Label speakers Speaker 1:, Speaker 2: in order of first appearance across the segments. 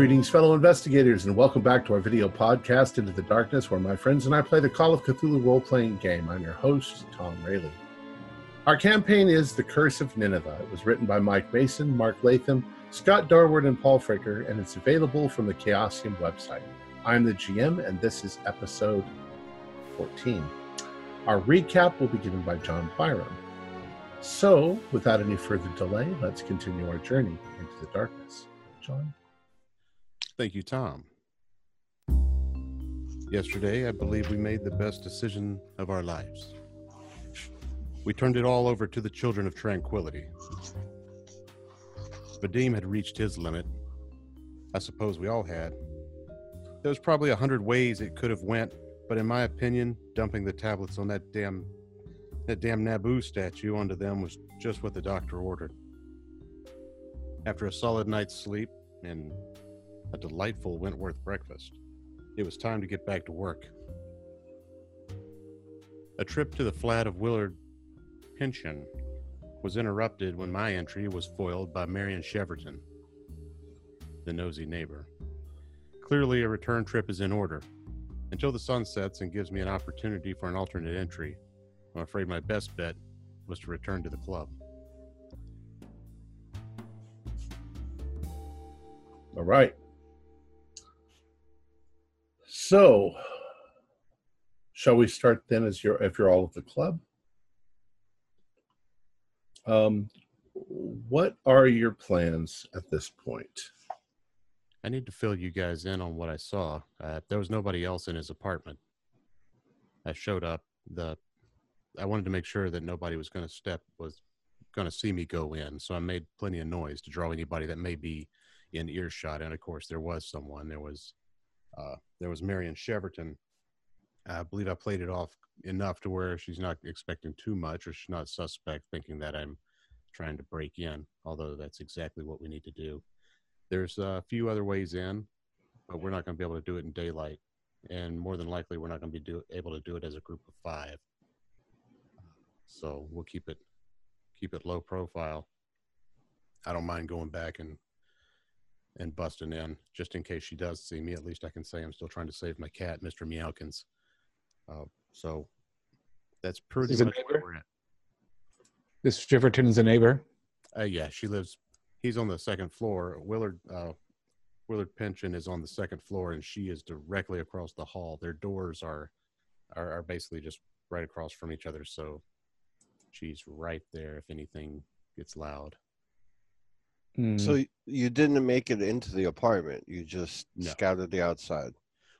Speaker 1: Greetings, fellow investigators, and welcome back to our video podcast, Into the Darkness, where my friends and I play the Call of Cthulhu role playing game. I'm your host, Tom Rayleigh. Our campaign is The Curse of Nineveh. It was written by Mike Mason, Mark Latham, Scott Dorward, and Paul Fricker, and it's available from the Chaosium website. I'm the GM, and this is episode 14. Our recap will be given by John Byram. So, without any further delay, let's continue our journey into the darkness. John?
Speaker 2: Thank you, Tom. Yesterday, I believe we made the best decision of our lives. We turned it all over to the children of tranquility. Vadim had reached his limit. I suppose we all had. There was probably a hundred ways it could have went, but in my opinion, dumping the tablets on that damn that damn Nabu statue onto them was just what the doctor ordered. After a solid night's sleep and a delightful Wentworth breakfast. It was time to get back to work. A trip to the flat of Willard Punchin was interrupted when my entry was foiled by Marion Cheverton, the nosy neighbor. Clearly, a return trip is in order. Until the sun sets and gives me an opportunity for an alternate entry, I'm afraid my best bet was to return to the club.
Speaker 1: All right. So, shall we start then? As you're, if you're all at the club, um, what are your plans at this point?
Speaker 2: I need to fill you guys in on what I saw. Uh, there was nobody else in his apartment. I showed up. The I wanted to make sure that nobody was going to step was going to see me go in, so I made plenty of noise to draw anybody that may be in earshot. And of course, there was someone. There was uh, there was Marion Cheverton. I believe I played it off enough to where she's not expecting too much, or she's not suspect, thinking that I'm trying to break in. Although that's exactly what we need to do. There's a few other ways in, but we're not going to be able to do it in daylight, and more than likely, we're not going to be do, able to do it as a group of five. So we'll keep it keep it low profile. I don't mind going back and and busting in just in case she does see me. At least I can say I'm still trying to save my cat, Mr. Meowkins. Uh, so that's pretty
Speaker 3: Is it
Speaker 2: much where we're at.
Speaker 3: This Cheverton's a neighbor.
Speaker 2: Uh, yeah, she lives. He's on the second floor. Willard uh, Willard Punchin is on the second floor, and she is directly across the hall. Their doors are are, are basically just right across from each other. So she's right there if anything gets loud.
Speaker 3: Hmm.
Speaker 4: So you didn't make it into the apartment. You just
Speaker 2: No.
Speaker 4: scouted the outside.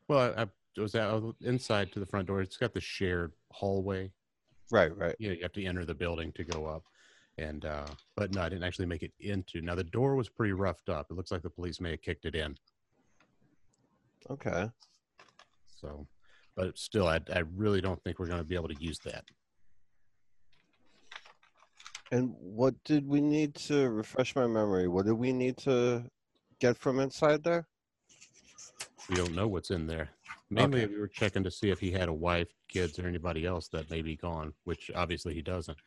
Speaker 2: Well, I, I was out inside to the front door. It's got the shared hallway.
Speaker 4: Right, right.
Speaker 2: you know, you have to enter the building to go up. And uh but no, I didn't actually make it into. Now the door was pretty roughed up. It looks like the police may have kicked it in.
Speaker 4: Okay.
Speaker 2: So, but still, I I really don't think we're going to be able to use that.
Speaker 4: And what did we need to refresh my memory? What did we need to get from inside there?
Speaker 2: We don't know what's in there. Mainly,
Speaker 4: Okay.
Speaker 2: we were checking to see if he had a wife, kids, or anybody else that may be gone, which obviously he doesn't,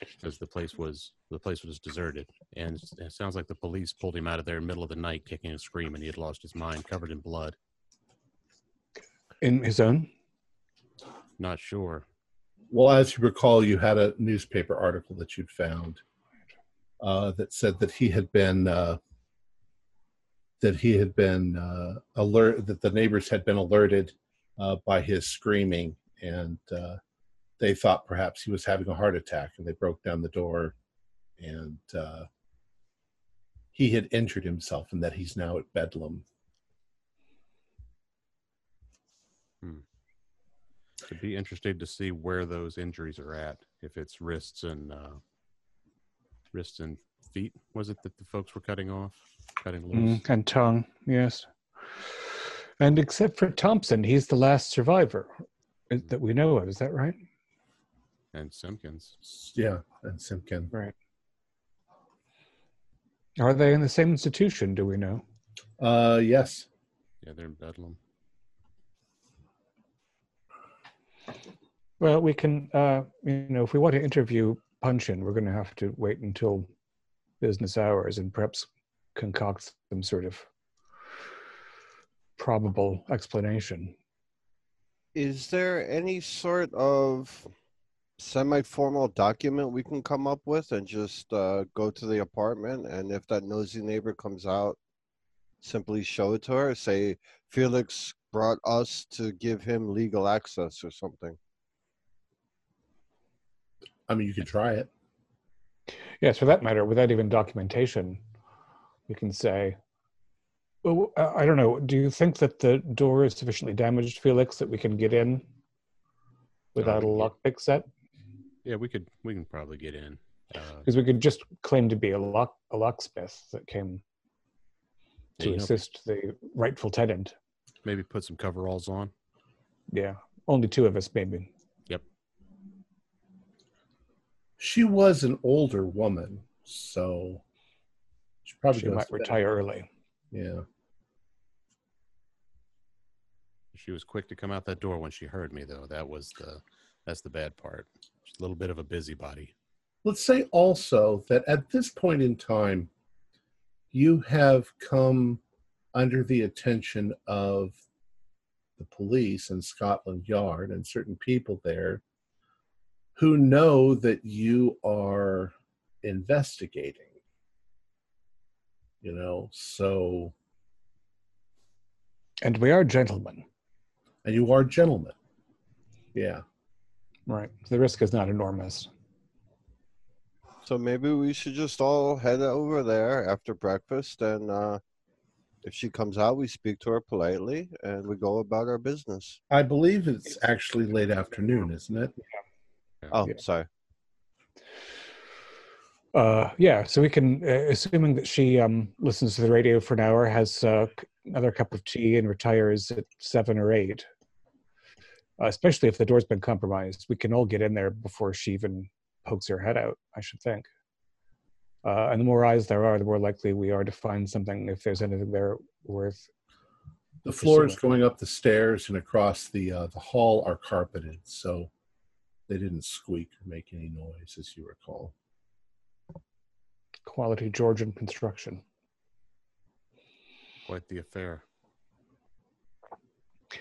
Speaker 2: because the place was the place was deserted. And it sounds like the police pulled him out of there middle of the night, kicking and screaming. He had lost his mind, covered in blood.
Speaker 3: in his own.
Speaker 2: Not sure.
Speaker 1: Well, as you recall, you had a newspaper article that you'd found uh, that said that he had been uh, that he had been uh, alert that the neighbors had been alerted uh, by his screaming, and uh, they thought perhaps he was having a heart attack, and they broke down the door, and uh, he had injured himself, and that he's now at Bedlam.
Speaker 2: To be interested to see where those injuries are at. If it's wrists and uh, wrists and feet, was it that the folks were cutting off, cutting loose?
Speaker 3: Mm, and tongue, yes. And except for Thompson, he's the last survivor uh, that we know of. Is that right?
Speaker 2: And Simpkins,
Speaker 1: Yeah, and Simpkin.
Speaker 3: Right. Are they in the same institution? Do we know?
Speaker 1: Uh, yes.
Speaker 2: yeah, they're in Bedlam.
Speaker 3: Well, we can, uh, you know, if we want to interview Punchin, we're going to have to wait until business hours and perhaps concoct some sort of probable explanation.
Speaker 4: Is there any sort of semi-formal document we can come up with and just uh, go to the apartment and if that nosy neighbor comes out, simply show it to her, say Felix brought us to give him legal access or something.
Speaker 1: I mean, you could try it.
Speaker 3: Yes, for that matter, without even documentation, we can say, well, uh, I don't know. Do you think that the door is sufficiently damaged, Felix, that we can get in without a
Speaker 2: yeah.
Speaker 3: lockpick set?
Speaker 2: Yeah, we could. We can probably get in. Uh,
Speaker 3: Because we could just claim to be a lock a locksmith that came
Speaker 2: Yeah,
Speaker 3: to
Speaker 2: you know-
Speaker 3: assist the rightful tenant.
Speaker 2: maybe put some coveralls on.
Speaker 3: Yeah, only two of us, maybe.
Speaker 1: She was an older woman, so she probably
Speaker 3: She might retire early.
Speaker 1: Yeah.
Speaker 2: She was quick to come out that door when she heard me, though. That was the that's the bad part. She's a little bit of a busybody.
Speaker 1: Let's say also that at this point in time, you have come under the attention of the police and Scotland Yard and certain people there who know that you are investigating. You know, so,
Speaker 3: And we are gentlemen,
Speaker 1: and you are gentlemen. Yeah.
Speaker 3: right? The risk is not enormous.
Speaker 4: So maybe we should just all head over there after breakfast and uh, if she comes out, we speak to her politely and we go about our business.
Speaker 1: I believe it's actually late afternoon, isn't it?
Speaker 4: Oh,
Speaker 3: Yeah.
Speaker 4: sorry.
Speaker 3: Uh, yeah, so we can, uh, assuming that she um, listens to the radio for an hour, has uh, another cup of tea, and retires at seven or eight. Uh, especially if the door's been compromised, we can all get in there before she even pokes her head out. I should think. Uh, and the more eyes there are, the more likely we are to find something if there's anything there worth.
Speaker 1: The floors
Speaker 3: Pursuing.
Speaker 1: going up the stairs and across the uh, the hall are carpeted, so they didn't squeak or make any noise, as you recall.
Speaker 3: Quality Georgian construction.
Speaker 2: Quite the affair.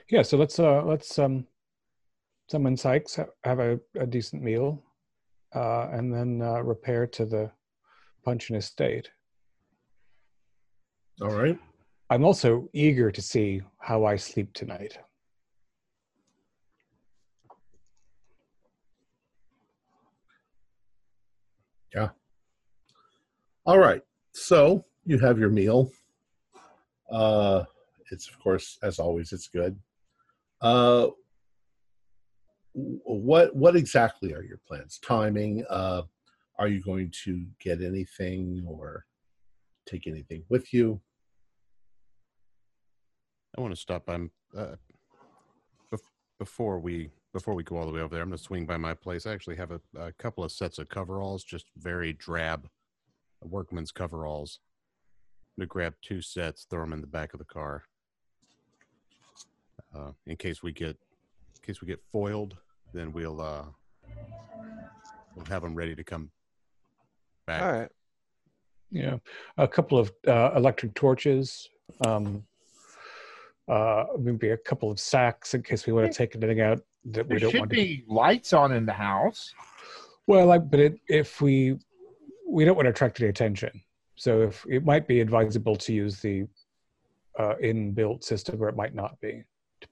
Speaker 3: Yeah, so let's uh let's um summon Sykes, ha- have a, a decent meal, uh, and then uh, repair to the Punchin estate.
Speaker 1: All right.
Speaker 3: I'm also eager to see how I sleep tonight.
Speaker 1: All right. So you have your meal. Uh, it's of course, as always, it's good. Uh, what what exactly are your plans? Timing? Uh, are you going to get anything or take anything with you?
Speaker 2: I want to stop by uh, bef- before we before we go all the way over there. I'm going to swing by my place. I actually have a, a couple of sets of coveralls, just very drab workman's coveralls. I'm going to grab two sets, throw them in the back of the car, uh, in case we get in case we get foiled. Then we'll uh, we'll have them ready to come back.
Speaker 4: All right.
Speaker 3: Yeah, a couple of uh, electric torches, um, uh, maybe a couple of sacks in case we want to take anything out that we
Speaker 5: There
Speaker 3: don't
Speaker 5: should
Speaker 3: want to.
Speaker 5: be lights on in the house.
Speaker 3: Well, I, but it, if we we don't want to attract any attention, so if it might be advisable to use the uh, inbuilt system, or it might not be.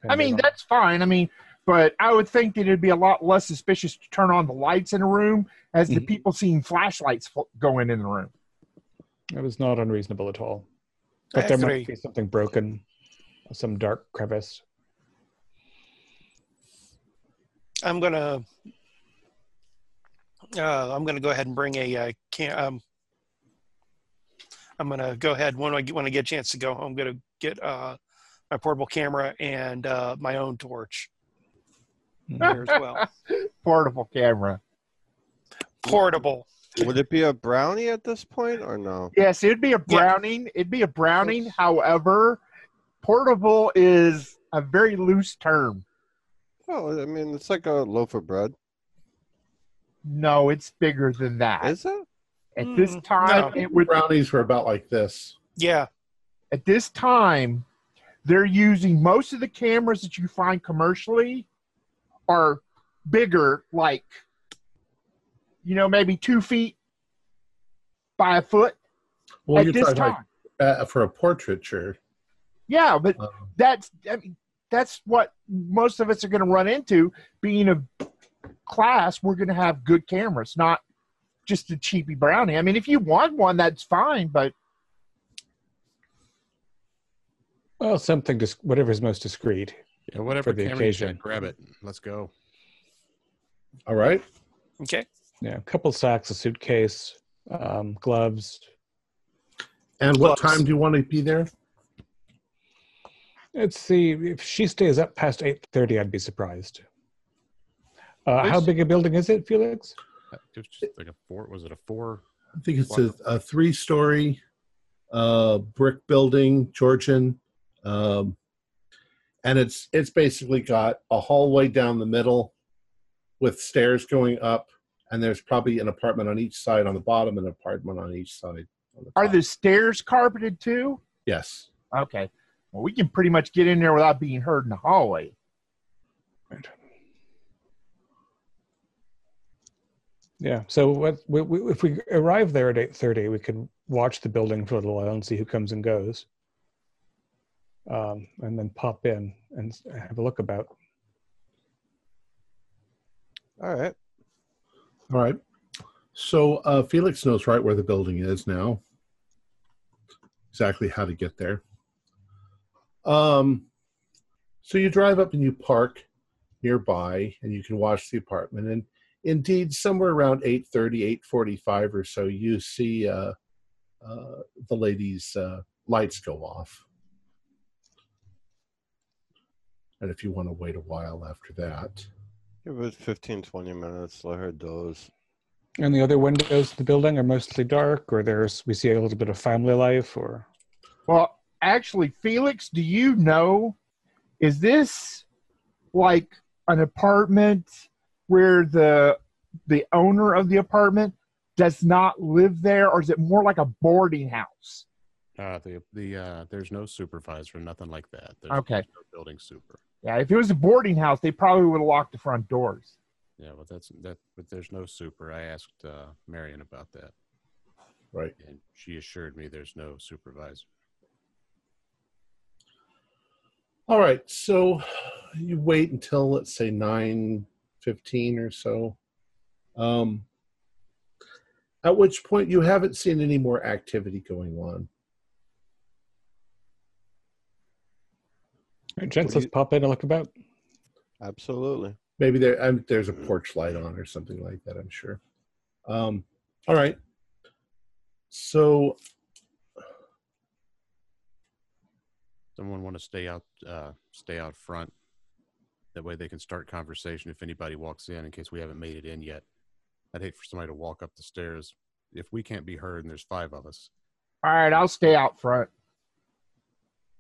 Speaker 5: I mean,
Speaker 3: on-
Speaker 5: that's fine. I mean, but I would think that it'd be a lot less suspicious to turn on the lights in a room as the
Speaker 3: Mhm.
Speaker 5: people seeing flashlights fl- going in the room.
Speaker 3: That was not unreasonable at all.
Speaker 6: I
Speaker 3: But there
Speaker 6: agree.
Speaker 3: might be something broken, some dark crevice.
Speaker 6: I'm gonna uh, I'm gonna go ahead and bring a uh, can. Um, I'm gonna go ahead when I get when I get a chance to go. I'm gonna get uh, my portable camera and uh, my own torch there as well.
Speaker 5: Portable camera.
Speaker 6: Portable.
Speaker 4: Would it be a brownie at this point or no?
Speaker 5: Yes, it'd be a
Speaker 6: Yeah.
Speaker 5: Browning. It'd be a Browning. However, portable is a very loose term.
Speaker 4: Well, I mean, it's like a loaf of bread.
Speaker 5: No, it's bigger than that.
Speaker 4: Is it?
Speaker 5: At this
Speaker 6: Mm,
Speaker 5: time,
Speaker 6: no.
Speaker 5: it would
Speaker 1: Brownies were about like this.
Speaker 6: Yeah.
Speaker 5: at this time, they're using most of the cameras that you find commercially are bigger, like you know, maybe two feet by a foot
Speaker 1: Well,
Speaker 5: at
Speaker 1: you're
Speaker 5: this
Speaker 1: talking
Speaker 5: time.
Speaker 1: like uh, for a portraiture.
Speaker 5: yeah, but
Speaker 1: Um,
Speaker 5: that's I mean, that's what most of us are going to run into. Being a class, we're going to have good cameras, not just a cheapy brownie. I mean, if you want one, that's fine, but
Speaker 3: Well, something dis- whatever's most discreet.
Speaker 2: Yeah, whatever
Speaker 3: the
Speaker 2: camera you
Speaker 3: occasion.
Speaker 2: grab it. Let's go.
Speaker 1: all right.
Speaker 6: Okay.
Speaker 3: Yeah, a couple sacks, a suitcase, um, gloves.
Speaker 1: And what
Speaker 6: Gloves.
Speaker 1: time do you want to be there?
Speaker 3: Let's see if she stays up past eight thirty. I'd be surprised. Uh, how big a building is it, Felix?
Speaker 2: Uh, It was just like a four. Was it a four?
Speaker 1: I think it's a, a three-story uh, brick building, Georgian, um, and it's it's basically got a hallway down the middle with stairs going up, and there's probably an apartment on each side on the bottom, and an apartment on each side. On the
Speaker 5: are the stairs carpeted too?
Speaker 1: yes?
Speaker 5: Okay. Well, we can pretty much get in there without being heard in the hallway.
Speaker 3: Right. Yeah. So what, we, we, if we arrive there at eight thirty, we can watch the building for a little while and see who comes and goes, um, and then pop in and have a look about.
Speaker 4: All right.
Speaker 1: All right. So uh, Felix knows right where the building is now. Exactly how to get there. Um, so you drive up and you park nearby, and you can watch the apartment. And indeed, somewhere around 8.30, 8.45 or so, you see uh, uh, the lady's uh, lights go off. And if you want to wait a while after that,
Speaker 4: Give it 15, 20 minutes. Let her doze.
Speaker 3: And the other windows of the building are mostly dark, or there's we see a little bit of family life, or
Speaker 5: Well, actually, Felix, do you know? Is this like an apartment where the the owner of the apartment does not live there, or is it more like a boarding house?
Speaker 2: Uh, the the uh, there's no supervisor, nothing like that. There's
Speaker 5: Okay.
Speaker 2: no building super.
Speaker 5: Yeah, if it was a boarding house, they probably would have locked the front doors.
Speaker 2: Yeah, but that's that. But there's no super. I asked uh, Marion about that,
Speaker 1: right?
Speaker 2: and she assured me there's no supervisor.
Speaker 1: All right, so you wait until let's say nine fifteen or so, um, at which point you haven't seen any more activity going on.
Speaker 3: All right, gents, let's
Speaker 4: you-
Speaker 3: pop in and look about.
Speaker 4: Absolutely.
Speaker 1: Maybe there um, there's a porch light on or something like that. I'm sure. Um, all right, so
Speaker 2: Someone want to stay out, uh, stay out front. That way they can start conversation if anybody walks in, in case we haven't made it in yet. I'd hate for somebody to walk up the stairs if we can't be heard and there's five of us.
Speaker 5: All right, I'll stay out front,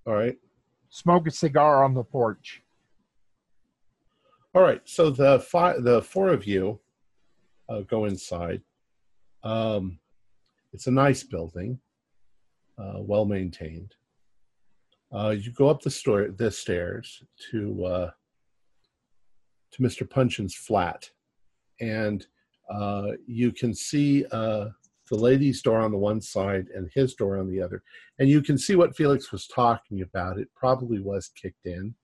Speaker 1: all right,
Speaker 5: smoke a cigar on the porch.
Speaker 1: all right. So the five, the four of you uh, go inside. Um, it's a nice building, uh, well maintained. Uh, you go up the store, the stairs to uh, to Mr. Punchin's flat, and uh, you can see uh, the lady's door on the one side and his door on the other, and you can see what Felix was talking about. It probably was kicked in.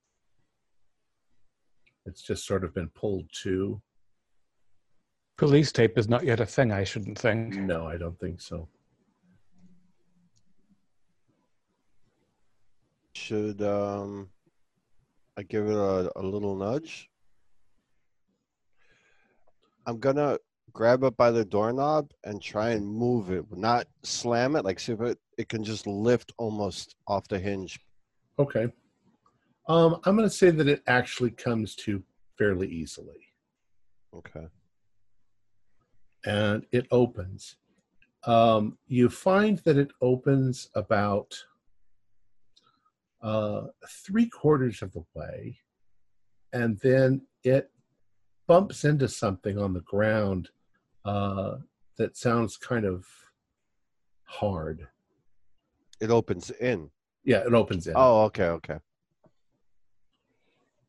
Speaker 1: It's just sort of been pulled to.
Speaker 3: Police tape is not yet a thing. I shouldn't think.
Speaker 1: No, I don't think so.
Speaker 4: Should um, I give it a, a little nudge? I'm gonna grab it by the doorknob and try and move it, not slam it. Like see if it, it can just lift almost off the hinge.
Speaker 1: Okay. Um, I'm to say that it actually comes to fairly easily,
Speaker 4: Okay.
Speaker 1: and it opens. Um, you find that it opens about uh, three quarters of the way, and then it bumps into something on the ground uh, that sounds kind of hard.
Speaker 4: It opens in.
Speaker 1: Yeah, it opens in.
Speaker 4: Oh, okay, okay.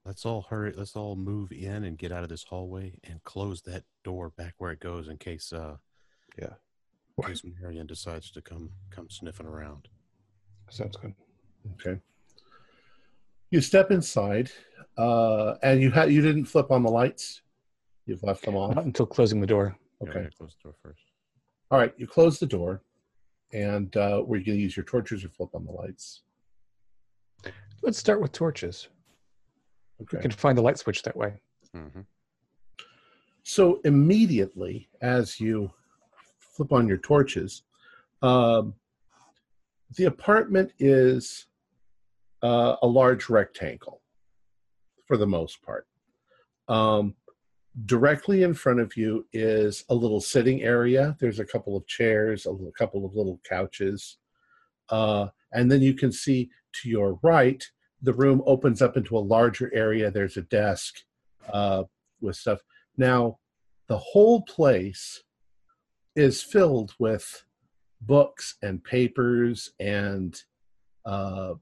Speaker 2: Let's all hurry. Let's all move in and get out of this hallway and close that door back where it goes in case uh
Speaker 4: Yeah.
Speaker 2: in case Marion decides to come come sniffing around.
Speaker 3: Sounds good.
Speaker 1: Okay. You step inside, uh, and you had you didn't flip on the lights. You've left them off.
Speaker 3: Not until closing the door.
Speaker 1: Okay.
Speaker 2: gotta close the door first.
Speaker 1: All right. You close the door, and uh, were you going to use your torches or flip on the lights?
Speaker 3: Let's start with torches. We can find the light switch that way.
Speaker 2: hmm
Speaker 1: So immediately, as you flip on your torches, um, the apartment is uh, a large rectangle for the most part. Um, directly in front of you is a little sitting area. There's a couple of chairs, a little, couple of little couches. Uh, and then you can see to your right, the room opens up into a larger area. There's a desk uh, with stuff. Now, the whole place is filled with books and papers and uh,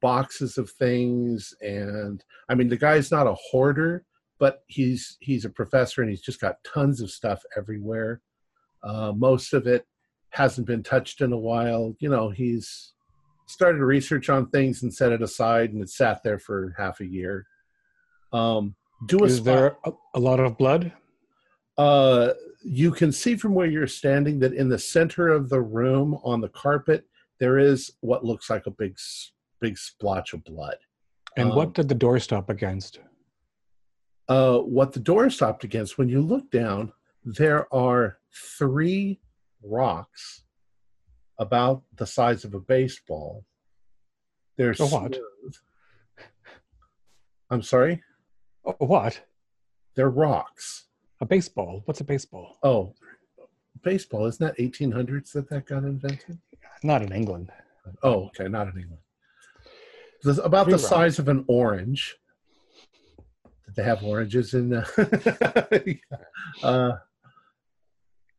Speaker 1: boxes of things. And I mean, the guy's not a hoarder, but he's he's a professor and he's just got tons of stuff everywhere. Uh, most of it hasn't been touched in a while. You know, he's started research on things and set it aside, and it sat there for half a year. Um, do a
Speaker 3: Is
Speaker 1: spot-
Speaker 3: there a, lot of blood?
Speaker 1: uh, you can see from where you're standing that in the center of the room on the carpet there is what looks like a big big splotch of blood.
Speaker 3: And
Speaker 1: Um,
Speaker 3: what did the door stop against?
Speaker 1: Uh, what the door stopped against, when you look down, there are three rocks about the size of a baseball. They're
Speaker 3: A what?
Speaker 1: smooth. I'm sorry?
Speaker 3: Oh, what?
Speaker 1: They're rocks.
Speaker 3: A baseball? What's a baseball?
Speaker 1: Oh, baseball. Isn't that 1800s that that got invented?
Speaker 3: Not in England.
Speaker 1: Oh, okay, not in England. This- about the size of an orange. Did they have oranges in? The uh,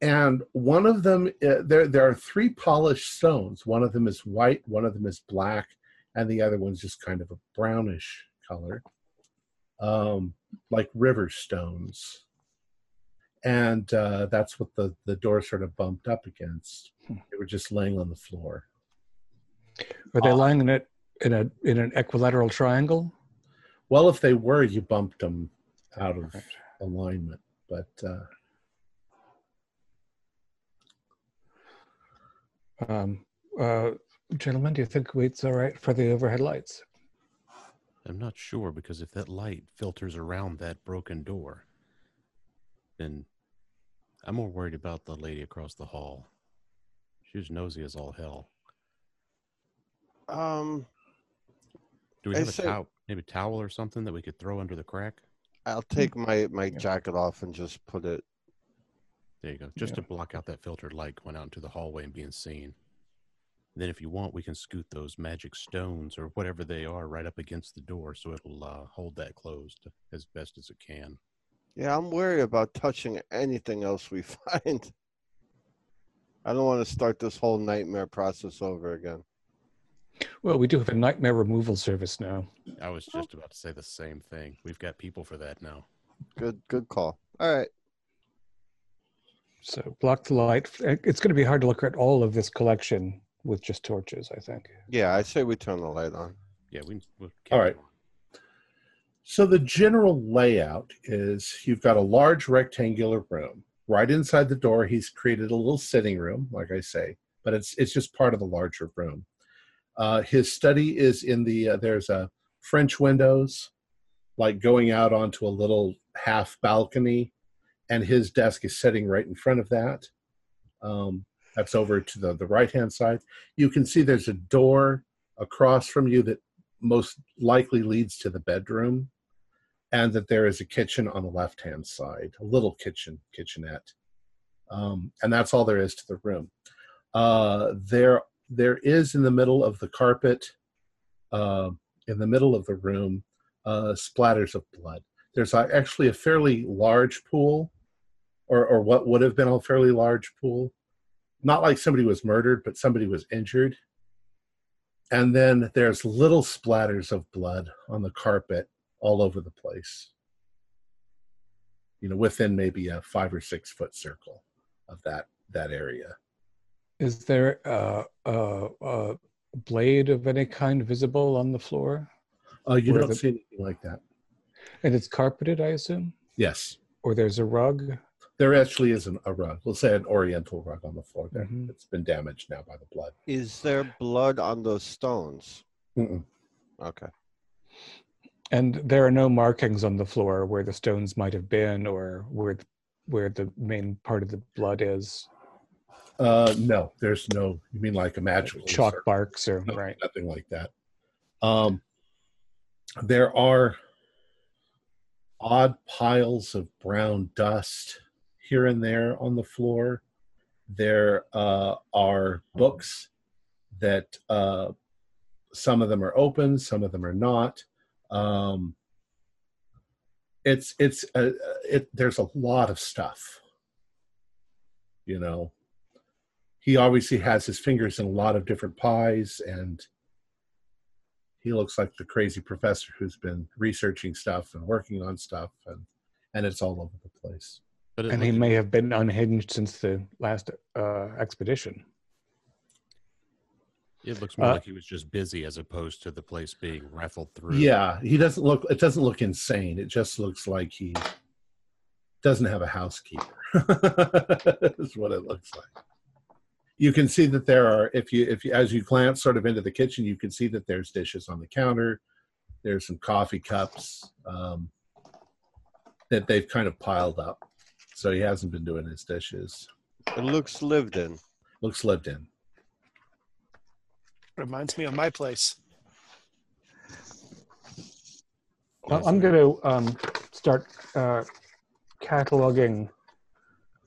Speaker 1: and one of them, uh, there there are three polished stones. One of them is white, one of them is black, and the other one's just kind of a brownish color, um, like river stones. And uh, that's what the the door sort of bumped up against. They were just laying on the floor.
Speaker 3: Are they
Speaker 1: Uh,
Speaker 3: lying in it in a in an equilateral triangle?
Speaker 1: Well, if they were, you bumped them out of
Speaker 3: Right.
Speaker 1: alignment. But uh,
Speaker 3: Um, uh, gentlemen, do you think it's all right for the overhead lights?
Speaker 2: I'm not sure because if that light filters around that broken door, then I'm more worried about the lady across the hall. She was nosy as all hell.
Speaker 4: Um,
Speaker 2: Do we
Speaker 4: I
Speaker 2: have a
Speaker 4: say-
Speaker 2: towel, maybe a towel or something that we could throw under the crack?
Speaker 4: I'll take my my
Speaker 3: Yeah.
Speaker 4: jacket off and just put it.
Speaker 2: There you go. Just
Speaker 3: Yeah.
Speaker 2: to block out that filtered light going out into the hallway and being seen. then, if you want, we can scoot those magic stones or whatever they are right up against the door so it'll uh, hold that closed as best as it can.
Speaker 4: Yeah, I'm worried about touching anything else we find. I don't want to start this whole nightmare process over again.
Speaker 3: Well, we do have a nightmare removal service now.
Speaker 2: I was just about to say the same thing. We've got people for that now.
Speaker 4: Good, good call. All right.
Speaker 3: So block the light. It's going to be hard to look at all of this collection with just torches, I think.
Speaker 4: Yeah, I say we turn the light on.
Speaker 2: Yeah, we. We'll
Speaker 1: All right. So the general layout is you've got a large rectangular room. Right inside the door, he's created a little sitting room, like I say, but it's it's just part of the larger room. Uh, his study is in the uh, there's a French windows, like going out onto a little half balcony, and his desk is sitting right in front of that. Um, that's over to the the right hand side. You can see there's a door across from you that most likely leads to the bedroom and that there is a kitchen on the left hand side a little kitchen kitchenette um, and that's all there is to the room uh, there there is in the middle of the carpet uh, in the middle of the room uh, splatters of blood there's actually a fairly large pool or, or what would have been a fairly large pool not like somebody was murdered but somebody was injured and then there's little splatters of blood on the carpet all over the place. You know, within maybe a five or six foot circle of that that area.
Speaker 3: Is there a, a, a blade of any kind visible on the floor?
Speaker 1: Uh, you
Speaker 3: Where
Speaker 1: don't
Speaker 3: the-
Speaker 1: see anything like that.
Speaker 3: And it's carpeted, I assume?
Speaker 1: Yes,
Speaker 3: Or there's a rug?
Speaker 1: there actually is an, a rug. We'll say an oriental rug on the floor there.
Speaker 3: Mhm.
Speaker 1: It's been damaged now by the blood.
Speaker 4: Is there blood on those stones?
Speaker 1: Mm-mm.
Speaker 4: Okay.
Speaker 3: And there are no markings on the floor where the stones might have been or where the, where the main part of the blood is.
Speaker 1: Uh, no, there's no. You mean like a magical
Speaker 3: Chalk
Speaker 1: circle?
Speaker 3: marks or
Speaker 1: No,
Speaker 3: right.
Speaker 1: nothing like that. Um, there are odd piles of brown dust here and there on the floor. There uh, are books that uh, some of them are open, some of them are not. Um, it's it's uh, it. There's a lot of stuff. You know, he obviously has his fingers in a lot of different pies and he looks like the crazy professor who's been researching stuff and working on stuff and and it's all over the place
Speaker 2: But
Speaker 3: And he may have been unhinged since the last uh, expedition.
Speaker 2: it looks more
Speaker 3: uh,
Speaker 2: like he was just busy as opposed to the place being raffled through.
Speaker 1: yeah he doesn't look it doesn't look insane it just looks like he doesn't have a housekeeper is what it looks like you can see that there are if you if you as you glance sort of into the kitchen you can see that there's dishes on the counter there's some coffee cups um, that they've kind of piled up so he hasn't been doing his dishes
Speaker 4: It looks lived in.
Speaker 1: looks lived in
Speaker 6: Reminds me of my place.
Speaker 3: Well, I'm going to um, start uh, cataloging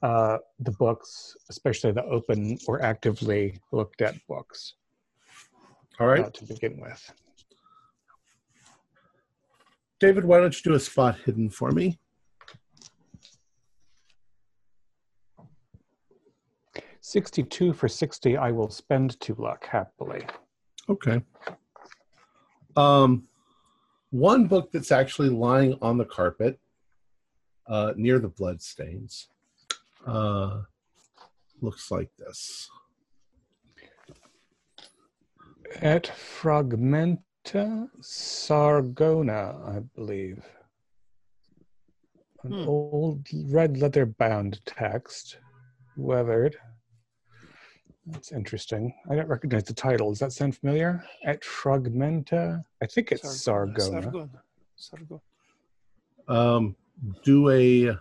Speaker 3: uh, the books, especially the open or actively looked at books
Speaker 1: all right
Speaker 3: uh, to begin with.
Speaker 1: david why don't you do a spot hidden for me
Speaker 3: 62 for 60, I will spend two luck happily.
Speaker 1: Okay. Um, one book that's actually lying on the carpet uh, near the bloodstains uh, looks like this.
Speaker 3: Et Fragmenta Sargona, I believe. An
Speaker 6: Hmm.
Speaker 3: old red leather bound text, weathered. That's interesting. I don't recognize the title. Does that sound familiar? Et Fragmenta? I think it's Sargona.
Speaker 6: Sargona. Sargona.
Speaker 1: Um, do a.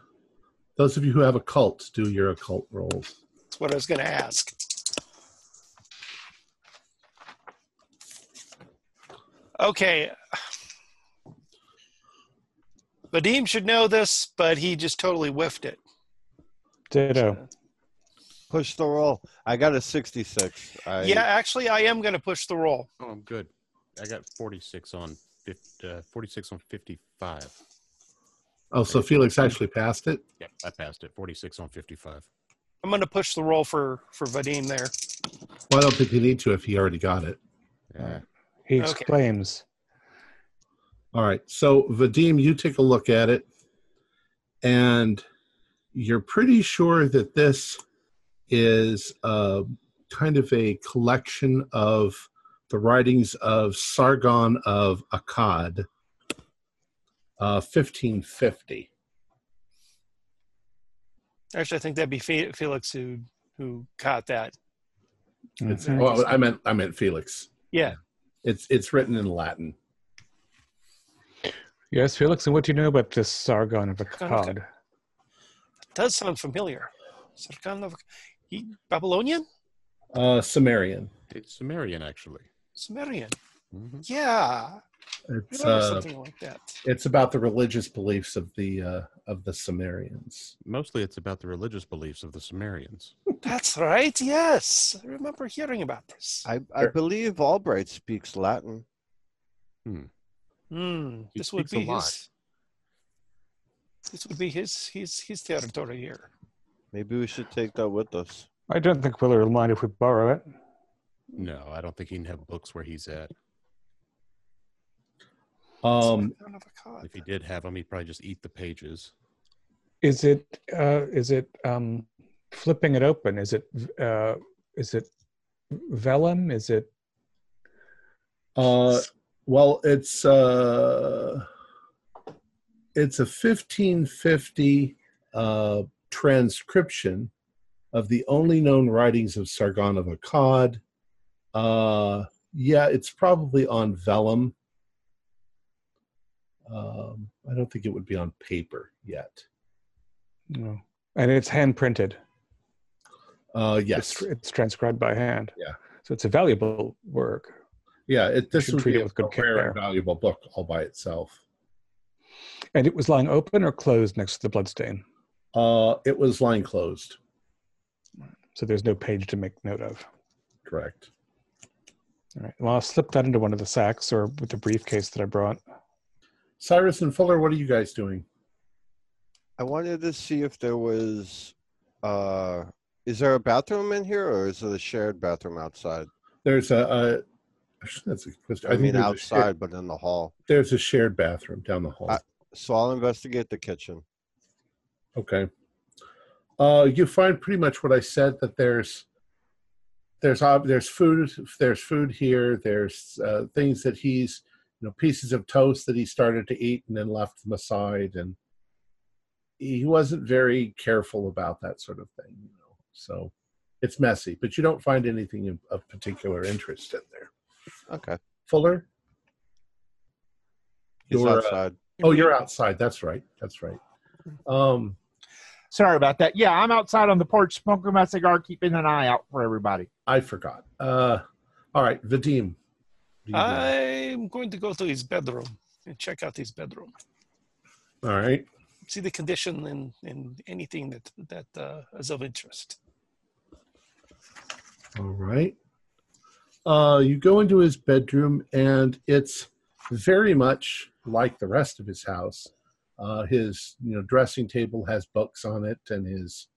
Speaker 1: Those of you who have occult, do your occult rolls.
Speaker 6: That's what I was going to ask. Okay. Vadim should know this, but he just totally whiffed it.
Speaker 3: Ditto.
Speaker 4: Push the roll. I got a 66. I,
Speaker 6: yeah, actually, I am going to push the roll.
Speaker 2: Oh, I'm good. I got 46 on 50, uh, 46 on 55.
Speaker 1: Oh, so Felix actually passed it.
Speaker 2: Yep, I passed it. 46 on 55.
Speaker 6: I'm going to push the roll for for Vadim there.
Speaker 1: Well, I don't think you need to if he already got it.
Speaker 2: Yeah.
Speaker 3: He
Speaker 6: Okay.
Speaker 3: exclaims.
Speaker 1: All right. So, Vadim, you take a look at it, and you're pretty sure that this is uh, kind of a collection of the writings of Sargon of Akkad, uh, 1550.
Speaker 6: Actually, I think that'd be Felix who who caught that.
Speaker 1: It's,
Speaker 3: Mhm.
Speaker 1: well, I meant I meant Felix.
Speaker 6: Yeah.
Speaker 1: It's it's written in Latin.
Speaker 3: Yes, Felix, and what do you know about this Sargon of Akkad?
Speaker 6: Does sound familiar. Sargon of he, Babylonian?
Speaker 1: Uh, Sumerian.
Speaker 2: It's Sumerian, actually.
Speaker 6: Sumerian.
Speaker 2: hmm
Speaker 6: Yeah. I
Speaker 1: It's uh,
Speaker 6: something like that.
Speaker 1: it's about the religious beliefs of the uh, of the Sumerians.
Speaker 2: Mostly it's about the religious beliefs of the Sumerians.
Speaker 6: That's right. Yes. I remember hearing about this.
Speaker 4: I, I
Speaker 1: Sure.
Speaker 4: believe Albright speaks Latin.
Speaker 6: Hmm.
Speaker 2: He
Speaker 6: This would be his. This would be his his his territory here.
Speaker 4: Maybe we should take that with us.
Speaker 3: I don't think Willer will mind if we borrow it.
Speaker 2: No, I don't think he can have books where he's at.
Speaker 1: Um,
Speaker 6: I don't have a cod.
Speaker 2: If he did have them, he'd probably just eat the pages.
Speaker 3: Is it uh, is it um, flipping it open? Is it uh, is it vellum? Is it
Speaker 1: uh, well, it's uh, it's a 1550 uh, transcription of the only known writings of Sargon of Akkad. Uh, yeah, it's probably on vellum. Um, I don't think it would be on paper yet.
Speaker 3: no? And it's hand printed.
Speaker 1: Uh, yes,
Speaker 3: It's, it's transcribed by hand.
Speaker 1: Yeah.
Speaker 3: So it's a valuable work.
Speaker 1: yeah. It, this would
Speaker 3: treat
Speaker 1: be
Speaker 3: it
Speaker 1: a,
Speaker 3: with good care.
Speaker 1: valuable book all by itself.
Speaker 3: And it was lying open or closed next to the bloodstain.
Speaker 1: Uh, it was lying closed.
Speaker 3: So there's no page to make note of.
Speaker 1: Correct.
Speaker 3: All right. Well, I'll slip that into one of the sacks or with the briefcase that I brought.
Speaker 1: Cyrus and Fuller, what are you guys doing?
Speaker 4: I wanted to see if there was. Uh, is there a bathroom in here, or is it a shared bathroom outside?
Speaker 1: There's a. a that's a question.
Speaker 4: I,
Speaker 1: think
Speaker 4: mean, outside,
Speaker 1: shared-
Speaker 4: but in the hall.
Speaker 1: there's a shared bathroom down the hall.
Speaker 4: I- So I'll investigate the kitchen.
Speaker 1: okay. Uh, you find pretty much what I said. That there's there's there's food there's food here. There's uh, things that he's you know pieces of toast that he started to eat and then left them aside, and he wasn't very careful about that sort of thing. You know, so it's messy. But you don't find anything of, of particular interest in there.
Speaker 4: Okay.
Speaker 1: Fuller.
Speaker 4: He's
Speaker 1: You're, uh. Oh, you're outside. That's right. That's right. Um,
Speaker 5: Sorry about that. Yeah, I'm outside on the porch smoking my cigar, keeping an eye out for everybody.
Speaker 1: I forgot. Uh, all right, Vadim. what are you doing?
Speaker 6: I'm going to go to his bedroom and check out his bedroom.
Speaker 1: All right.
Speaker 6: See the condition and, and anything that that uh, is of interest.
Speaker 1: All right. Uh, you go into his bedroom, and it's very much like the rest of his house. Uh, his you know dressing table has books on it, and his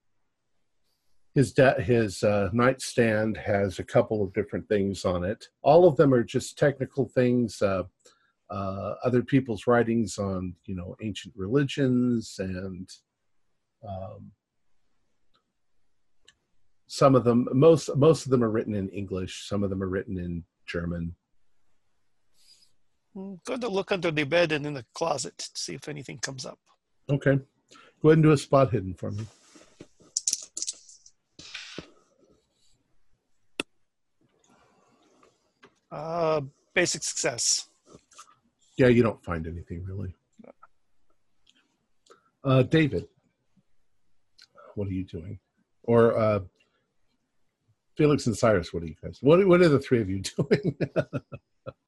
Speaker 1: his de- his uh, nightstand has a couple of different things on it. All of them are just technical things. Uh, uh, other people's writings on you know ancient religions and um, some of them most most of them are written in english some of them are written in german
Speaker 6: I'm going to look under the bed and in the closet to see if anything comes up.
Speaker 1: okay go ahead and do a spot hidden for me
Speaker 6: Uh, basic success.
Speaker 1: yeah you don't find anything really uh, david what are you doing or uh, felix and cyrus what are you guys what, what are the three of you doing
Speaker 2: I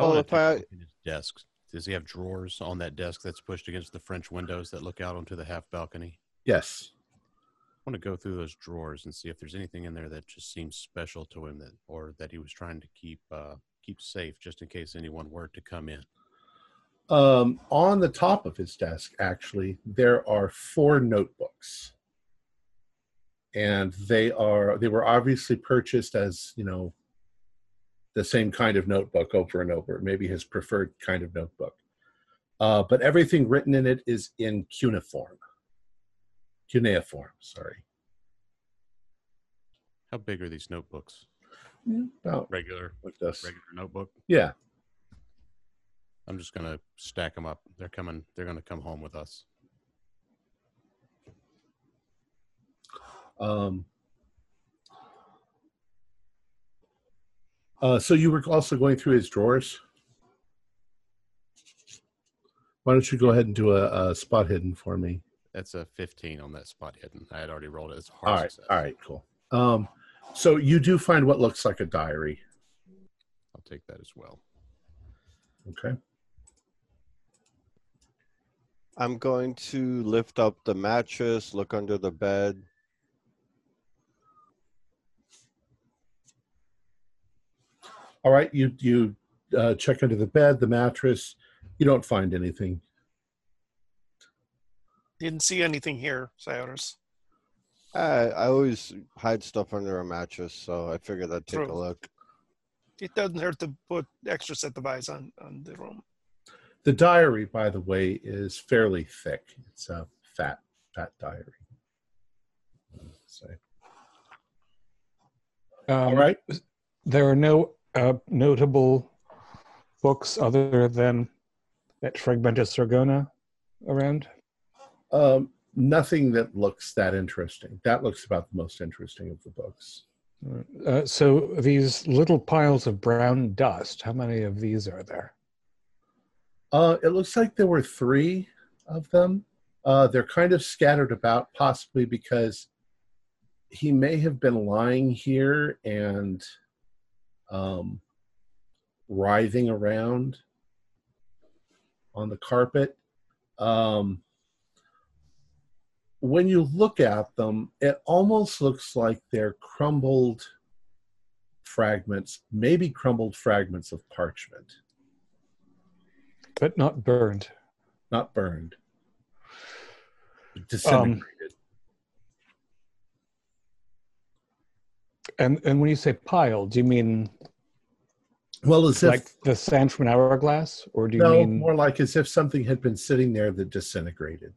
Speaker 4: Well, if
Speaker 2: take a
Speaker 4: I-
Speaker 2: look at his desk. Does he have drawers on that desk that's pushed against the French windows that look out onto the half balcony?
Speaker 1: yes
Speaker 2: I want to go through those drawers and see if there's anything in there that just seems special to him that or that he was trying to keep uh, keep safe just in case anyone were to come in.
Speaker 1: um, on the top of his desk actually there are four notebooks and they are they were obviously purchased as you know the same kind of notebook over and over maybe his preferred kind of notebook uh, but everything written in it is in cuneiform cuneiform sorry
Speaker 2: How big are these notebooks?
Speaker 1: About
Speaker 2: Regular
Speaker 1: like this
Speaker 2: regular notebook.
Speaker 1: yeah
Speaker 2: I'm just gonna stack them up. They're coming. They're gonna come home with us.
Speaker 1: Um, uh, so you were also going through his drawers. Why don't you go ahead and do a, a spot hidden for me?
Speaker 2: That's a 15 on that spot hidden. I had already rolled it. It's a hard
Speaker 1: right,
Speaker 2: success.
Speaker 1: all right, cool. Um, so you do find what looks like a diary.
Speaker 2: I'll take that as well.
Speaker 1: Okay.
Speaker 4: I'm going to lift up the mattress, look under the bed.
Speaker 1: All right. You you uh, check under the bed, the mattress. You don't find anything.
Speaker 6: Didn't see anything here, Cyrus.
Speaker 4: I, I always hide stuff under a mattress, so I figured I'd take a look.
Speaker 6: It doesn't hurt to put extra set of eyes on, on the room.
Speaker 1: The diary, by the way, is fairly thick. It's a fat, fat diary. So,
Speaker 3: Um,
Speaker 1: all right.
Speaker 3: There are no uh, notable books other than that Fragmenta Sargona around.
Speaker 1: Um, nothing that looks that interesting. That looks about the most interesting of the books.
Speaker 3: Uh, so these little piles of brown dust, how many of these are there?
Speaker 1: Uh, it looks like there were three of them. Uh, they're kind of scattered about, possibly because he may have been lying here and um, writhing around on the carpet. Um, when you look at them, it almost looks like they're crumbled fragments, maybe crumbled fragments of parchment,
Speaker 3: But not burned.
Speaker 1: not burned, um, disintegrated.
Speaker 3: And and when you say pile, do you mean
Speaker 1: well, as if
Speaker 3: like the sand from an hourglass, or do you
Speaker 1: no,
Speaker 3: mean
Speaker 1: more like as if something had been sitting there that disintegrated.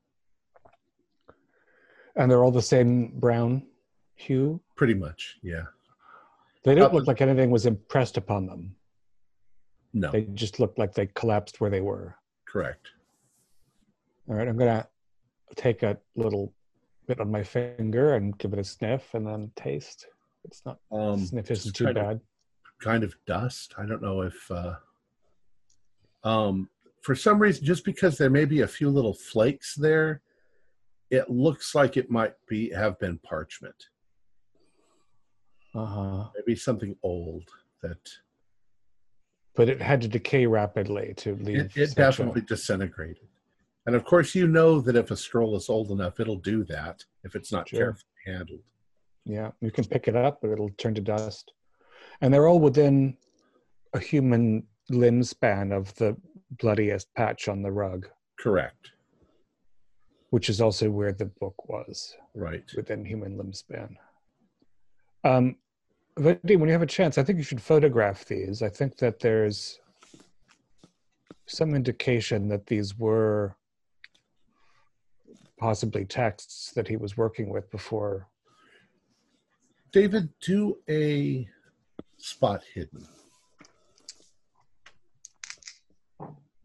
Speaker 3: And they're all the same brown hue?
Speaker 1: Pretty much, yeah.
Speaker 3: They don't
Speaker 1: Uh,
Speaker 3: look like anything was impressed upon them.
Speaker 1: No,
Speaker 3: They just looked like they collapsed where they were.
Speaker 1: correct.
Speaker 3: All right, I'm gonna take a little bit on my finger and give it a sniff, and then taste. It's not
Speaker 1: Um,
Speaker 3: sniff isn't too
Speaker 1: kind of-
Speaker 3: bad.
Speaker 1: kind of dust. I don't know if, uh, um, for some reason, just because there may be a few little flakes there, it looks like it might be have been parchment.
Speaker 3: Uh huh.
Speaker 1: Maybe something old that
Speaker 3: But it had to decay rapidly to leave.
Speaker 1: it, it definitely disintegrated. And of course, you know that if a scroll is old enough, it'll do that if it's not
Speaker 3: Sure.
Speaker 1: carefully handled.
Speaker 3: Yeah, you can pick it up, but it'll turn to dust. And they're all within a human limb span of the bloodiest patch on the rug,
Speaker 1: Correct.
Speaker 3: Which is also where the book was,
Speaker 1: Right.
Speaker 3: within human limb span. Um, Vadim, when you have a chance, I think you should photograph these. I think that there's some indication that these were possibly texts that he was working with before.
Speaker 1: David, do a spot hidden.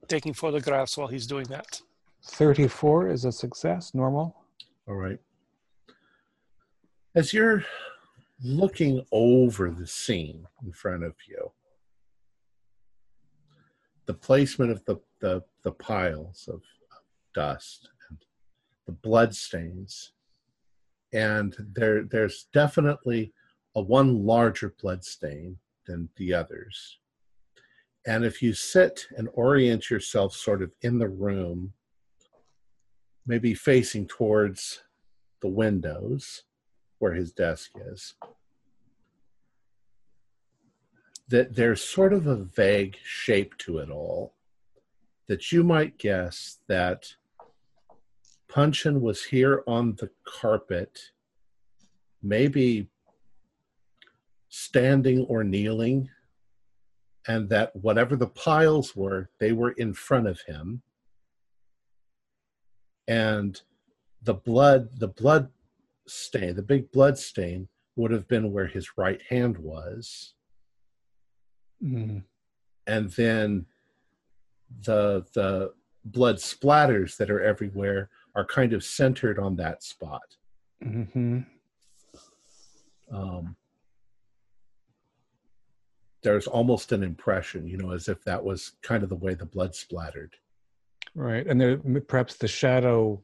Speaker 6: Taking photographs while he's doing that.
Speaker 3: 34 is a success, normal.
Speaker 1: All right. As you're looking over the scene in front of you, the placement of the, the, the piles of dust and the blood stains, and there there's definitely a one larger blood stain than the others. And if you sit and orient yourself sort of in the room, maybe facing towards the windows where his desk is, that there's sort of a vague shape to it all that you might guess that Punchin was here on the carpet, maybe standing or kneeling, and that whatever the piles were, they were in front of him. And the blood, the blood stain, the big blood stain would have been where his right hand was.
Speaker 3: Mm.
Speaker 1: and then the the blood splatters that are everywhere are kind of centered on that spot.
Speaker 3: hmm
Speaker 1: Um, there's almost an impression, you know, as if that was kind of the way the blood splattered.
Speaker 3: Right. And there perhaps the shadow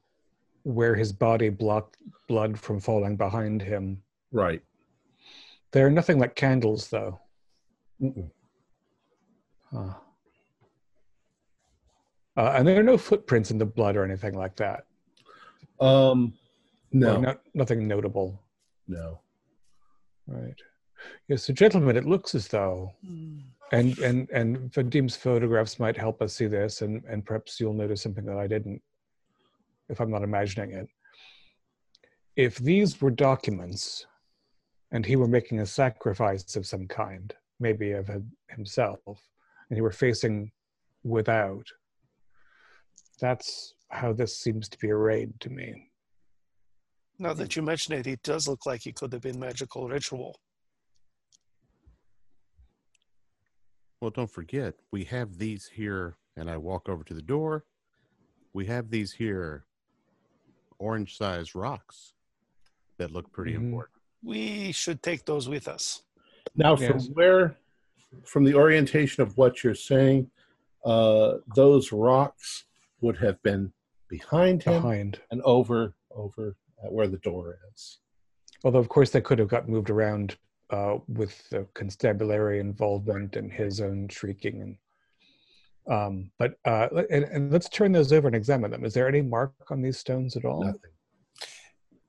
Speaker 3: where his body blocked blood from falling behind him.
Speaker 1: Right.
Speaker 3: They're nothing like candles, though.
Speaker 1: Mm-mm.
Speaker 3: Huh. Uh, and there are no footprints in the blood or anything like that.
Speaker 1: Um,
Speaker 3: Or
Speaker 1: no,
Speaker 3: not, nothing notable.
Speaker 1: no.
Speaker 3: Right. Yes, so gentlemen, it looks as though, and and and Vadim's photographs might help us see this, and and perhaps you'll notice something that I didn't, if I'm not imagining it. If these were documents, and he were making a sacrifice of some kind, maybe of himself, and he were facing without, That's how this seems to be arrayed to me.
Speaker 6: Now that you mention it, it does look like it could have been magical ritual.
Speaker 2: Well, don't forget, we have these here, and I walk over to the door. We have these here orange sized rocks that look pretty
Speaker 3: Mhm.
Speaker 2: important.
Speaker 6: We should take those with us.
Speaker 1: Now, from where, from the orientation of what you're saying, uh, those rocks would have been behind him
Speaker 3: Behind.
Speaker 1: and over, over at where the door is.
Speaker 3: Although, of course, they could have got moved around uh, with the constabulary involvement and his own shrieking. And um, but uh, and, and let's turn those over and examine them. Is there any mark on these stones at all?
Speaker 1: Nothing.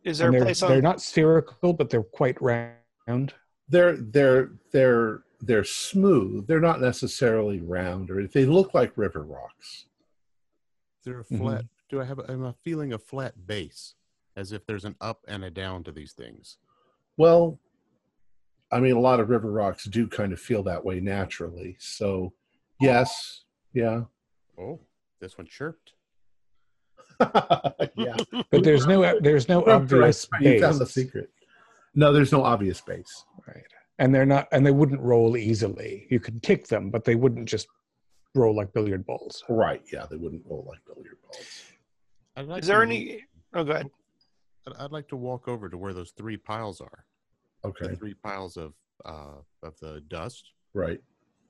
Speaker 6: Is there
Speaker 3: And
Speaker 6: a
Speaker 3: they're,
Speaker 6: place
Speaker 3: they're not spherical, but they're quite round.
Speaker 1: They're they're they're they're smooth. They're not necessarily round, or they look like river rocks.
Speaker 2: They're a
Speaker 3: Mhm.
Speaker 2: flat. Do I have? A, am I feeling a flat base, as if there's an up and a down to these things?
Speaker 1: Well, I mean, a lot of river rocks do kind of feel that way naturally. So, oh. yes, yeah,
Speaker 2: Oh, this one chirped.
Speaker 1: yeah.
Speaker 3: But there's no there's no obvious
Speaker 1: You found the secret. No, there's no obvious base.
Speaker 3: Right. And they're not and they wouldn't roll easily. You could kick them, but they wouldn't just roll like billiard balls.
Speaker 1: Right? Yeah, they wouldn't roll like billiard balls.
Speaker 2: I'd like
Speaker 6: Is there
Speaker 2: to-
Speaker 6: any? Oh, go ahead.
Speaker 2: I'd- I'd like to walk over to where those three piles are.
Speaker 1: Okay,
Speaker 2: three piles of uh, of the dust,
Speaker 1: right.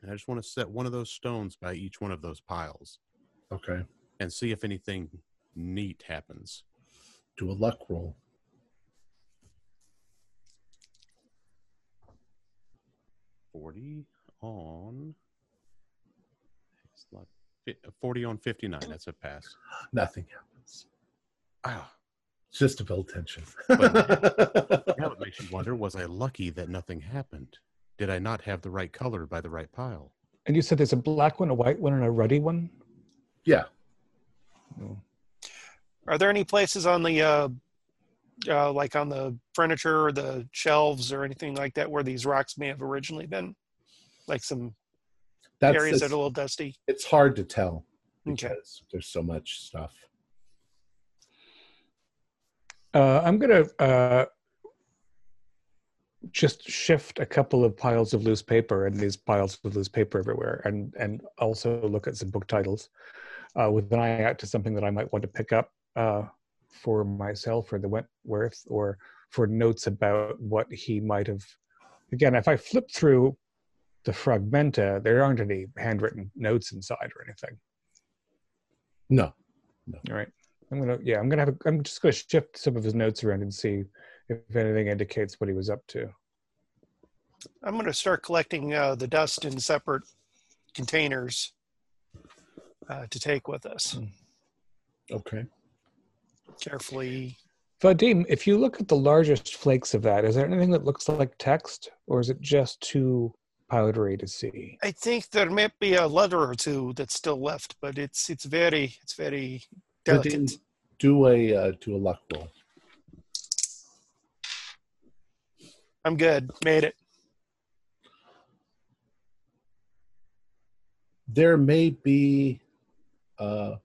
Speaker 2: and I just want to set one of those stones by each one of those piles
Speaker 1: Okay.
Speaker 2: and see if anything neat happens.
Speaker 1: Do a luck roll.
Speaker 2: Forty on. Forty on fifty-nine. That's a pass.
Speaker 1: Nothing happens.
Speaker 2: Ah,
Speaker 1: It's just to build tension.
Speaker 2: but now it makes you wonder: Was I lucky that nothing happened? Did I not have the right color by the right pile?
Speaker 3: And you said there's a black one, a white one, and a ruddy one?
Speaker 1: yeah.
Speaker 3: Oh.
Speaker 6: Are there any places on the, uh, uh, like on the furniture or the shelves or anything like that, where these rocks may have originally been? Like some
Speaker 1: That's
Speaker 6: areas that are a little dusty.
Speaker 1: it's hard to tell
Speaker 6: Okay.
Speaker 1: because there's so much stuff.
Speaker 3: Uh, I'm gonna uh, just shift a couple of piles of loose paper and these piles of loose paper everywhere, and and also look at some book titles uh, with an eye out to something that I might want to pick up uh, for myself or the Wentworth, or for notes about what he might have. Again, if I flip through the fragmenta, there aren't any handwritten notes inside or anything.
Speaker 1: No.
Speaker 3: All right. I'm gonna yeah, I'm gonna have a, I'm just gonna shift some of his notes around and see if anything indicates what he was up to.
Speaker 6: I'm going to start collecting uh, the dust in separate containers uh, to take with us.
Speaker 1: Okay.
Speaker 6: Carefully.
Speaker 3: Vadim, if you look at the largest flakes of that, is there anything that looks like text, or is it just too powdery to see?
Speaker 6: I think there may be a letter or two that's still left, but it's it's very it's very delicate.
Speaker 1: Nadine, do a uh, do a luck roll.
Speaker 6: I'm good. Made it.
Speaker 1: There may be uh,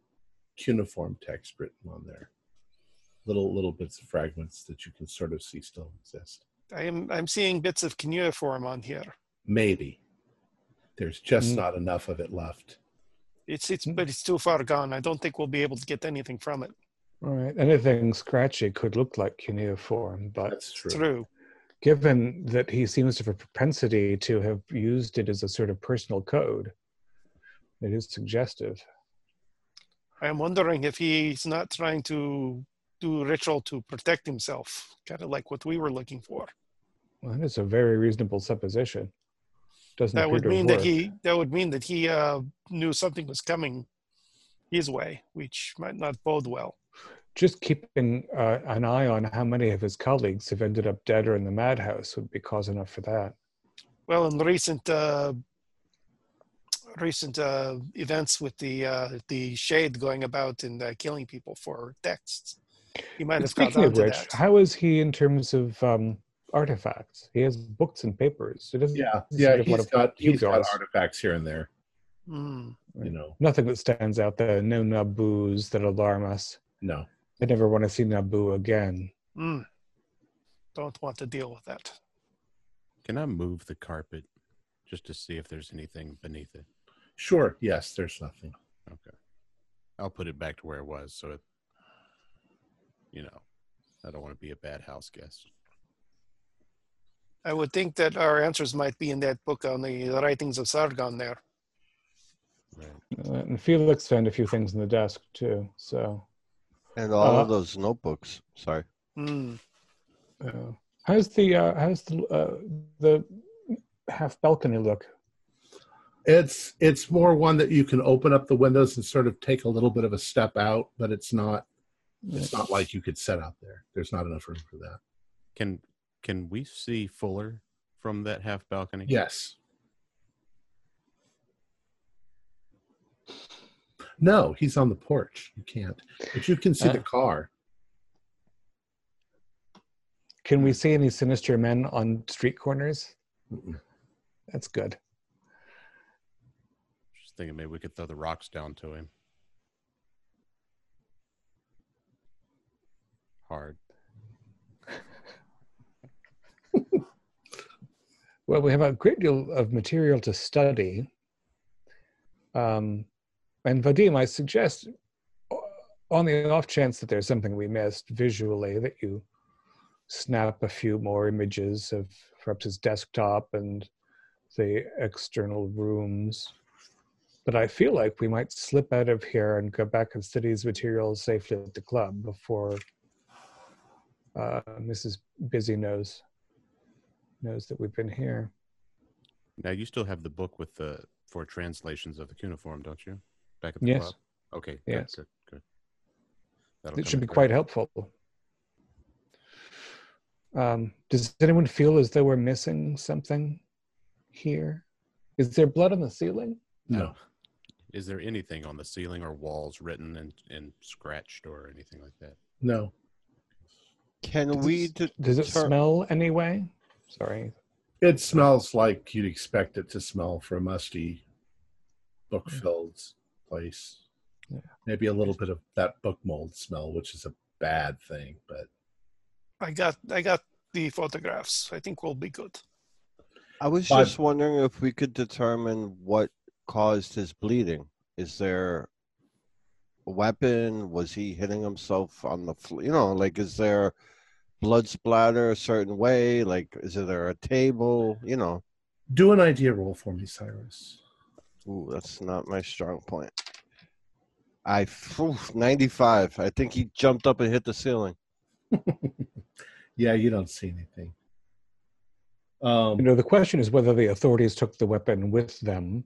Speaker 1: cuneiform text written on there. Little little bits of fragments that you can sort of see still exist.
Speaker 6: I am I'm seeing bits of cuneiform on here.
Speaker 1: Maybe. There's just
Speaker 3: Mm.
Speaker 1: not enough of it left.
Speaker 6: It's it's mm-hmm. but it's too far gone. I don't think we'll be able to get anything from it.
Speaker 3: All right. Anything scratchy could look like cuneiform, but
Speaker 1: That's true.
Speaker 6: True.
Speaker 3: given that he seems to have a propensity to have used it as a sort of personal code, it is suggestive.
Speaker 6: I am wondering if he's not trying to do ritual to protect himself, kind of like what we were looking for.
Speaker 3: Well, that is a very reasonable supposition. Doesn't
Speaker 6: That would mean that he that would mean that he uh, knew something was coming his way, which might not bode well.
Speaker 3: just keeping uh, an eye on how many of his colleagues have ended up dead or in the madhouse would be cause enough for that.
Speaker 6: Well, in recent uh, recent uh, events with the uh, the shade going about and uh, killing people for texts, he might have caught
Speaker 3: Speaking
Speaker 6: on
Speaker 3: of
Speaker 6: to
Speaker 3: which,
Speaker 6: that.
Speaker 3: how is he in terms of um, artifacts? He has books and papers. It doesn't
Speaker 1: Yeah, yeah.
Speaker 3: to have
Speaker 1: He's got he's got artifacts here and there.
Speaker 6: Mm.
Speaker 1: You know,
Speaker 3: Nothing that stands out there. No Nabus that alarm us.
Speaker 1: no.
Speaker 3: I never want to see Nabu again.
Speaker 6: Mm. Don't want to deal with that.
Speaker 2: Can I move the carpet just to see if there's anything beneath it?
Speaker 1: Sure, yes, there's nothing.
Speaker 2: Okay. I'll put it back to where it was so it, you know, I don't want to be a bad house guest.
Speaker 6: I would think that our answers might be in that book on the writings of Sargon there.
Speaker 2: Right.
Speaker 3: Uh, and Felix found a few things in the desk too. So,
Speaker 4: And all
Speaker 3: Uh,
Speaker 4: of those notebooks. Sorry.
Speaker 6: Mm.
Speaker 3: uh, how's the uh, how's the uh, the half balcony look?
Speaker 1: It's it's more one that you can open up the windows and sort of take a little bit of a step out, but it's not it's not like you could set out there. There's not enough room for that.
Speaker 2: Can can we see Fuller from that half balcony?
Speaker 1: Yes. No, he's on the porch. You can't. But you can see the
Speaker 3: Uh.
Speaker 1: car.
Speaker 3: Can we see any sinister men on street corners?
Speaker 1: Mm-mm.
Speaker 3: That's good.
Speaker 2: Just thinking maybe we could throw the rocks down to him. Hard.
Speaker 3: Well, we have a great deal of material to study. Um, and Vadim, I suggest, on the off chance that there's something we missed visually, that you snap a few more images of perhaps his desktop and the external rooms. But I feel like we might slip out of here and go back and study his materials safely at the club before uh, Mrs. Busy knows knows that we've been here.
Speaker 2: Now you still have the book with the for translations of the cuneiform, don't you? Back at the
Speaker 3: Yes.
Speaker 2: club. Okay. good,
Speaker 3: Yes.
Speaker 2: Good. Good. That'll
Speaker 3: it should be
Speaker 2: handy.
Speaker 3: quite helpful. Um, does anyone feel as though we're missing something here? Is there blood on the ceiling?
Speaker 1: No.
Speaker 2: Is there anything on the ceiling or walls written and, and scratched or anything like that?
Speaker 1: No.
Speaker 4: Can we
Speaker 3: Does, does it
Speaker 4: deter-
Speaker 3: smell anyway? Sorry.
Speaker 1: It smells like you'd expect it to smell for a musty book filled place.
Speaker 3: Yeah.
Speaker 1: Maybe a little bit of that book mold smell, which is a bad thing, but
Speaker 6: I got I got the photographs. I think we'll be good.
Speaker 4: I was
Speaker 1: But-
Speaker 4: just wondering if we could determine what caused his bleeding. Is there a weapon? Was he hitting himself on the floor? You know, like is there blood splatter a certain way? Like is there a table? You know,
Speaker 1: do an idea roll for me, Cyrus.
Speaker 4: ooh, that's not my strong point. I phew, 95. I think he jumped up and hit the ceiling.
Speaker 1: yeah, you don't see anything. Um,
Speaker 3: You know, the question is whether the authorities took the weapon with them,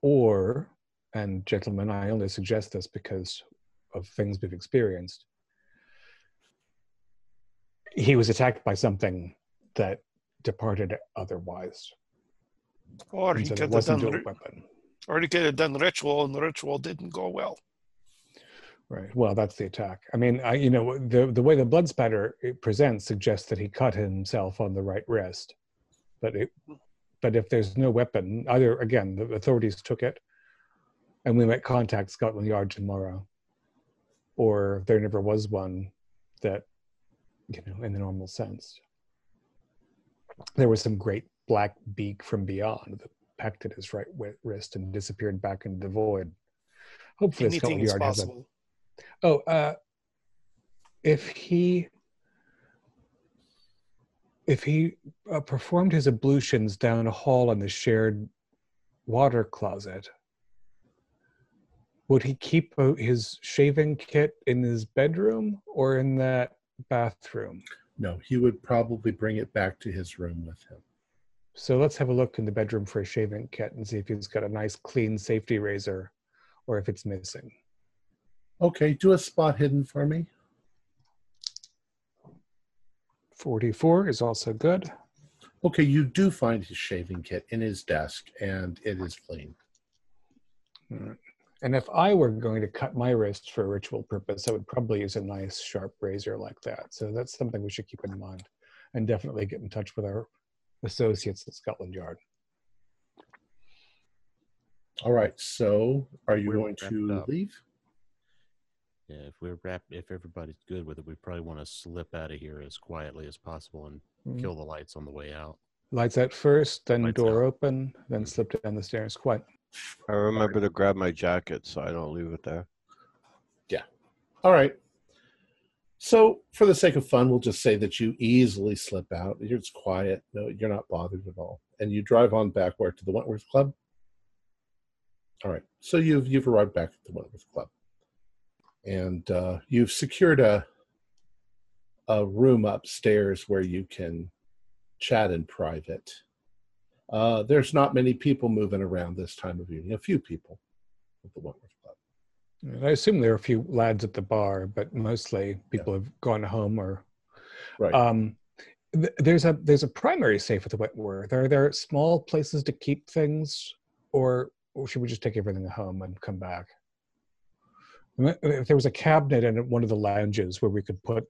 Speaker 3: or, and gentlemen, I only suggest this because of things we've experienced. He was attacked by something that departed otherwise.
Speaker 6: Or
Speaker 3: and
Speaker 6: he
Speaker 3: so
Speaker 6: could have done
Speaker 3: a
Speaker 6: ri-
Speaker 3: weapon.
Speaker 6: or he could have done ritual and the ritual didn't go well.
Speaker 3: Right. Well, that's the attack. I mean, I, you know, the the way the blood spatter it presents suggests that he cut himself on the right wrist, but it, but if there's no weapon, either again the authorities took it, and we might contact Scotland Yard tomorrow, or if there never was one, that, you know, in the normal sense, there was some great black beak from beyond that pecked at his right wrist and disappeared back into the void. Hopefully,
Speaker 6: Anything
Speaker 3: Scotland Yard has a. Oh, uh, if he if he uh, performed his ablutions down a hall in the shared water closet, would he keep uh, his shaving kit in his bedroom or in that bathroom?
Speaker 1: no, he would probably bring it back to his room with him.
Speaker 3: So let's have a look in the bedroom for a shaving kit and see if he's got a nice clean safety razor or if it's missing.
Speaker 1: Okay, do a spot hidden for me.
Speaker 3: 44 is also good.
Speaker 1: Okay, you do find his shaving kit in his desk, and it is clean.
Speaker 3: Mm. And if I were going to cut my wrist for a ritual purpose, I would probably use a nice sharp razor like that. So that's something we should keep in mind and definitely get in touch with our associates at Scotland Yard.
Speaker 1: All right. So, are you
Speaker 2: We're
Speaker 1: going to
Speaker 2: up.
Speaker 1: leave?
Speaker 2: Yeah, if we're wrap, if everybody's good with it, we probably want to slip out of here as quietly as possible and
Speaker 3: Mm.
Speaker 2: kill the lights on the way out.
Speaker 3: Lights out first, then
Speaker 2: Lights
Speaker 3: door
Speaker 2: out.
Speaker 3: open, then slip down the stairs. Quiet.
Speaker 4: I remember to grab my jacket so I don't leave it there. Yeah.
Speaker 1: All right. So, for the sake of fun, we'll just say that you easily slip out. It's quiet. No, you're not bothered at all, and you drive on back where to the Wentworth Club. All right. So you've you've arrived back at the Wentworth Club, and uh, you've secured a a room upstairs where you can chat in private. Uh, there's not many people moving around this time of evening. A few people at the Wentworth Club.
Speaker 3: And I assume there are a few lads at the bar, but mostly people have gone home or.
Speaker 1: Right.
Speaker 3: Um, th- there's a there's a primary safe at the Wentworth. Are there small places to keep things, or, or should we just take everything home and come back? If there was a cabinet in one of the lounges where we could put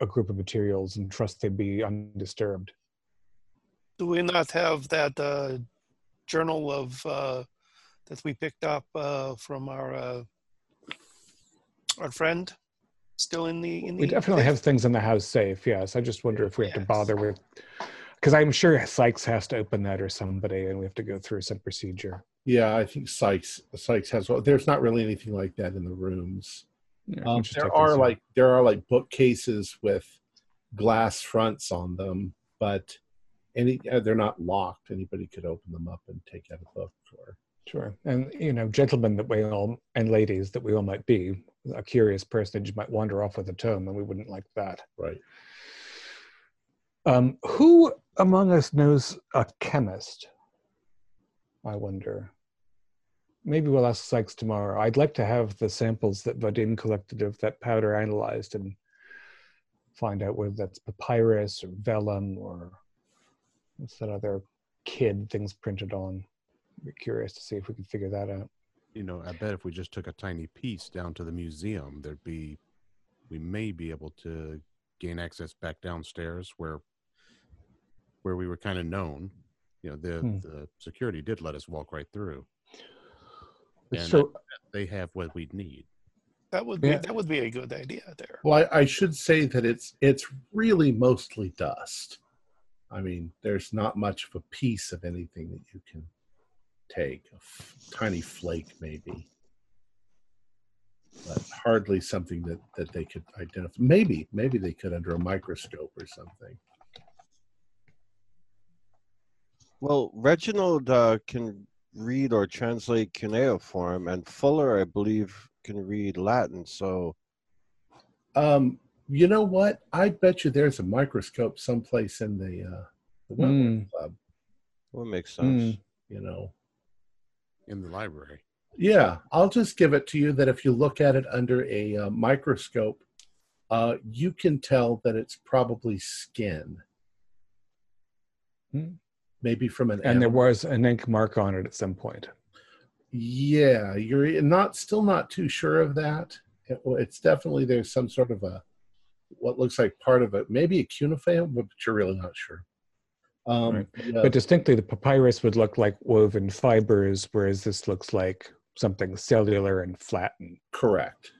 Speaker 3: a group of materials and trust they'd be undisturbed.
Speaker 6: Do we not have that uh, journal of uh, that we picked up uh, from our uh, our friend still in the in the?
Speaker 3: We definitely
Speaker 6: safe?
Speaker 3: have things in the house safe. Yes, I just wonder if we have to bother with, because I'm sure Sykes has to open that or somebody, and we have to go through some procedure.
Speaker 1: Yeah, I think Sykes Sykes has. Well, there's not really anything like that in the rooms.
Speaker 3: Yeah,
Speaker 1: Um, there are like there are like bookcases with glass fronts on them, but any they're not locked. Anybody could open them up and take out a book. Or
Speaker 3: sure, and you know, gentlemen that we all and ladies that we all might be, a curious personage might wander off with a tome, and we wouldn't like that.
Speaker 1: right.
Speaker 3: Um, who among us knows a chemist? I wonder. Maybe we'll ask Sykes tomorrow. I'd like to have the samples that Vadim collected of that powder analyzed and find out whether that's papyrus or vellum or what's that other kid things printed on. Be curious to see if we can figure that out.
Speaker 2: You know, I bet if we just took a tiny piece down to the museum, there'd be, we may be able to gain access back downstairs where, where we were kind of known. You know, the
Speaker 3: Hmm.
Speaker 2: the security did let us walk right through. And
Speaker 3: so
Speaker 2: They have what we'd need.
Speaker 6: That would be
Speaker 3: Yeah.
Speaker 6: that would be a good idea there.
Speaker 1: Well, I, I should say that it's it's really mostly dust. I mean, there's not much of a piece of anything that you can take. A f- tiny flake, maybe, but hardly something that that they could identify. Maybe, maybe they could under a microscope or something.
Speaker 4: Well, Reginald uh, can read or translate cuneiform, and Fuller, I believe, can read Latin. So
Speaker 1: Um, you know what? I bet you there's a microscope someplace in the uh, the
Speaker 3: Mm.
Speaker 1: Club.
Speaker 4: that makes sense.
Speaker 3: Mm.
Speaker 1: You know,
Speaker 2: in the library.
Speaker 1: Yeah, I'll just give it to you that if you look at it under a uh, microscope, uh, you can tell that it's probably skin.
Speaker 3: Hmm.
Speaker 1: Maybe from an
Speaker 3: and there was an ink mark on it at some point.
Speaker 1: Yeah, you're not still not too sure of that. It- it's definitely there's some sort of a what looks like part of it, maybe a cuneiform, but you're really not sure. Um,
Speaker 3: Right.
Speaker 1: yeah,
Speaker 3: But distinctly, the papyrus would look like woven fibers, whereas this looks like something cellular and flattened,
Speaker 1: correct.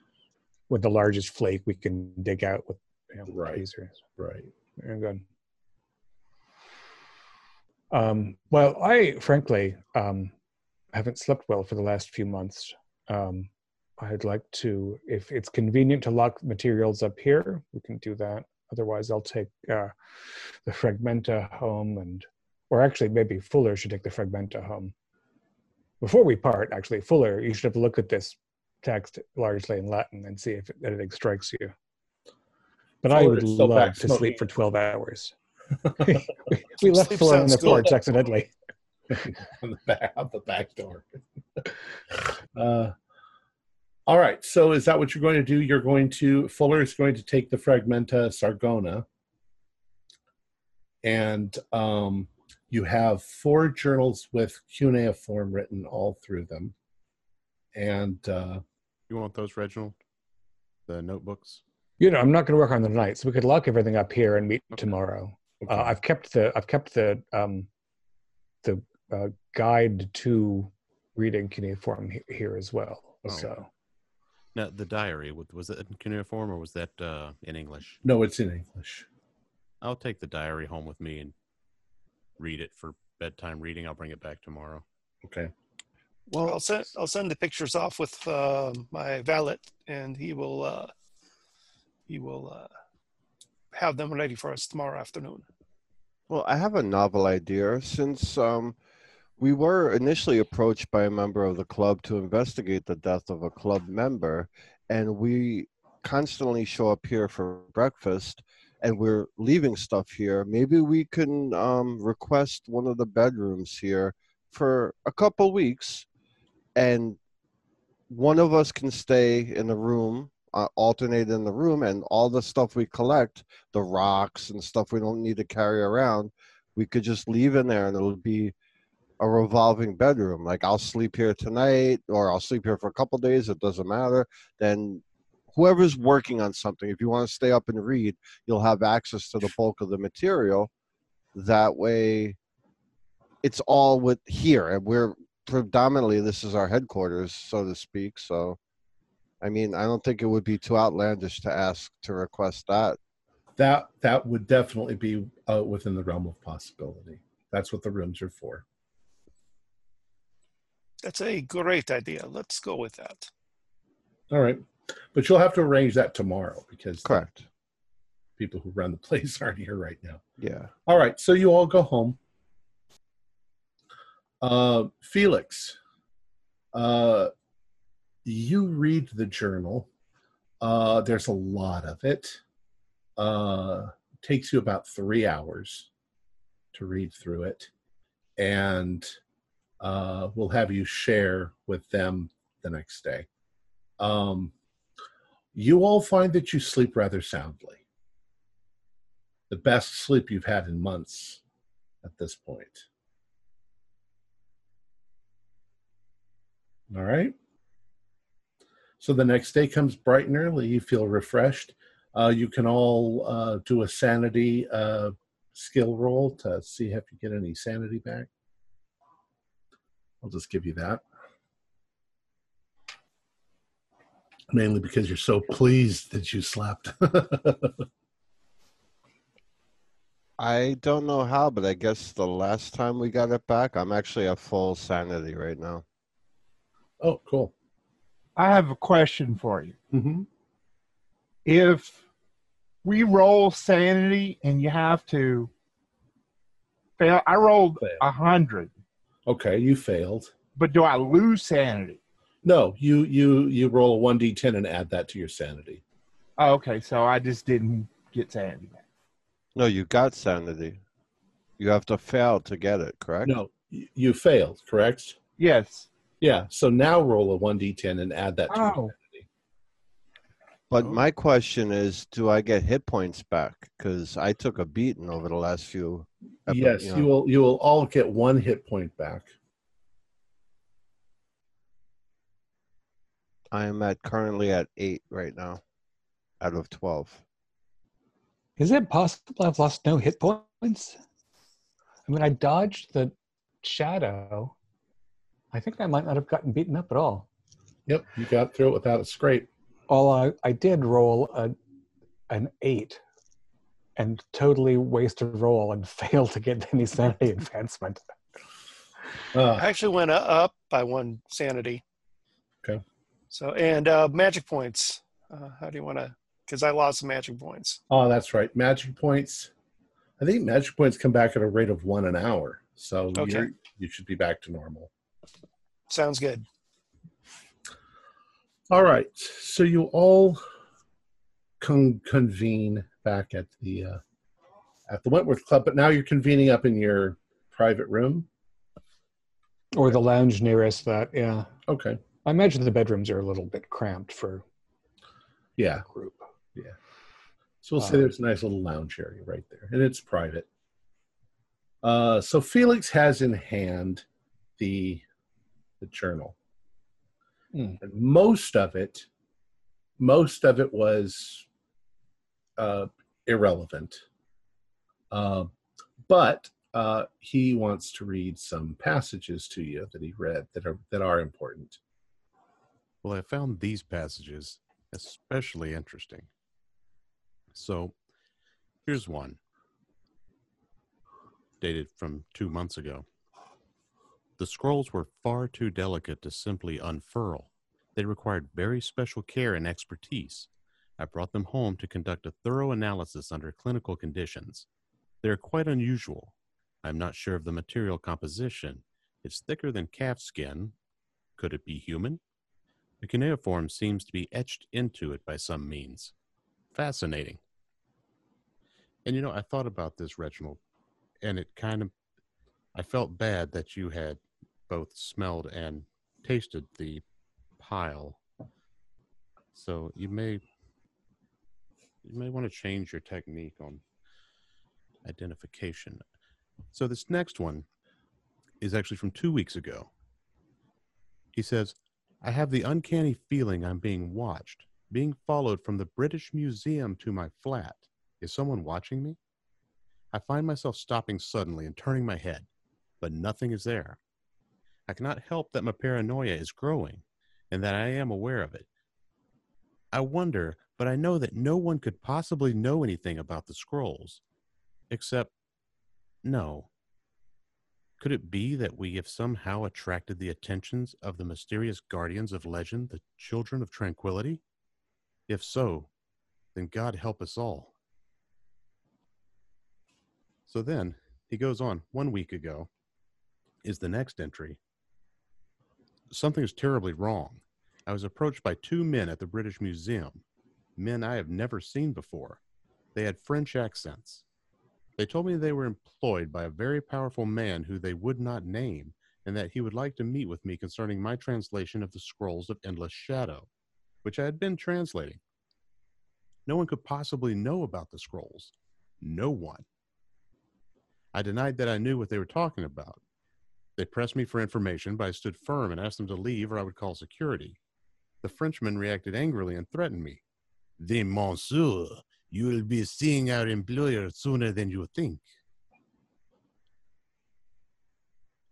Speaker 3: with the largest flake we can dig out with you know,
Speaker 1: Right.
Speaker 3: tweezers.
Speaker 1: Right.
Speaker 3: Very good. Um, well, I frankly um, haven't slept well for the last few months. Um, I'd like to, if it's convenient to lock materials up here, we can do that. Otherwise, I'll take uh, the Fragmenta home, and or actually, maybe Fuller should take the Fragmenta home. Before we part, actually, Fuller, you should have a look at this text largely in Latin and see if anything strikes you. But I would love to sleep for 12 hours. we, left Fuller on the porch accidentally.
Speaker 1: on the back out the back door. uh, all right. So is that what you're going to do? You're going to Fuller is going to take the Fragmenta Sargona, and um, you have four journals with cuneiform written all through them, and uh,
Speaker 2: You want those, Reginald? The notebooks?
Speaker 3: You know, I'm not going to work on them tonight, so we could lock everything up here and meet
Speaker 2: Okay.
Speaker 3: tomorrow.
Speaker 1: okay.
Speaker 3: Uh, I've kept the I've kept the um, the uh, guide to reading cuneiform he- here as well.
Speaker 2: Oh.
Speaker 3: So
Speaker 2: Now, the diary was was it in cuneiform or was that uh, in English?
Speaker 1: No, it's in English.
Speaker 2: I'll take the diary home with me and read it for bedtime reading. I'll bring it back tomorrow.
Speaker 1: Okay.
Speaker 4: Well,
Speaker 6: I'll send I'll send the pictures off with uh, my valet, and he will uh, he will uh, have them ready for us tomorrow afternoon.
Speaker 4: Well, I have a novel idea. Since um, we were initially approached by a member of the club to investigate the death of a club member, and we constantly show up here for breakfast, and we're leaving stuff here. Maybe we can um, request one of the bedrooms here for a couple weeks, and one of us can stay in the room, uh, alternate in the room, and all the stuff we collect the rocks and stuff we don't need to carry around, we could just leave in there and it'll be a revolving bedroom. Like I'll sleep here tonight or I'll sleep here for a couple days, it doesn't matter. Then whoever's working on something, if you want to stay up and read, you'll have access to the bulk of the material. That way it's all with here and we're predominantly this is our headquarters, so to speak. So I mean, I don't think it would be too outlandish to ask to request that.
Speaker 1: That that would definitely be uh, within the realm of possibility. That's what the rooms are for.
Speaker 6: That's a great idea. Let's go with that.
Speaker 1: All right, but you'll have to arrange that tomorrow because
Speaker 4: Correct.
Speaker 1: people who run the place aren't here right now.
Speaker 4: Yeah.
Speaker 1: All right, so you all go home. Uh, Felix, uh, you read the journal. Uh, there's a lot of it. Uh, takes you about three hours to read through it, and uh, we'll have you share with them the next day. Um, you all find that you sleep rather soundly the best sleep you've had in months at this point. All right. So the next day comes bright and early. You feel refreshed. Uh, you can all uh, do a sanity uh, skill roll to see if you get any sanity back. I'll just give you that. Mainly because you're so pleased that you slept.
Speaker 4: I don't know how, but I guess the last time we got it back, I'm actually at full sanity right now.
Speaker 1: oh, cool.
Speaker 5: I have a question for you.
Speaker 1: Mm-hmm.
Speaker 5: If we roll sanity and you have to fail, I rolled a hundred,
Speaker 1: Okay, you failed.
Speaker 5: but do I lose sanity?
Speaker 1: No, you you you roll a one d10 and add that to your sanity.
Speaker 5: Oh, okay, so I just didn't get sanity.
Speaker 4: No, you got sanity. You have to fail to get it, correct?
Speaker 1: No, you failed. Correct.
Speaker 5: Yes.
Speaker 1: Yeah. So now roll a one d10 and add that to your
Speaker 5: Oh.
Speaker 1: Sanity.
Speaker 4: But
Speaker 2: Oh.
Speaker 4: my question is, do I get hit points back? Because I took a beating over the last few. epi-
Speaker 1: Yes,
Speaker 4: know.
Speaker 1: you will. You will all get one hit point back.
Speaker 4: I am at currently at eight right now, out of twelve.
Speaker 3: is it possible I've lost no hit points? I mean, I dodged the shadow. I think I might not have gotten beaten up at all.
Speaker 1: Yep, you got through it without a scrape.
Speaker 3: All I, I did roll a, an eight and totally wasted roll and failed to get any sanity advancement.
Speaker 1: Uh,
Speaker 6: I actually went up by one sanity.
Speaker 1: Okay.
Speaker 6: So and uh, magic points. Uh, how do you want to? Because I lost some magic points.
Speaker 1: oh, that's right. Magic points. I think magic points come back at a rate of one an hour, so
Speaker 6: Okay.
Speaker 1: you should be back to normal.
Speaker 6: Sounds good.
Speaker 1: All right. So you all con- convene back at the uh, at the Wentworth Club, but now you're convening up in your private room.
Speaker 3: Or the lounge nearest that, yeah.
Speaker 1: Okay.
Speaker 3: I imagine the bedrooms are a little bit cramped for
Speaker 1: Yeah.
Speaker 3: group. Yeah.
Speaker 1: So we'll say
Speaker 3: Uh,
Speaker 1: there's a nice little lounge area right there, and it's private. Uh, so Felix has in hand the the journal, And most of it, most of it was uh, irrelevant. Uh, but uh, he wants to read some passages to you that he read that are that are important.
Speaker 2: Well, I found these passages especially interesting. So here's one dated from two months ago. The scrolls were far too delicate to simply unfurl. They required very special care and expertise. I brought them home to conduct a thorough analysis under clinical conditions. They are quite unusual. I'm not sure of the material composition. It's thicker than calf skin. Could it be human? The cuneiform seems to be etched into it by some means. Fascinating. And you know, I thought about this, Reginald, and it kind of, I felt bad that you had both smelled and tasted the pile. So you may, you may want to change your technique on identification. So this next one is actually from two weeks ago. He says, I have the uncanny feeling I'm being watched, being followed from the British Museum to my flat. Is someone watching me? I find myself stopping suddenly and turning my head, but nothing is there. I cannot help that my paranoia is growing and that I am aware of it. I wonder, but I know that no one could possibly know anything about the scrolls. Except, no. Could it be that we have somehow attracted the attentions of the mysterious guardians of legend, the children of tranquility? If so, then God help us all. So then he goes on, one week ago is the next entry. Something is terribly wrong. I was approached by two men at the British Museum, men I have never seen before. They had French accents. They told me they were employed by a very powerful man who they would not name, and that he would like to meet with me concerning my translation of the Scrolls of Endless Shadow, which I had been translating. No one could possibly know about the scrolls. No one. I denied that I knew what they were talking about. They pressed me for information, but I stood firm and asked them to leave or I would call security. The Frenchman reacted angrily and threatened me. Then, monsieur, you will be seeing our employer sooner than you think.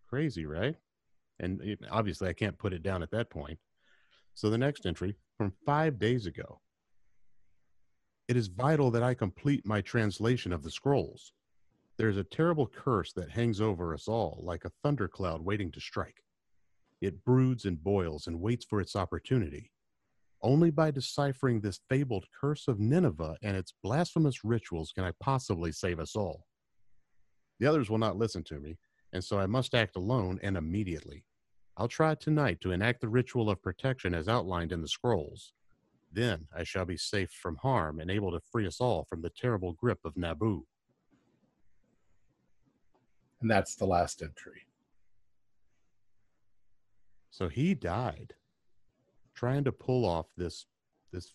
Speaker 2: Crazy, right? And obviously, I can't put it down at that point. So, the next entry from five days ago. It is vital that I complete my translation of the scrolls. There is a terrible curse that hangs over us all like a thundercloud waiting to strike. It broods and boils and waits for its opportunity. Only by deciphering this fabled curse of Nineveh and its blasphemous rituals can I possibly save us all. The others will not listen to me, and so I must act alone and immediately. I'll try tonight to enact the ritual of protection as outlined in the scrolls. Then I shall be safe from harm and able to free us all from the terrible grip of Nabu.
Speaker 1: And that's the last entry.
Speaker 2: So he died trying to pull off this this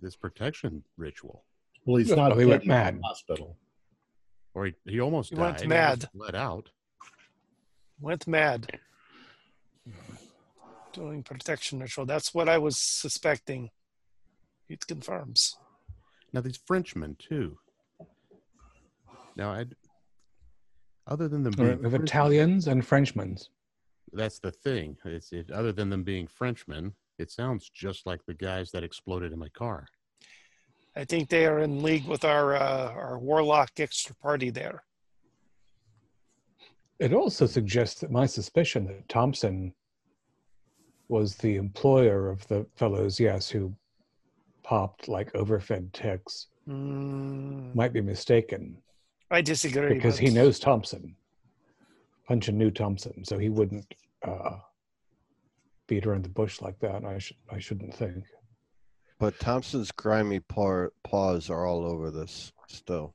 Speaker 2: this protection ritual.
Speaker 1: Well, he's
Speaker 3: Oh,
Speaker 1: not
Speaker 3: he went
Speaker 1: he's in the
Speaker 3: mad.
Speaker 1: hospital.
Speaker 2: Or he, he almost
Speaker 6: He
Speaker 2: died.
Speaker 6: went mad.
Speaker 2: was Let out.
Speaker 6: Went mad. Doing protection ritual. That's what I was suspecting. It confirms.
Speaker 2: Now these Frenchmen too. Now I other than them being
Speaker 3: Of Italians and Frenchmen.
Speaker 2: that's the thing. It's it, other than them being Frenchmen, it sounds just like the guys that exploded in my car.
Speaker 6: I think they are in league with our uh, our warlock extra party there.
Speaker 3: It also suggests that my suspicion that Thompson was the employer of the fellows, yes, who popped like overfed ticks,
Speaker 6: Mm,
Speaker 3: might be mistaken
Speaker 6: I disagree.
Speaker 3: because
Speaker 6: but
Speaker 3: he knows Thompson. Punchin knew Thompson, so he wouldn't uh, beat around the bush like that. I should, I shouldn't think.
Speaker 4: But Thompson's grimy paw, paws are all over this still.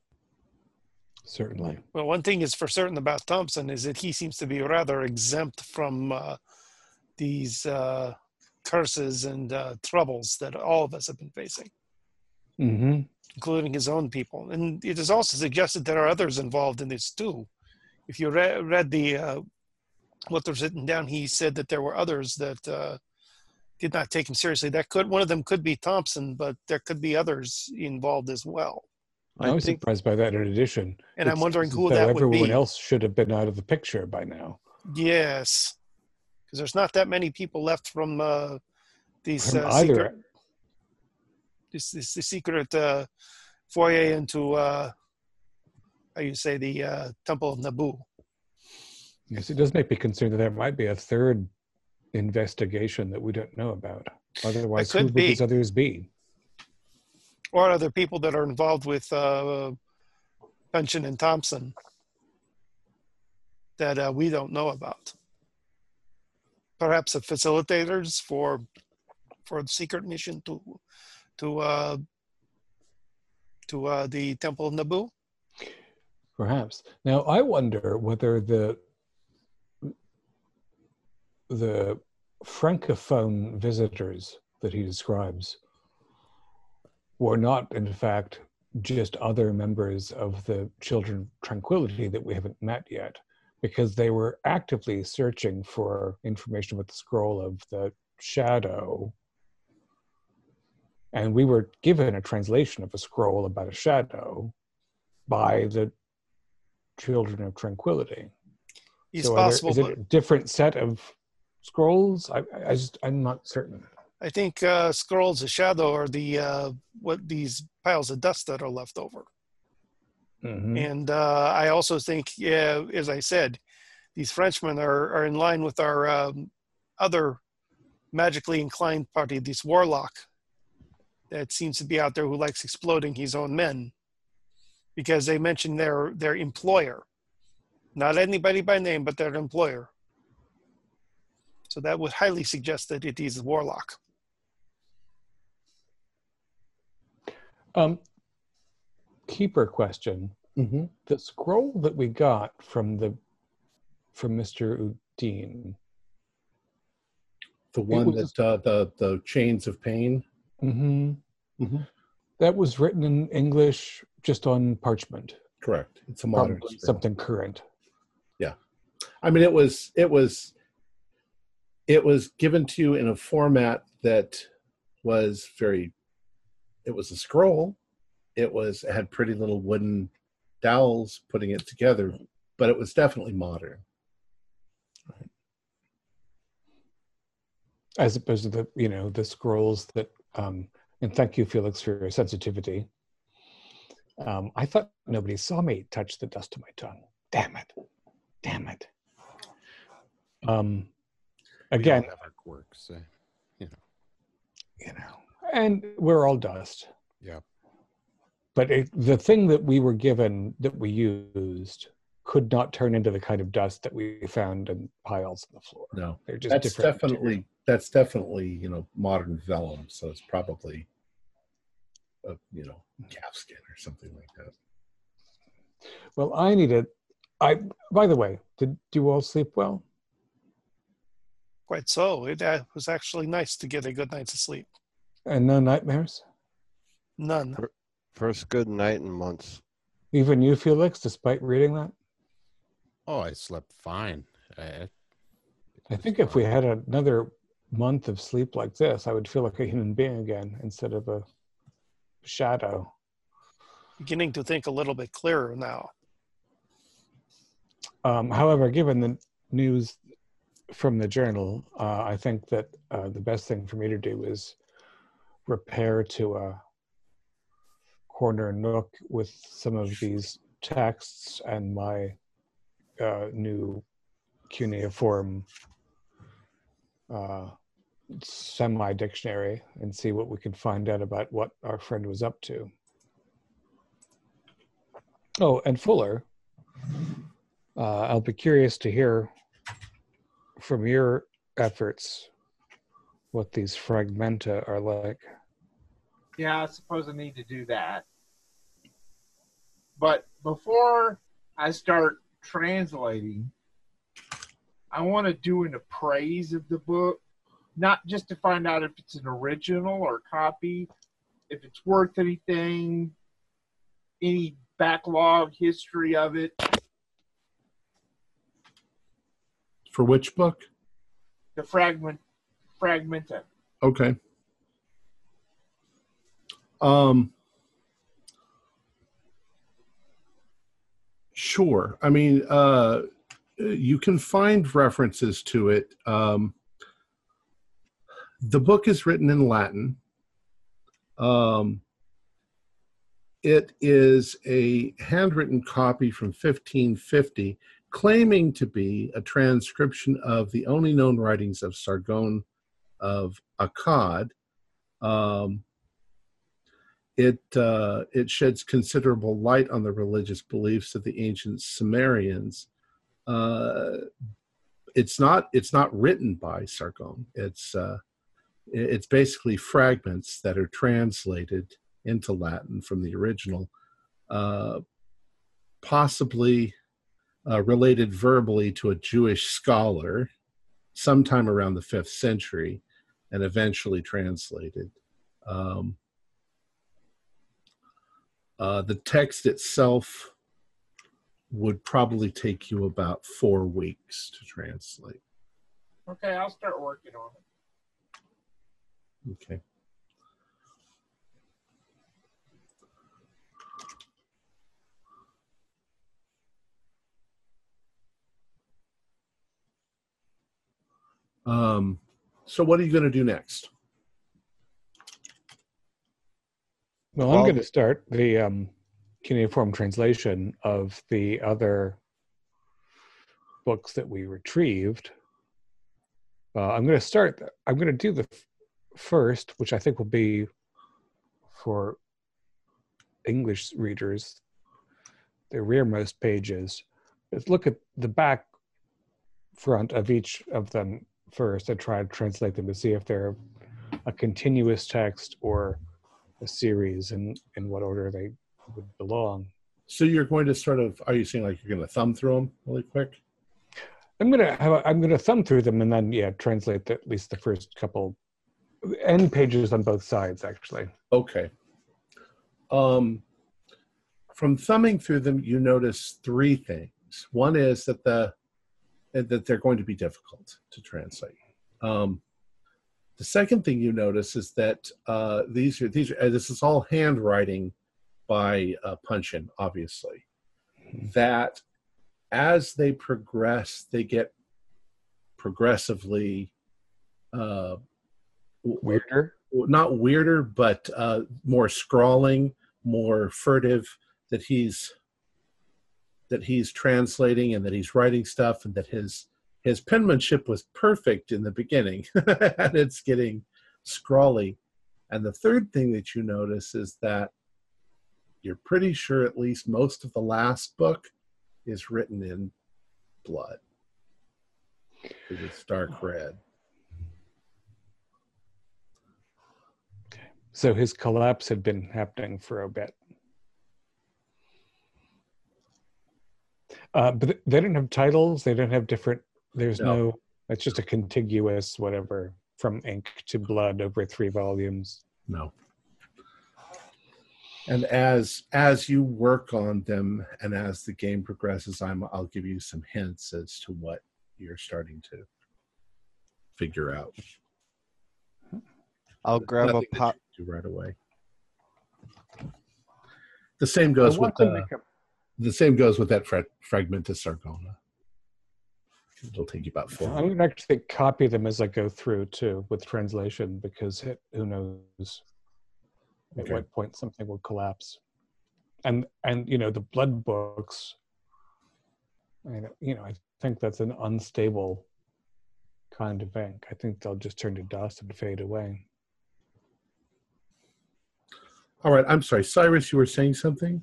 Speaker 3: Certainly.
Speaker 6: Well, one thing is for certain about Thompson is that he seems to be rather exempt from uh, these uh, curses and uh, troubles that all of us have been facing,
Speaker 3: hmm
Speaker 6: including his own people. And it is also suggested there are others involved in this too. If you re- read the uh, what was written down, he said that there were others that uh, did not take him seriously. That could one of them could be Thompson, but there could be others involved as well.
Speaker 3: I,
Speaker 4: I
Speaker 3: was
Speaker 4: think-
Speaker 3: surprised by that in addition.
Speaker 6: And I'm wondering who that would
Speaker 3: everyone
Speaker 6: be.
Speaker 3: else should have been out of the picture by now.
Speaker 6: Yes, because there's not that many people left from uh, these
Speaker 3: From
Speaker 6: uh,
Speaker 3: either
Speaker 6: secret, this, this the secret uh, foyer into uh, how you say the uh, Temple of Nabu.
Speaker 3: Yes, it does make me concerned that there might be a third investigation that we don't know about. Otherwise, who would
Speaker 6: be.
Speaker 3: these others be?
Speaker 6: or other people that are involved with uh, Punchin and Thompson that uh, we don't know about. Perhaps the facilitators for for the secret mission to to uh, to uh, the Temple of Nabu.
Speaker 3: Perhaps. Now, I wonder whether the the francophone visitors that he describes were not, in fact, just other members of the Children Tranquility that we haven't met yet, because they were actively searching for information about the scroll of the shadow. And we were given a translation of a scroll about a shadow by the Children of Tranquility.
Speaker 6: It's
Speaker 3: So
Speaker 6: possible,
Speaker 3: is it a different set of scrolls? I, I just, I'm not certain.
Speaker 6: I think uh, scrolls of shadow are the uh, what these piles of dust that are left over.
Speaker 3: Mhm.
Speaker 6: And uh, I also think, yeah, as I said, these Frenchmen are, are in line with our um, other magically inclined party, this warlock that seems to be out there who likes exploding his own men, because they mention their their employer, not anybody by name, but their employer. So that would highly suggest that it is a warlock.
Speaker 3: Um, keeper question.
Speaker 1: Mm-hmm.
Speaker 3: The scroll that we got from the from Mr. Udine.
Speaker 1: The one
Speaker 3: was-
Speaker 1: that uh, the the chains of pain.
Speaker 3: Hmm
Speaker 1: Mhm.
Speaker 3: That was written in English just on parchment.
Speaker 1: Correct. It's a modern
Speaker 3: Probably something current. Yeah.
Speaker 1: I mean, it was it was it was given to you in a format that was very. It was a scroll. It was it had pretty little wooden dowels putting it together, but it was definitely modern.
Speaker 3: as opposed to the you know the scrolls that um and thank you felix for your sensitivity um i thought nobody saw me touch the dust of my tongue damn it damn it um
Speaker 2: We all
Speaker 3: again
Speaker 2: have quirks. So, you know.
Speaker 3: you know and we're all dust
Speaker 2: Yeah.
Speaker 3: but it, the thing that we were given that we used could not turn into the kind of dust that we found in piles on the floor
Speaker 1: No,
Speaker 3: they're just
Speaker 1: that's
Speaker 3: different
Speaker 1: definitely
Speaker 3: material.
Speaker 1: That's definitely you know modern vellum. So it's probably a you know calfskin or something like that.
Speaker 3: well i needed i by the way did you all sleep well
Speaker 6: Quite so. It uh, was actually nice to get a good night's sleep.
Speaker 3: and no nightmares
Speaker 6: None.
Speaker 4: First good night in months.
Speaker 3: Even you, Felix, despite reading that?
Speaker 2: Oh, I slept fine. I, I
Speaker 3: I think if we had another month of sleep like this, I would feel like a human being again instead of a shadow.
Speaker 6: Beginning to think a little bit clearer now.
Speaker 3: Um, however, given the news from the journal, uh, I think that uh, the best thing for me to do is repair to a corner nook with some of these texts and my uh, new cuneiform uh, semi dictionary and see what we can find out about what our friend was up to. Oh, and Fuller, uh, I'll be curious to hear from your efforts what these fragmenta are like.
Speaker 5: Yeah, I suppose I need to do that. But before I start translating, I want to do an appraise of the book, not just to find out if it's an original or copy, if it's worth anything, any backlog history of it.
Speaker 1: For which book?
Speaker 5: The fragment, fragmenta.
Speaker 1: Okay. Um, Sure. I mean, uh, you can find references to it. Um, the book is written in Latin. Um, it is a handwritten copy from 1550, claiming to be a transcription of the only known writings of Sargon of Akkad. Um, it uh, it sheds considerable light on the religious beliefs of the ancient Sumerians. Uh, it's not it's not written by Sargon. It's uh, it's basically fragments that are translated into Latin from the original, uh, possibly uh, related verbally to a Jewish scholar sometime around the fifth century, and eventually translated. Um, uh, the text itself would probably take you about four weeks to translate.
Speaker 5: Okay, I'll start working on it.
Speaker 1: Okay. Um, so what are you going to do next?
Speaker 3: Well, I'm
Speaker 4: Well-
Speaker 3: going to start the um, cuneiform translation of the other books that we retrieved. Uh, I'm going to start. I'm going to do the f- first, which I think will be for English readers, the rearmost pages. Let's look at the back front of each of them first and try to translate them to see if they're a continuous text or a series and in what order they would belong.
Speaker 1: So you're going to sort of, are you saying like you're going to thumb through them really quick?
Speaker 3: I'm gonna have a, I'm gonna thumb through them and then yeah translate the, at least the first couple end pages on both sides actually.
Speaker 1: Okay. Um, from thumbing through them, you notice three things. One is that the that they're going to be difficult to translate. Um, the second thing you notice is that uh, these are these are uh, this is all handwriting by uh, Punchin, obviously. That as they progress, they get progressively uh,
Speaker 3: Weirder.
Speaker 1: not weirder, but uh, more scrawling, more furtive. That he's that he's translating and that he's writing stuff, and that his his penmanship was perfect in the beginning, and it's getting scrawly. And the third thing that you notice is that you're pretty sure at least most of the last book is written in blood. It's dark red.
Speaker 3: So his collapse had been happening for a bit. Uh, but they didn't have titles. They don't have different. There's
Speaker 1: No.
Speaker 3: no. It's just a contiguous whatever from ink to blood over three volumes.
Speaker 1: No. And as as you work on them and as the game progresses, I'm I'll give you some hints as to what you're starting to figure out.
Speaker 4: I'll grab a
Speaker 1: nothing that
Speaker 4: pot.
Speaker 1: Do right away. The same goes with the,
Speaker 3: a- uh,
Speaker 1: the same goes with that fra- fragmenta Sargona. It'll take you about 4
Speaker 3: I'm going to actually copy them as I go through too with translation because it, who knows at
Speaker 1: Okay.
Speaker 3: what point something will collapse. And and you know the blood books. I mean, you know, I think that's an unstable kind of ink. I think they'll just turn to dust and fade away.
Speaker 1: All right, I'm sorry, Cyrus, you were saying something?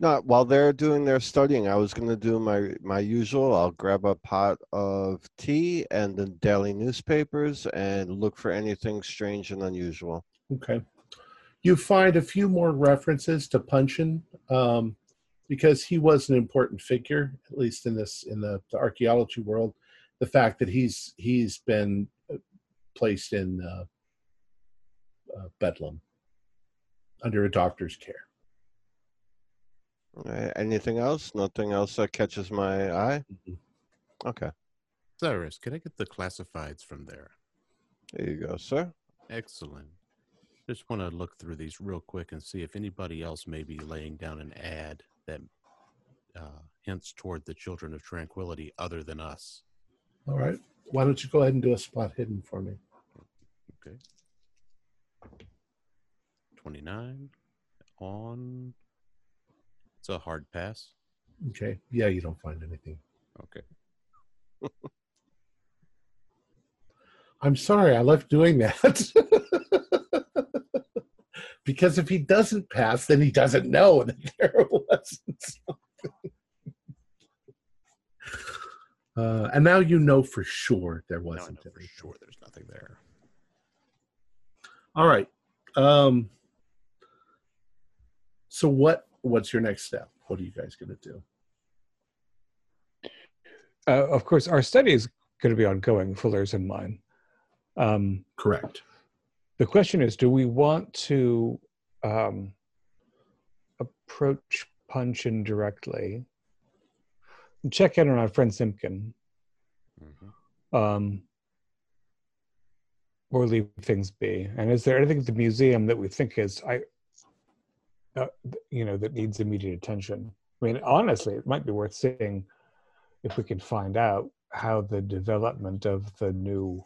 Speaker 4: No, while they're doing their studying, I was going to do my my usual. I'll grab a pot of tea and the daily newspapers and look for anything strange and unusual.
Speaker 1: Okay. You find a few more references to Punchin um, because he was an important figure, at least in this in the, the archaeology world. The fact that he's he's been uh, placed in uh, uh, Bedlam under a doctor's care.
Speaker 4: Uh, anything else? Nothing else that catches my eye?
Speaker 1: Mhm.
Speaker 4: Okay.
Speaker 2: Cyrus, can I get the classifieds from there?
Speaker 4: There you go, sir.
Speaker 2: Excellent. Just want to look through these real quick and see if anybody else may be laying down an ad that uh, hints toward the children of tranquility other than us.
Speaker 1: All right. Why don't you go ahead and do a spot hidden for me?
Speaker 2: Okay. 29 on. It's a hard pass.
Speaker 1: Okay. Yeah, you don't find anything.
Speaker 2: Okay.
Speaker 1: I'm sorry, I left doing that. because if he doesn't pass, then he doesn't know that there wasn't something. Uh, and now you know for sure there wasn't
Speaker 2: know for sure there's nothing there.
Speaker 1: All right. Um, so what? What's your next step? What are you guys going to do?
Speaker 3: Uh, of course, our study is going to be ongoing, Fuller's and mine. Um,
Speaker 1: Correct.
Speaker 3: the question is do we want to um, approach Punchin directly and check in on our friend Simpkin
Speaker 2: hmm
Speaker 3: um, or leave things be and is there anything at the museum that we think is i uh, you know that needs immediate attention. I mean honestly it might be worth seeing if we can find out how the development of the new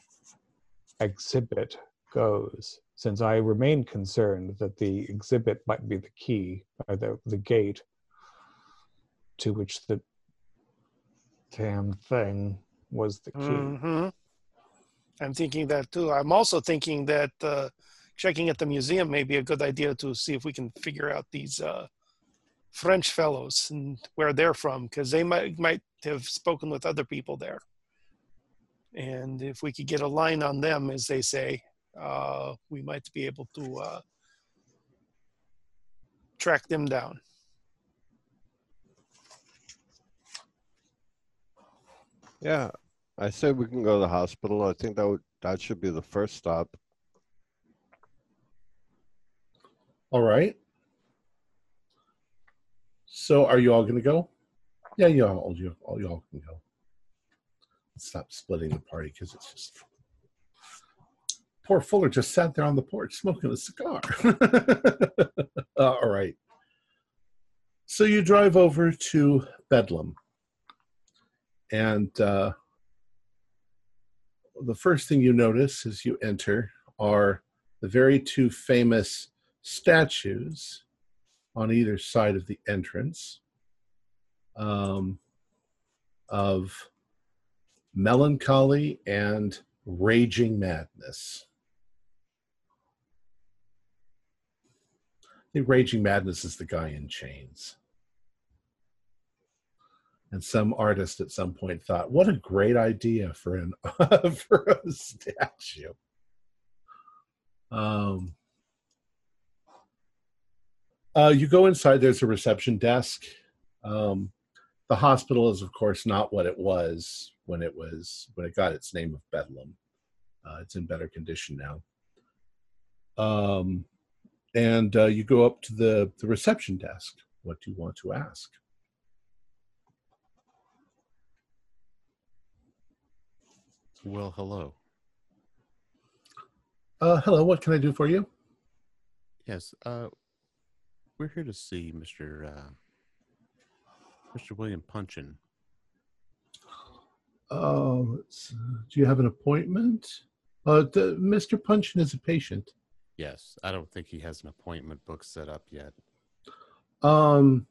Speaker 3: exhibit goes. Since i remain concerned that the exhibit might be the key or the, the gate to which the damn thing was the key.
Speaker 6: Hmm I'm thinking that too. I'm also thinking that uh, checking at the museum may be a good idea to see if we can figure out these uh, French fellows and where they're from, because they might might have spoken with other people there. And if we could get a line on them, as they say, uh, we might be able to uh, track them down.
Speaker 4: Yeah, I say we can go to the hospital. I think that would that should be the first stop.
Speaker 1: All right. So are you all going to go? Yeah, you all you all you all can go. Stop splitting the party because it's just poor Fuller just sat there on the porch smoking a cigar. Uh, all right. So you drive over to Bedlam, and uh, the first thing you notice as you enter are the very two famous statues on either side of the entrance um, of melancholy and raging madness. I think raging madness is the guy in chains. And some artist at some point thought, "What a great idea for an for a statue." Um, uh, you go inside. There's a reception desk. Um, the hospital is, of course, not what it was when it was when it got its name of Bedlam. Uh, it's in better condition now. Um, and uh, you go up to the the reception desk. What do you want to ask?
Speaker 2: Well, hello.
Speaker 1: Uh, hello. What can I do for you?
Speaker 2: Yes, uh, we're here to see Mr. Uh, Mr. William Punchin.
Speaker 1: Oh, do you have an appointment? Uh, the, Mr. Punchin is a patient.
Speaker 2: Yes, I don't think he has an appointment book set up yet.
Speaker 1: Um,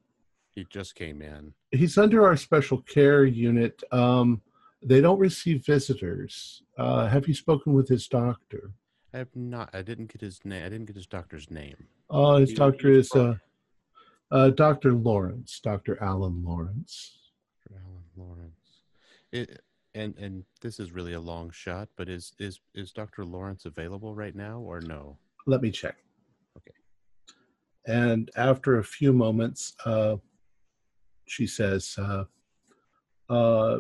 Speaker 2: He just came in.
Speaker 1: he's under our special care unit. Um, they don't receive visitors. Uh, have you spoken with his doctor?
Speaker 2: I have not. I didn't get his name. I didn't get his doctor's name.
Speaker 1: Uh, his
Speaker 2: He-
Speaker 1: doctor
Speaker 2: he's
Speaker 1: is uh, uh, Dr. Lawrence, Dr. Alan Lawrence.
Speaker 2: Dr. Alan Lawrence. It, and and this is really a long shot, but is is is Dr. Lawrence available right now or no?
Speaker 1: Let me check.
Speaker 2: Okay.
Speaker 1: And after a few moments, uh, she says, uh, uh,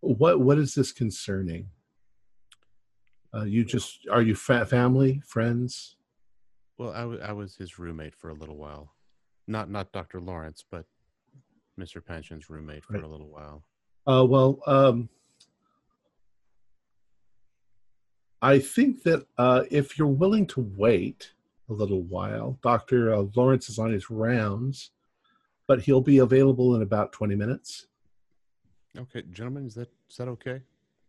Speaker 1: "What what is this concerning? Uh, you just are you fa- family, friends?
Speaker 2: Well, I was his roommate for a little while. Not not Dr. Lawrence, but Mr. Punchin's roommate for
Speaker 1: Right.
Speaker 2: a little while.
Speaker 1: Uh, well, um, I think that uh, if you're willing to wait a little while, Dr. Uh, Lawrence is on his rounds, but he'll be available in about 20 minutes.
Speaker 2: Okay, gentlemen, is that is that okay?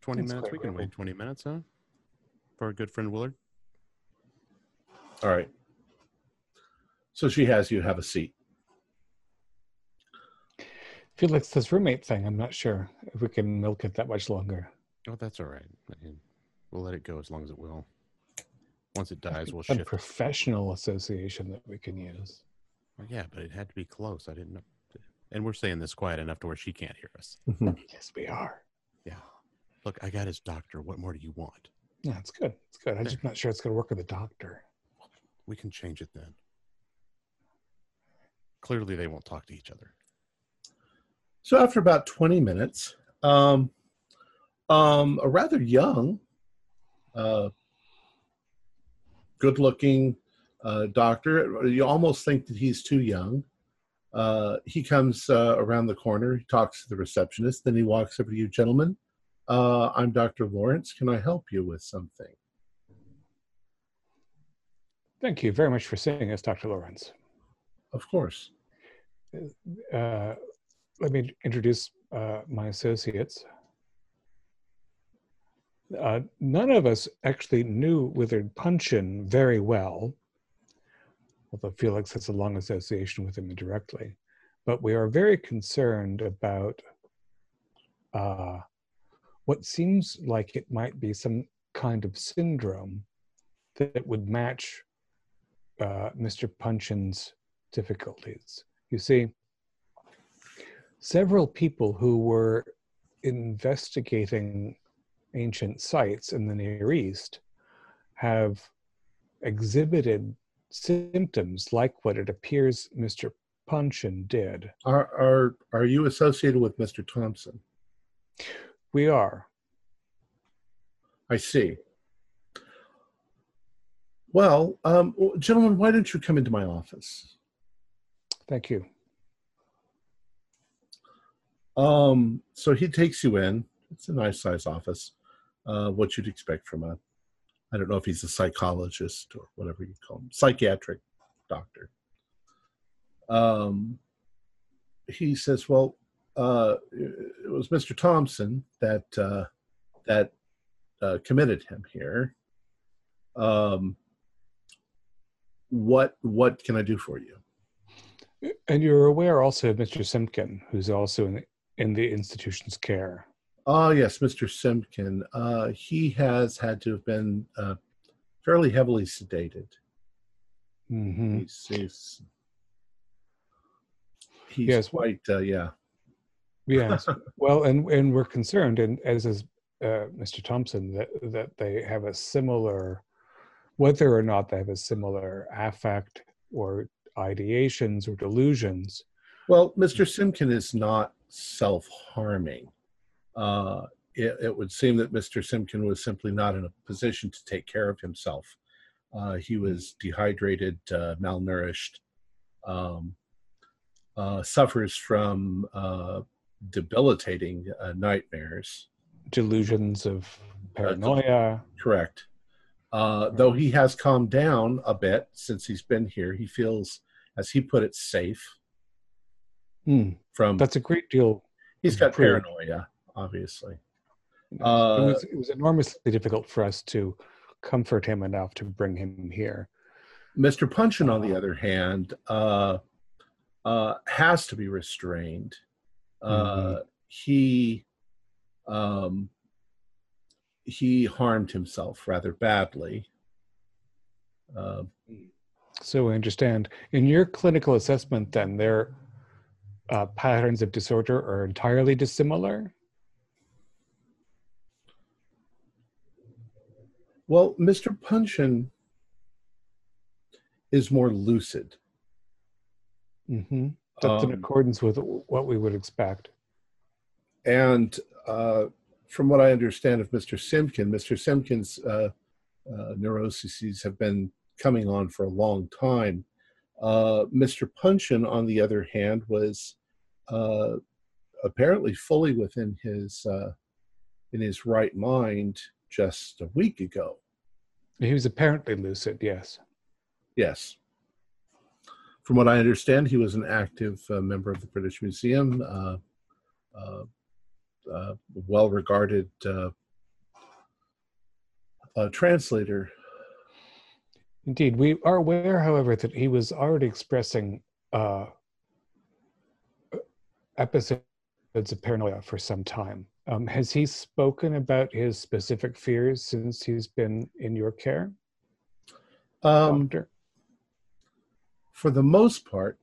Speaker 2: Twenty
Speaker 3: That's
Speaker 2: minutes. We can wait twenty minutes, huh? For our good friend Willard.
Speaker 1: All right. So she has you have a seat.
Speaker 3: Felix, this roommate thing, I'm not sure if we can milk it that much longer.
Speaker 2: Oh, that's all right. I mean, we'll let it go as long as it will. Once it dies, we'll
Speaker 3: Some
Speaker 2: shift.
Speaker 3: professional association that we can use.
Speaker 2: Oh, yeah, but it had to be close. I didn't know. And we're saying this quiet enough to where she can't hear us. Mm-hmm.
Speaker 3: Yes, we are.
Speaker 2: Yeah. Look, I got his doctor. What more do you want?
Speaker 3: Yeah, it's good. It's good. I'm just not sure it's going to work with the doctor.
Speaker 2: We can change it then. Clearly, they won't talk to each other.
Speaker 1: So after about 20 minutes, um, um, a rather young, uh, good looking uh, doctor, you almost think that he's too young. Uh, he comes uh, around the corner, he talks to the receptionist, then he walks over to you, gentlemen. Uh, I'm Dr. Lawrence. Can I help you with something?
Speaker 3: Thank you very much for seeing us, Dr. Lawrence.
Speaker 1: Of course.
Speaker 3: Uh, let me introduce uh, my associates. Uh, none of us actually knew Withered Punchin very well, although Felix has a long association with him indirectly. But we are very concerned about uh, what seems like it might be some kind of syndrome that would match uh, Mr. Punchin's difficulties. You see, several people who were investigating ancient sites in the Near East have exhibited symptoms like what it appears Mr. Punchin did.
Speaker 1: Are, are, are you associated with Mr. Thompson?
Speaker 3: We are.
Speaker 1: I see. Well, um, gentlemen, why don't you come into my office?
Speaker 3: Thank you.
Speaker 1: Um, so he takes you in. It's a nice size office. Uh, what you'd expect from a, I don't know if he's a psychologist or whatever you call him, psychiatric doctor. Um, he says, "Well, uh, it was Mr. Thompson that uh, that uh, committed him here. Um, what what can I do for you?"
Speaker 3: And you're aware also of Mr. Simpkin, who's also in the, in the institution's care.
Speaker 1: Oh yes, Mr. Simpkin. Uh, he has had to have been uh, fairly heavily sedated.
Speaker 3: hmm
Speaker 1: He's he's, he's
Speaker 3: Yes.
Speaker 1: quite uh, yeah.
Speaker 3: Yes. well, and and we're concerned, and as is uh, Mr. Thompson, that that they have a similar, whether or not they have a similar affect or ideations or delusions.
Speaker 1: Well, Mr. Simpkin is not self-harming. Uh, it, it would seem that Mr. Simpkin was simply not in a position to take care of himself. Uh, he was dehydrated, uh, malnourished, um, uh, suffers from uh, debilitating uh, nightmares.
Speaker 3: delusions of paranoia.
Speaker 1: Correct. Uh, though he has calmed down a bit since he's been here, he feels, as he put it, safe
Speaker 3: Hmm,
Speaker 1: from.
Speaker 3: That's a great deal.
Speaker 1: he's got
Speaker 3: improved.
Speaker 1: paranoia, obviously.
Speaker 3: it,
Speaker 1: Uh,
Speaker 3: was, it was enormously difficult for us to comfort him enough to bring him here.
Speaker 1: Mr. Punchin, on the other hand, uh, uh, has to be restrained. Uh, He um, he harmed himself rather badly. Uh,
Speaker 3: So I understand. In your clinical assessment, then, their uh, patterns of disorder are entirely dissimilar.
Speaker 1: well, Mr. Punchin is more lucid.
Speaker 3: hmm That's in
Speaker 1: Um,
Speaker 3: accordance with what we would expect.
Speaker 1: And uh, from what I understand of Mr. Simpkin, Mr. Simpkin's uh, uh, neuroses have been coming on for a long time. Uh, Mr. Punchin, on the other hand, was uh, apparently fully within his uh, in his right mind just a week ago.
Speaker 3: He was apparently lucid, yes.
Speaker 1: Yes. from what I understand, he was an active uh, member of the British Museum, uh, uh, uh, well regarded uh, uh, translator.
Speaker 3: Indeed, we are aware, however, that he was already expressing uh, episodes of paranoia for some time. Um, has he spoken about his specific fears since he's been in your care,
Speaker 1: Um,
Speaker 3: doctor?
Speaker 1: for the most part,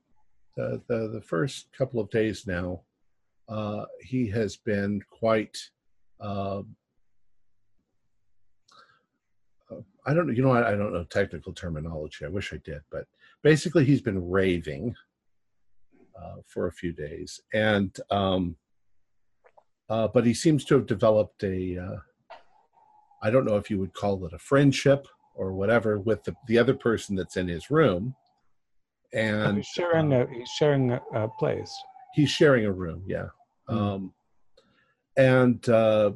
Speaker 1: the, the, the first couple of days now, uh, he has been quite. Uh, uh, I don't know. You know, I, I don't know technical terminology. I wish I did, but basically, he's been raving uh, for a few days, and um, uh, but he seems to have developed a. Uh, I don't know if you would call it a friendship or whatever with the, the other person that's in his room, and
Speaker 3: he's sharing a he's sharing a, a place.
Speaker 1: he's sharing a room yeah. Um and uh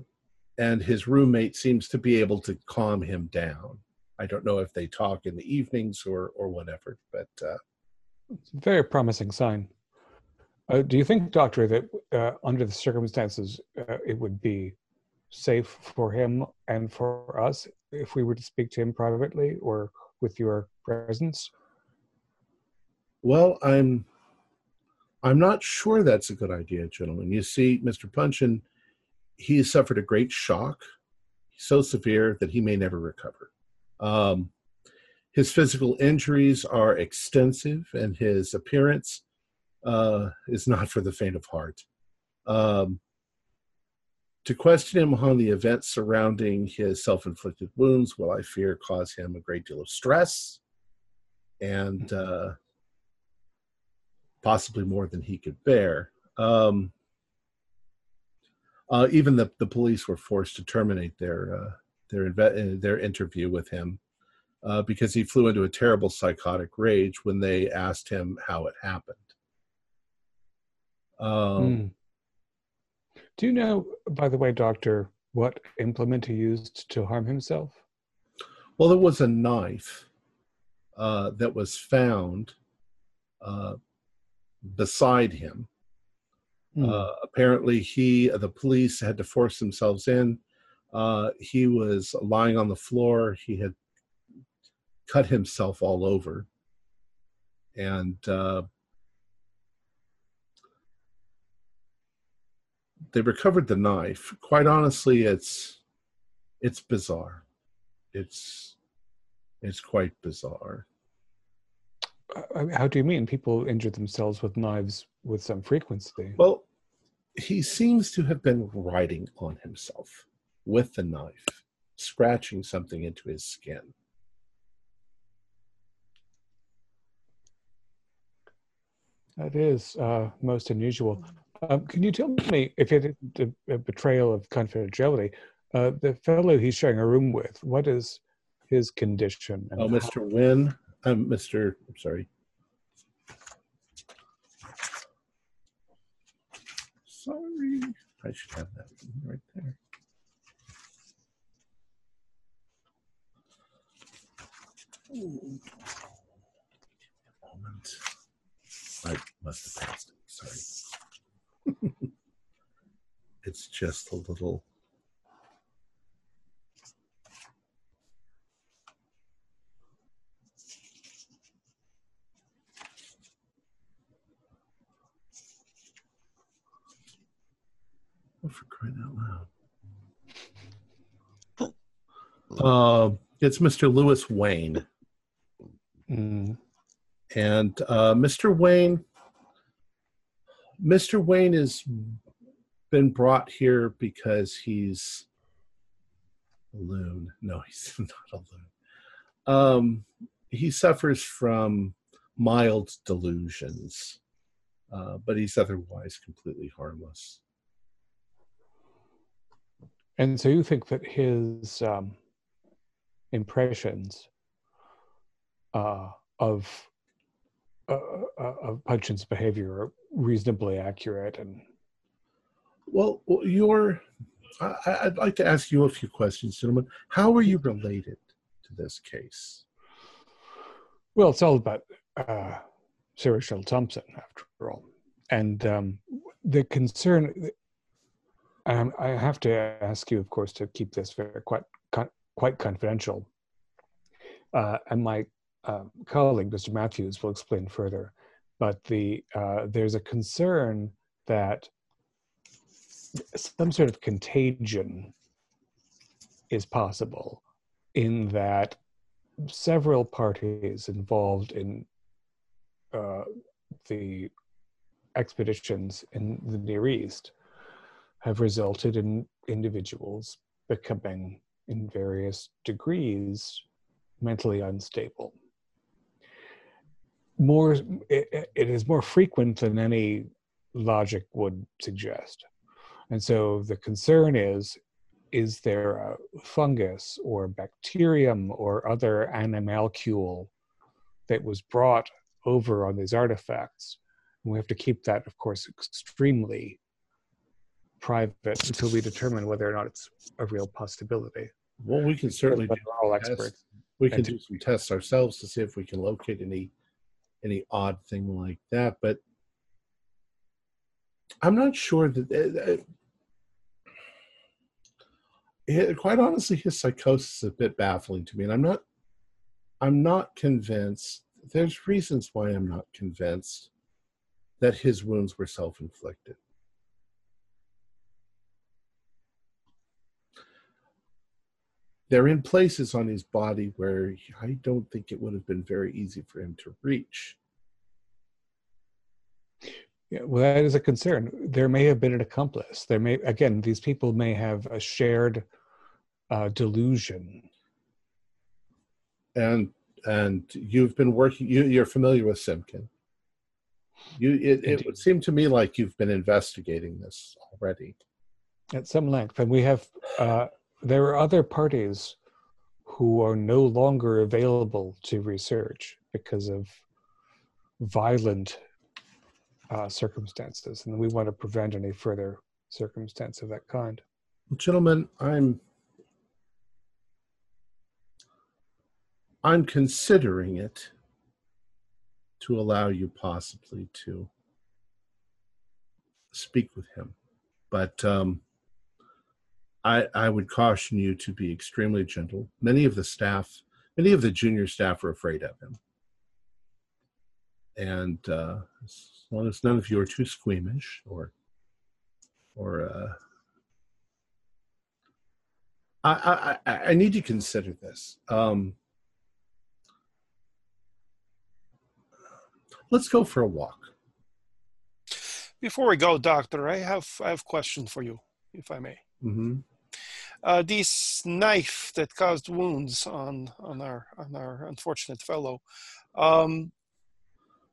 Speaker 1: and his roommate seems to be able to calm him down i don't know if they talk in the evenings or or whatever but uh
Speaker 3: It's a very promising sign. Uh, do you think, Doctor, that uh, under the circumstances, uh, it would be safe for him and for us if we were to speak to him privately or with your presence?
Speaker 1: well i'm i'm not sure that's a good idea gentlemen you see mr punchin he has suffered a great shock so severe that he may never recover um his physical injuries are extensive and his appearance uh, is not for the faint of heart. Um, to question him on the events surrounding his self inflicted wounds will, I fear, cause him a great deal of stress and uh, possibly more than he could bear. Um, uh, even the, the police were forced to terminate their, uh, their, inve- uh, their interview with him uh, because he flew into a terrible psychotic rage when they asked him how it happened. Um,
Speaker 3: Mm. Do you know, by the way, Doctor, what implement he used to harm himself?
Speaker 1: Well, there was a knife uh, that was found uh, beside him.
Speaker 3: Hmm.
Speaker 1: Uh, apparently, he the police had to force themselves in. Uh, he was lying on the floor. He had cut himself all over, and uh, they recovered the knife. Quite honestly, it's it's bizarre. It's it's quite bizarre.
Speaker 3: How do you mean people injure themselves with knives with some frequency?
Speaker 1: Well, he seems to have been riding on himself with the knife, scratching something into his skin.
Speaker 3: That is uh, most unusual. Um, can you tell me if it is a, a betrayal of confidentiality? Uh, the fellow he's sharing a room with, what is his condition?
Speaker 1: Oh, Mr. Wynn, um, Mr. I'm sorry. Sorry, I should have that right there. Ooh. Moment. I must have passed it. Sorry. it's just a little. Loud. Uh, it's Mr. Lewis Wayne.
Speaker 3: Mm,
Speaker 1: And uh, Mr. Wayne, Mr. Wayne has been brought here because he's a loon. No, he's not a loon. Um, he suffers from mild delusions, uh, but he's otherwise completely harmless.
Speaker 3: And so you think that his um, impressions uh, of uh, uh, of Punchin's behavior are reasonably accurate and
Speaker 1: Well, you're. I, I'd like to ask you a few questions, gentlemen. How are you related to this case?
Speaker 3: Well, it's all about uh, Sarah Shell Thompson, after all. And um, the concern, um, I have to ask you, of course, to keep this very quite quite confidential. Uh, and my uh, colleague, Mr. Matthews, will explain further. But the uh, there's a concern that some sort of contagion is possible in that several parties involved in uh, the expeditions in the Near East have resulted in individuals becoming, in various degrees, mentally unstable. More, it, it is more frequent than any logic would suggest. And so the concern is is there a fungus or bacterium or other animalcule that was brought over on these artifacts? And we have to keep that, of course, extremely private until we determine whether or not it's a real possibility.
Speaker 1: Well, we can certainly do
Speaker 3: all experts.
Speaker 1: We can do some tests ourselves to see if we can locate any any odd thing like that. But I'm not sure that. Uh, uh, it- quite honestly, his psychosis is a bit baffling to me, and I'm not. I'm not convinced. There's reasons why I'm not convinced that his wounds were self-inflicted. They're in places on his body where I don't think it would have been very easy for him to reach.
Speaker 3: Yeah, well, that is a concern. There may have been an accomplice. There may, again, these people may have a shared uh, delusion.
Speaker 1: and and you've been working you, you're familiar with Simpkin you it, it would seem to me like you've been investigating this already
Speaker 3: at some length and we have uh, there are other parties who are no longer available to research because of violent uh, circumstances and we want to prevent any further circumstance of that kind.
Speaker 1: Gentlemen i'm i'm considering it to allow you possibly to speak with him. But um i i would caution you to be extremely gentle many of the staff many of the junior staff are afraid of him and uh as long as none of you are too squeamish or or uh I, I, I need to consider this. Um, let's go for a walk.
Speaker 6: Before we go, Doctor, I have I have a question for you, if I may.
Speaker 1: hmm
Speaker 6: Uh, this knife that caused wounds on on our on our unfortunate fellow, um,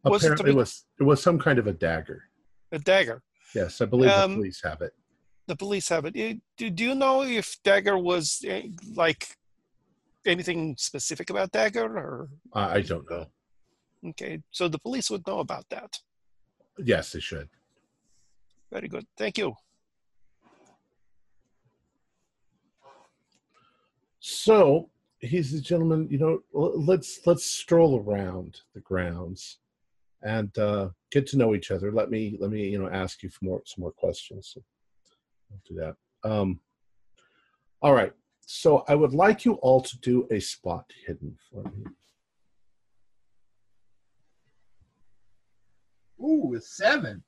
Speaker 6: Was it
Speaker 1: it was it was some kind of a dagger.
Speaker 6: a dagger.
Speaker 1: Yes, I believe
Speaker 6: Um,
Speaker 1: the police have it.
Speaker 6: The police have it. Do, do you know if dagger was eh, like anything specific about dagger, or
Speaker 1: I don't know.
Speaker 6: okay? So the police would know about that.
Speaker 1: Yes, they should.
Speaker 6: Very good. Thank you.
Speaker 1: So he says, gentlemen, you know, let's let's stroll around the grounds and uh, get to know each other. Let me let me you know ask you for more some more questions. So I'll do that. Um, all right. So I would like you all to do a spot hidden for me.
Speaker 5: Ooh, a seven.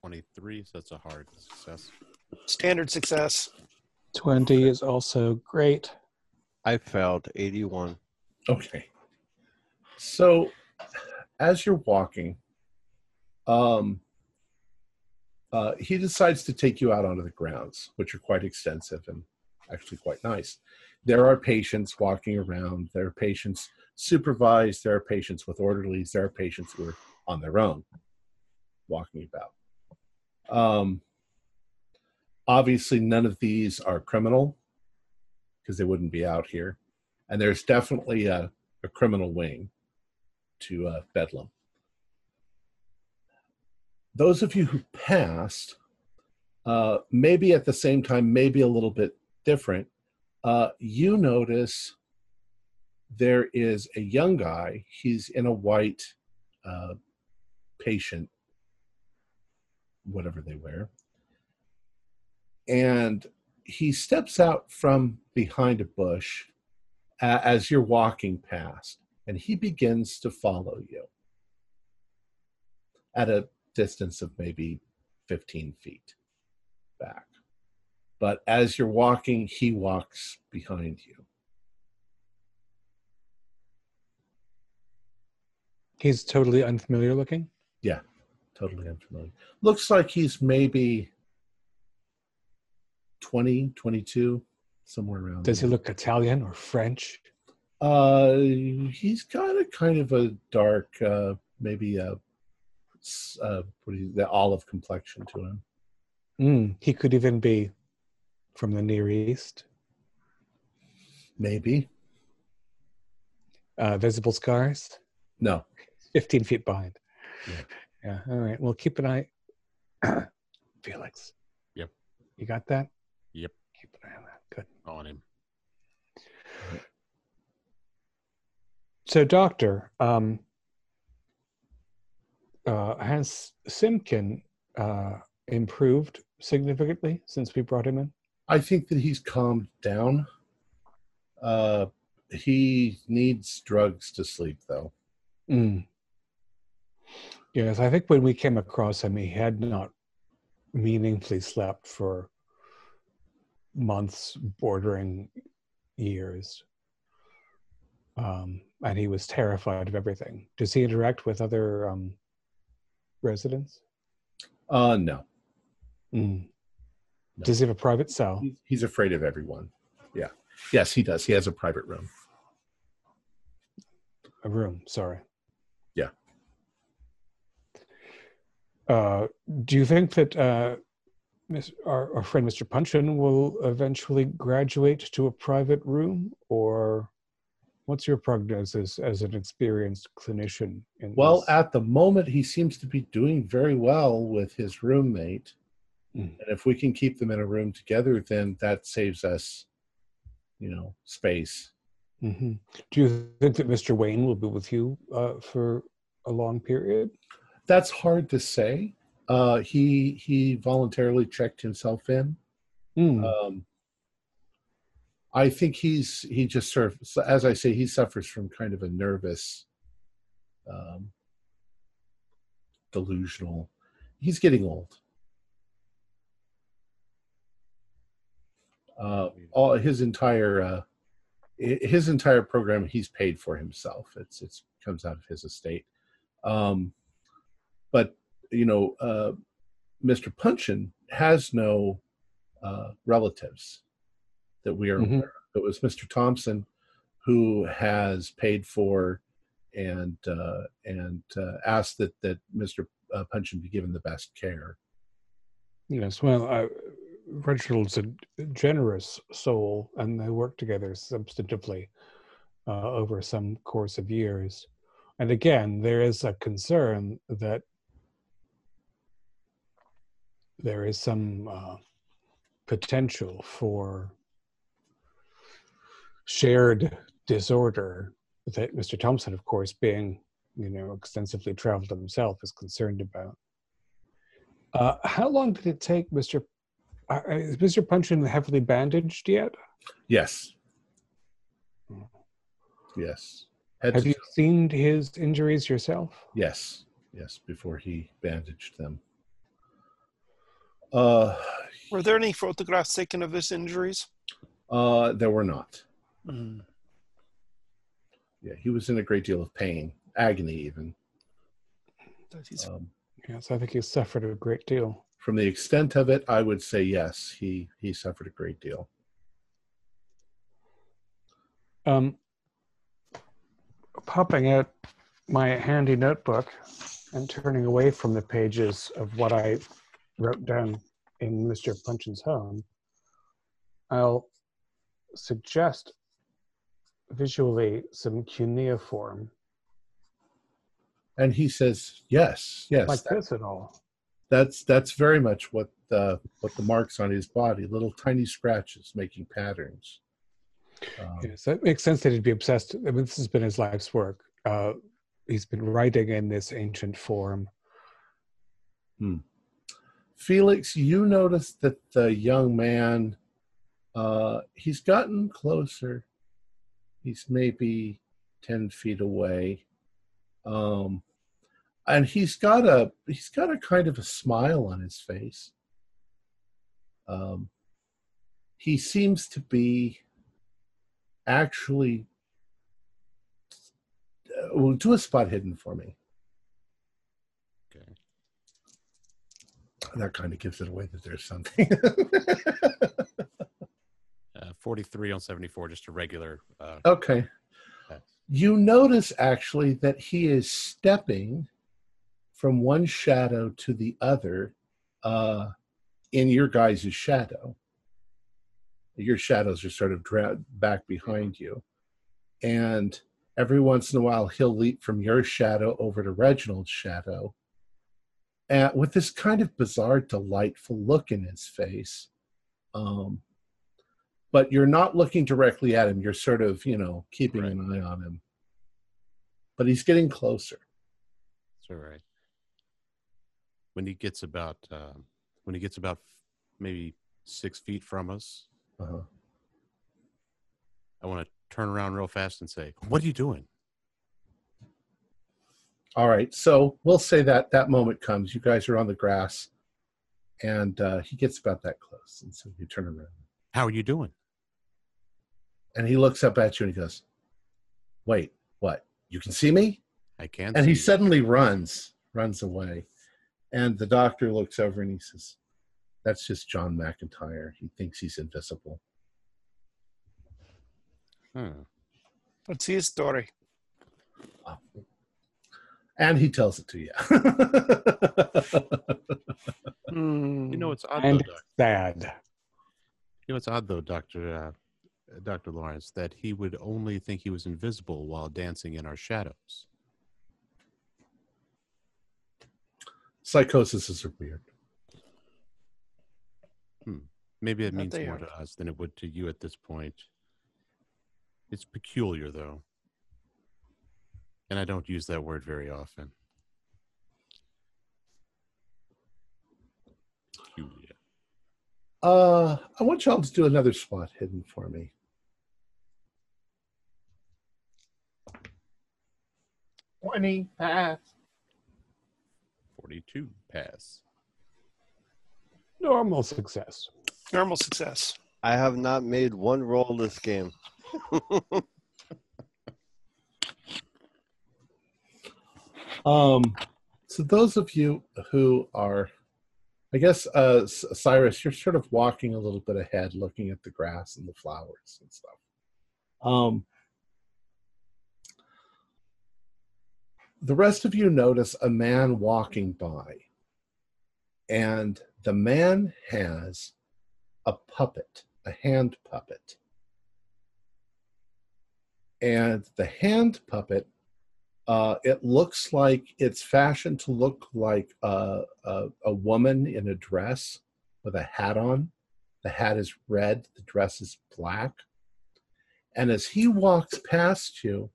Speaker 2: 23, so that's a hard success.
Speaker 6: Standard success.
Speaker 3: 20 is also great
Speaker 4: I failed 81.
Speaker 1: Okay. So as you're walking, um, uh, he decides to take you out onto the grounds, which are quite extensive and actually quite nice. There are patients walking around. There are patients supervised. There are patients with orderlies. There are patients who are on their own walking about. Um, obviously, none of these are criminal because they wouldn't be out here. And there's definitely a, a criminal wing to uh, Bedlam. Those of you who passed, uh, maybe at the same time, maybe a little bit different, uh, you notice there is a young guy. He's in a white uh, patient, whatever they wear. And he steps out from behind a bush uh, as you're walking past, and he begins to follow you at a distance of maybe 15 feet back. But as you're walking, he walks behind you.
Speaker 3: He's totally unfamiliar looking.
Speaker 1: Yeah, totally unfamiliar. Looks like he's maybe 20, 22, somewhere around.
Speaker 3: Does he look Italian or French?
Speaker 1: Uh, he's got a kind of a dark, uh, maybe a, uh, what do you, the olive complexion to him.
Speaker 3: Mm, he could even be from the Near East.
Speaker 1: Maybe.
Speaker 3: Uh, visible scars.
Speaker 1: No.
Speaker 3: 15 feet behind.
Speaker 1: Yeah.
Speaker 3: Yeah. All right. Well, keep an eye. Felix.
Speaker 2: Yep.
Speaker 3: You got that?
Speaker 2: Yep.
Speaker 3: Keep an eye on that. Good.
Speaker 2: On him.
Speaker 3: So, Doctor, um, uh, has Simpkin uh, improved significantly since we brought him in?
Speaker 1: I think that he's calmed down. Uh, he needs drugs to sleep, though.
Speaker 3: Mm. Yes, I think when we came across him, he had not meaningfully slept for months, bordering years. Um, and he was terrified of everything. Does he interact with other um, residents?
Speaker 1: Uh, no.
Speaker 3: Mm.
Speaker 1: No.
Speaker 3: Does he have a private cell?
Speaker 1: He's, afraid of everyone. Yeah. Yes, he does. He has a private room.
Speaker 3: A room, sorry.
Speaker 1: Yeah.
Speaker 3: Uh, do you think that uh, our, our friend Mr. Punchin will eventually graduate to a private room, or what's your prognosis as an experienced clinician? In
Speaker 1: Well,
Speaker 3: this?
Speaker 1: at the moment, he seems to be doing very well with his roommate.
Speaker 3: Mm.
Speaker 1: And if we can keep them in a room together, then that saves us, you know, space.
Speaker 3: Mhm. do you think that Mr. Wayne will be with you uh, for a long period?
Speaker 1: That's hard to say. Uh, he he voluntarily checked himself in.
Speaker 3: Mm.
Speaker 1: Um, I think he's he just sort of, as I say, he suffers from kind of a nervous, um, delusional. He's getting old. Uh, all his entire uh, his entire program he's paid for himself. It's it's comes out of his estate. Um, but you know, uh, Mr. Punchin has no uh, relatives that we are
Speaker 3: Mhm.
Speaker 1: aware of. It was Mr. Thompson who has paid for and uh, and uh, asked that that Mr. Uh, Punchin be given the best care.
Speaker 3: Yes, well, uh, Reginald's a generous soul, and they work together substantively uh, over some course of years. And again, there is a concern that there is some uh, potential for shared disorder that Mr. Thompson, of course, being you know extensively traveled himself, is concerned about. Uh, how long did it take, Mr. Uh, is Mr. Punchin heavily bandaged yet?
Speaker 1: Yes.
Speaker 3: Mm.
Speaker 1: Yes. Head
Speaker 3: Have you seen his injuries yourself?
Speaker 1: Yes. Yes. Before he bandaged them. Uh,
Speaker 6: Were there any photographs taken of his injuries?
Speaker 1: uh, there were not.
Speaker 6: Mm.
Speaker 1: Yeah, he was in a great deal of pain, agony, even. Um,
Speaker 3: Yes, I think he suffered a great deal.
Speaker 1: from the extent of it, I would say yes. He he suffered a great deal.
Speaker 3: Um, popping out my handy notebook and turning away from the pages of what I wrote down in Mr. Punchin's home, I'll suggest visually some cuneiform,
Speaker 1: And he says, "Yes, yes,
Speaker 3: like
Speaker 1: that-
Speaker 3: this at all.
Speaker 1: that's that's very much what the what the marks on his body, little tiny scratches making patterns." Um,
Speaker 3: Yes, that makes sense that he'd be obsessed. I mean, this has been his life's work. Uh, he's been writing in this ancient form.
Speaker 1: Felix, you notice that the young man, uh, he's gotten closer. He's maybe 10 feet away. Um, and he's got a he's got a kind of a smile on his face. Um, he seems to be actually uh, well, do a spot hidden for me. That kind of gives it away that there's something.
Speaker 2: Uh, 43 on 74, just a regular. Uh,
Speaker 1: okay. You notice actually that he is stepping from one shadow to the other uh, in your guys' shadow. Your shadows are sort of dra- back behind you. And every once in a while, he'll leap from your shadow over to Reginald's shadow. And with this kind of bizarre, delightful look in his face. Um, but you're not looking directly at him. You're sort of, you know, keeping
Speaker 2: Right.
Speaker 1: an eye on him. But he's getting closer.
Speaker 2: It's all right. When he gets about, uh, when he gets about maybe six feet from us,
Speaker 1: Uh-huh.
Speaker 2: I want to turn around real fast and say, "What are you doing?"
Speaker 1: All right, so we'll say that that moment comes. You guys are on the grass, and uh, he gets about that close, and so you turn around,
Speaker 2: How are you doing?
Speaker 1: and he looks up at you and he goes, "Wait, what? You can see me?"
Speaker 2: I can't.
Speaker 1: And
Speaker 2: see
Speaker 1: he
Speaker 2: you."
Speaker 1: suddenly runs, runs away, and the doctor looks over and he says, "That's just John McIntyre. He thinks he's invisible."
Speaker 2: Hmm.
Speaker 6: Let's see his story.
Speaker 1: And he tells it to you.
Speaker 6: Hmm.
Speaker 2: You know, it's odd
Speaker 3: And
Speaker 2: though, Doc.
Speaker 3: sad.
Speaker 2: You know, it's odd though, Doctor uh, Doctor Lawrence, that he would only think he was invisible while dancing in our shadows.
Speaker 1: Psychosis are weird. Hmm.
Speaker 2: Maybe it means more
Speaker 6: are.
Speaker 2: to us than it would to you at this point. It's peculiar, though. And I don't use that word very often. Peculiar.
Speaker 1: Uh, I want y'all to do another spot hidden for me.
Speaker 5: Twenty pass.
Speaker 2: 42 pass.
Speaker 3: Normal success.
Speaker 6: Normal success.
Speaker 4: I have not made one roll this game.
Speaker 1: Um, so those of you who are, I guess, uh, Cyrus, you're sort of walking a little bit ahead, looking at the grass and the flowers and stuff. Um, the rest of you notice a man walking by, and the man has a puppet, a hand puppet. And the hand puppet uh, it looks like it's fashioned to look like a, a, a woman in a dress with a hat on. The hat is red, the dress is black. And as he walks past you,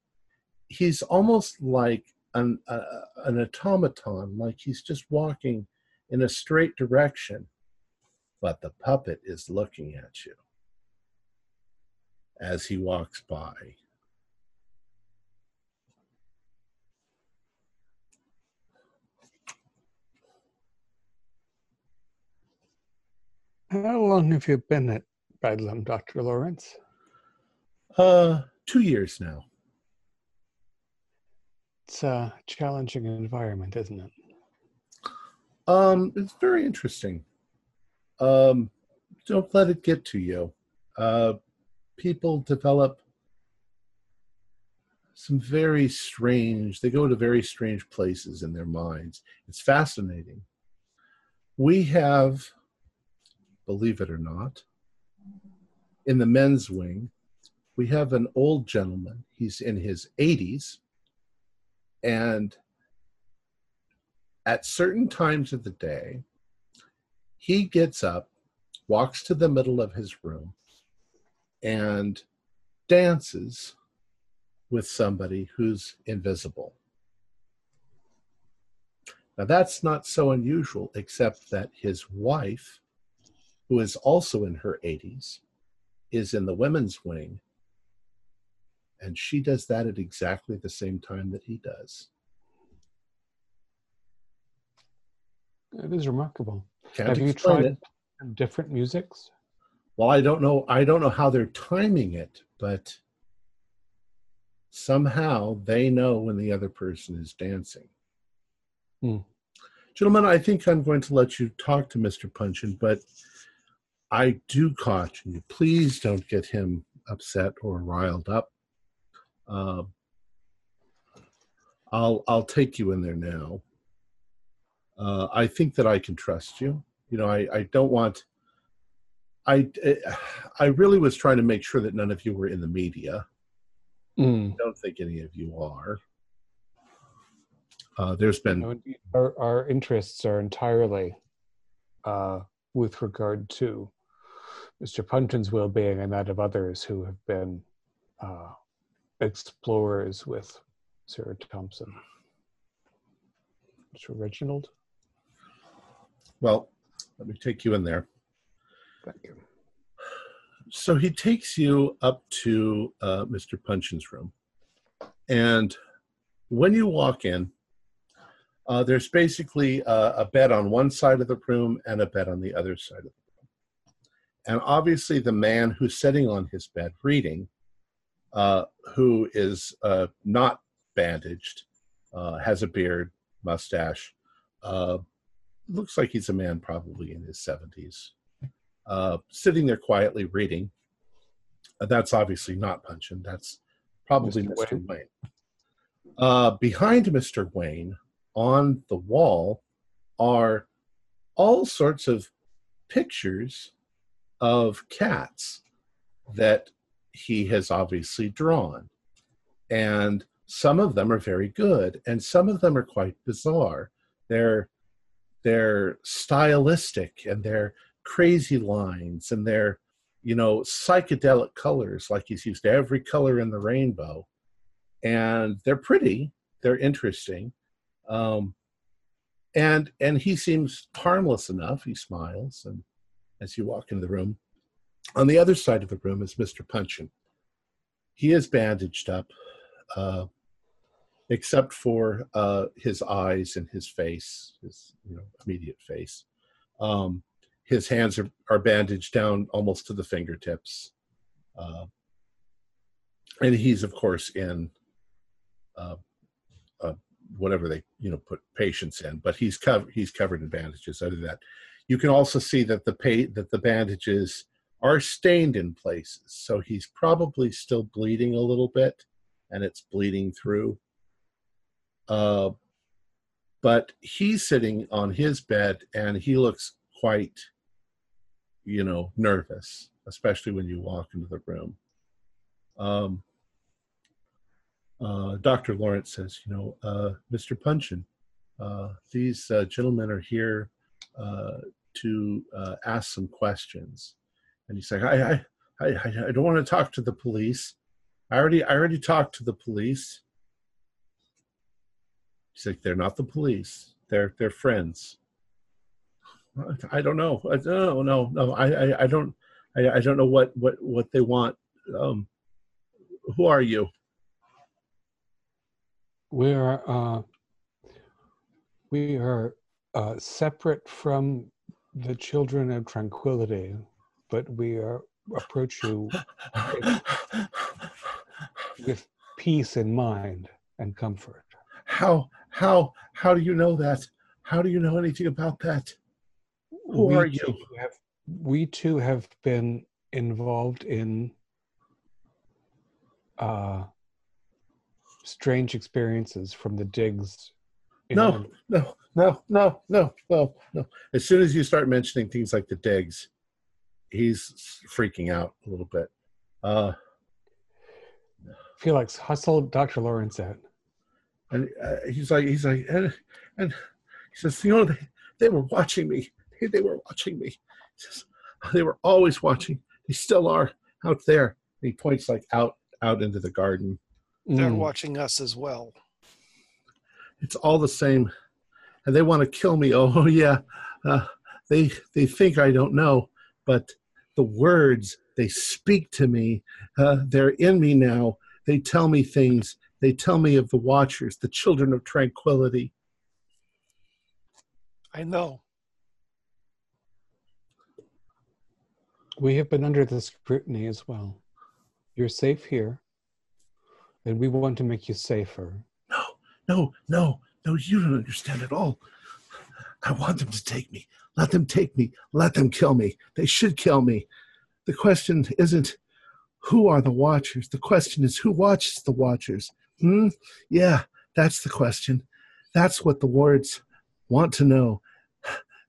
Speaker 1: he's almost like an, an automaton, like he's just walking in a straight direction. But the puppet is looking at you as he walks by.
Speaker 3: How long have you been at Bedlam, Dr. Lawrence?
Speaker 1: Uh, two years now.
Speaker 3: It's a challenging environment, isn't it?
Speaker 1: Um, it's very interesting. Um, don't let it get to you. Uh, people develop some very strange, they go to very strange places in their minds. It's fascinating. We have, believe it or not, in the men's wing, we have an old gentleman. He's in his 80s. And at certain times of the day, he gets up, walks to the middle of his room, and dances with somebody who's invisible. Now, that's not so unusual, except that his wife, who is also in her 80s, is in the women's wing, and she does that at exactly the same time that he does.
Speaker 3: It is remarkable.
Speaker 1: Can't
Speaker 3: have you tried
Speaker 1: it.
Speaker 3: different musics?
Speaker 1: Well, I don't know. I don't know how they're timing it, but somehow they know when the other person is dancing.
Speaker 3: Hmm.
Speaker 1: Gentlemen, I think I'm going to let you talk to Mr. Punchin, but I do caution you. Please don't get him upset or riled up. Uh, I'll I'll take you in there now. Uh, I think that I can trust you. You know, I, I don't want. I I really was trying to make sure that none of you were in the media.
Speaker 3: Mm.
Speaker 1: I don't think any of you are. Uh, there's been
Speaker 3: No, Our, our interests are entirely uh, with regard to Mr. Punchin's well-being and that of others who have been uh, explorers with Sarah Thompson. Mr. Reginald,
Speaker 1: well. Let me take you in there.
Speaker 3: thank you.
Speaker 1: So he takes you up to uh, Mr. Punchin's room, and when you walk in, uh, there's basically a, a bed on one side of the room and a bed on the other side of the room. And obviously, the man who's sitting on his bed reading, uh, who is uh, not bandaged, uh, has a beard, mustache, uh, looks like he's a man probably in his 70s, uh, sitting there quietly reading. Uh, that's obviously not Punchin. That's probably
Speaker 3: Mr.
Speaker 1: Mr.
Speaker 3: Wayne.
Speaker 1: Wayne. Uh, behind Mr. Wayne, on the wall, are all sorts of pictures of cats that he has obviously drawn. And some of them are very good, and some of them are quite bizarre. They're they're stylistic and they're crazy lines and they're you know psychedelic colors like he's used every color in the rainbow and they're pretty they're interesting um and and he seems harmless enough he smiles and as you walk into the room on the other side of the room is mr punchin he is bandaged up uh except for uh, his eyes and his face, his you know immediate face. Um, his hands are, are bandaged down almost to the fingertips, uh, and he's of course in uh, uh, whatever they you know put patients in, but he's covered he's covered in bandages. Other than that, you can also see that the that the bandages are stained in places, so he's probably still bleeding a little bit, and it's bleeding through. Uh, but he's sitting on his bed and he looks quite, you know, nervous, especially when you walk into the room. Um, uh, Dr. Lawrence says, you know, uh, Mr. Punchin, uh, these uh, gentlemen are here uh, to uh, ask some questions. And he's like, I, I, I, I don't want to talk to the police. I already, I already talked to the police. He's like, they're not the police. They're they're friends. I don't know. I don't know. No, I I, I don't. I, I don't know what what what they want. Um, who are you?
Speaker 3: We are uh, we are uh, separate from the children of tranquility, but we are approach you with peace in mind and comfort.
Speaker 1: How how how do you know that? How do you know anything about that? Who
Speaker 3: we
Speaker 1: are you?
Speaker 3: Have, we too have been involved in uh, strange experiences from the digs. In
Speaker 1: No, no, no, no, no, no, no. As soon as you start mentioning things like the digs, he's freaking out a little bit. Uh,
Speaker 3: Felix, hustle Dr. Lawrence out.
Speaker 1: and uh, he's like, he's like, and, and he says, you know, they, they were watching me. They, they were watching me. He says, they were always watching. They still are out there. He points like out out into the garden.
Speaker 6: They're
Speaker 3: Mm.
Speaker 6: watching us as well.
Speaker 1: It's all the same, and they want to kill me. Oh yeah, uh, they they think I don't know, but the words they speak to me, uh, they're in me now. They tell me things. They tell me of the Watchers, the children of tranquility.
Speaker 6: I know.
Speaker 3: We have been under the scrutiny as well. You're safe here, and we want to make you safer.
Speaker 1: No, no, no, you don't understand at all. I want them to take me. Let them take me. Let them kill me. They should kill me. The question isn't who are the watchers? The question is who watches the watchers? Hmm? Yeah, that's the question. That's what the wards want to know.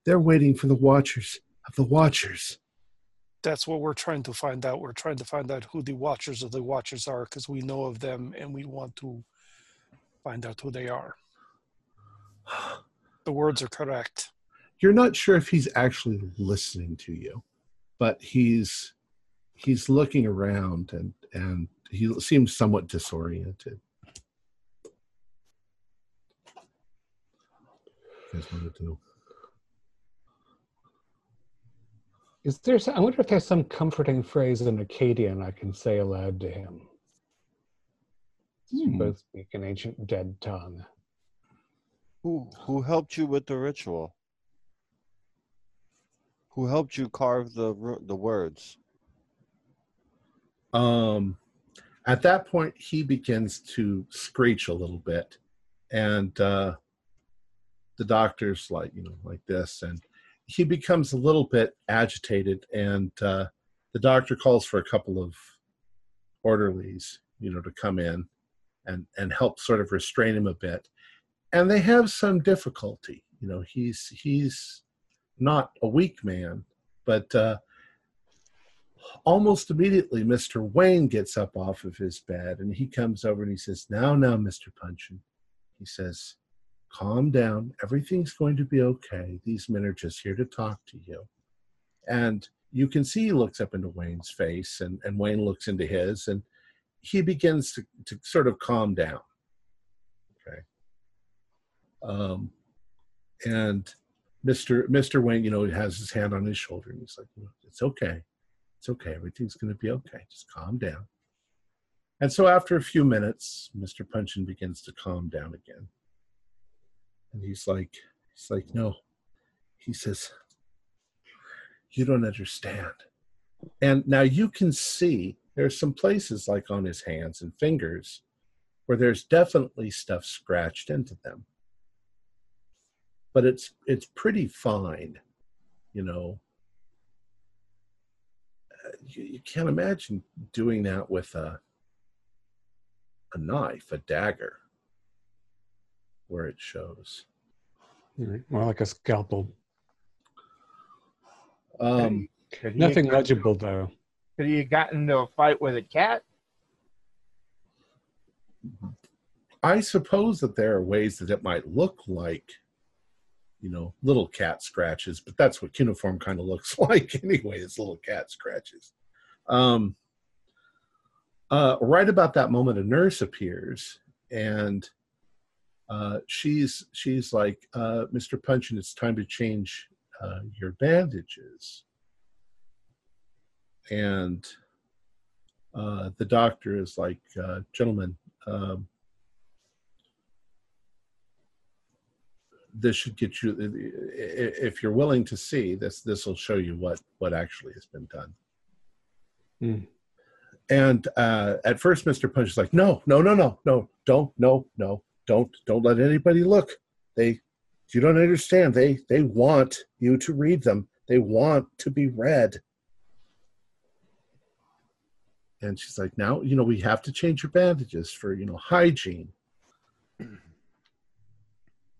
Speaker 1: They're waiting for the watchers of the watchers.
Speaker 6: That's what we're trying to find out. We're trying to find out who the watchers of the watchers are because we know of them and we want to find out who they are. The words are correct.
Speaker 1: You're not sure if he's actually listening to you, but he's he's looking around and and he seems somewhat disoriented. You guys want to do?
Speaker 3: Is there? Some, I wonder if there's some comforting phrase in Akkadian I can say aloud to him. You
Speaker 1: Hmm.
Speaker 3: both speak an ancient dead tongue.
Speaker 4: Who who helped you with the ritual? Who helped you carve the the words?
Speaker 1: Um, at that point, he begins to screech a little bit, and uh, the doctor's like, you know, like this, and he becomes a little bit agitated, and uh, the doctor calls for a couple of orderlies, you know, to come in and and help sort of restrain him a bit, and they have some difficulty. You know, he's he's not a weak man, but uh, almost immediately, Mr. Wayne gets up off of his bed and he comes over and he says, Now, now, Mr. Punchin. He says, Calm down. Everything's going to be okay. These men are just here to talk to you. And you can see he looks up into Wayne's face and, and Wayne looks into his and he begins to, to sort of calm down. Okay. Um, and Mr. Mr. Wayne, you know, he has his hand on his shoulder and he's like, It's okay it's okay. Everything's going to be okay. Just calm down. And so after a few minutes, Mr. Punchin begins to calm down again. And he's like, he's like, no. He says, you don't understand. And now you can see there's some places like on his hands and fingers where there's definitely stuff scratched into them. But it's it's pretty fine, you know, you, you can't imagine doing that with a a knife, a dagger, where it shows.
Speaker 3: More like a scalpel.
Speaker 1: Um,
Speaker 5: Could he
Speaker 3: Nothing legible though.
Speaker 5: Could he have gotten into a fight with a cat?
Speaker 1: I suppose that there are ways that it might look like, you know, little cat scratches, but that's what cuneiform kind of looks like anyway. It's little cat scratches. Um, uh, right about that moment, a nurse appears, and uh, she's she's like, uh, "Mr. Punchin, it's time to change uh, your bandages." And uh, the doctor is like, uh, "Gentlemen." Um, this should get you if you're willing to see this this will show you what what actually has been done
Speaker 3: Hmm.
Speaker 1: and uh at first mr punch is like no no no no no don't no no don't don't let anybody look they you don't understand they they want you to read them they want to be read and she's like now you know we have to change your bandages for you know hygiene.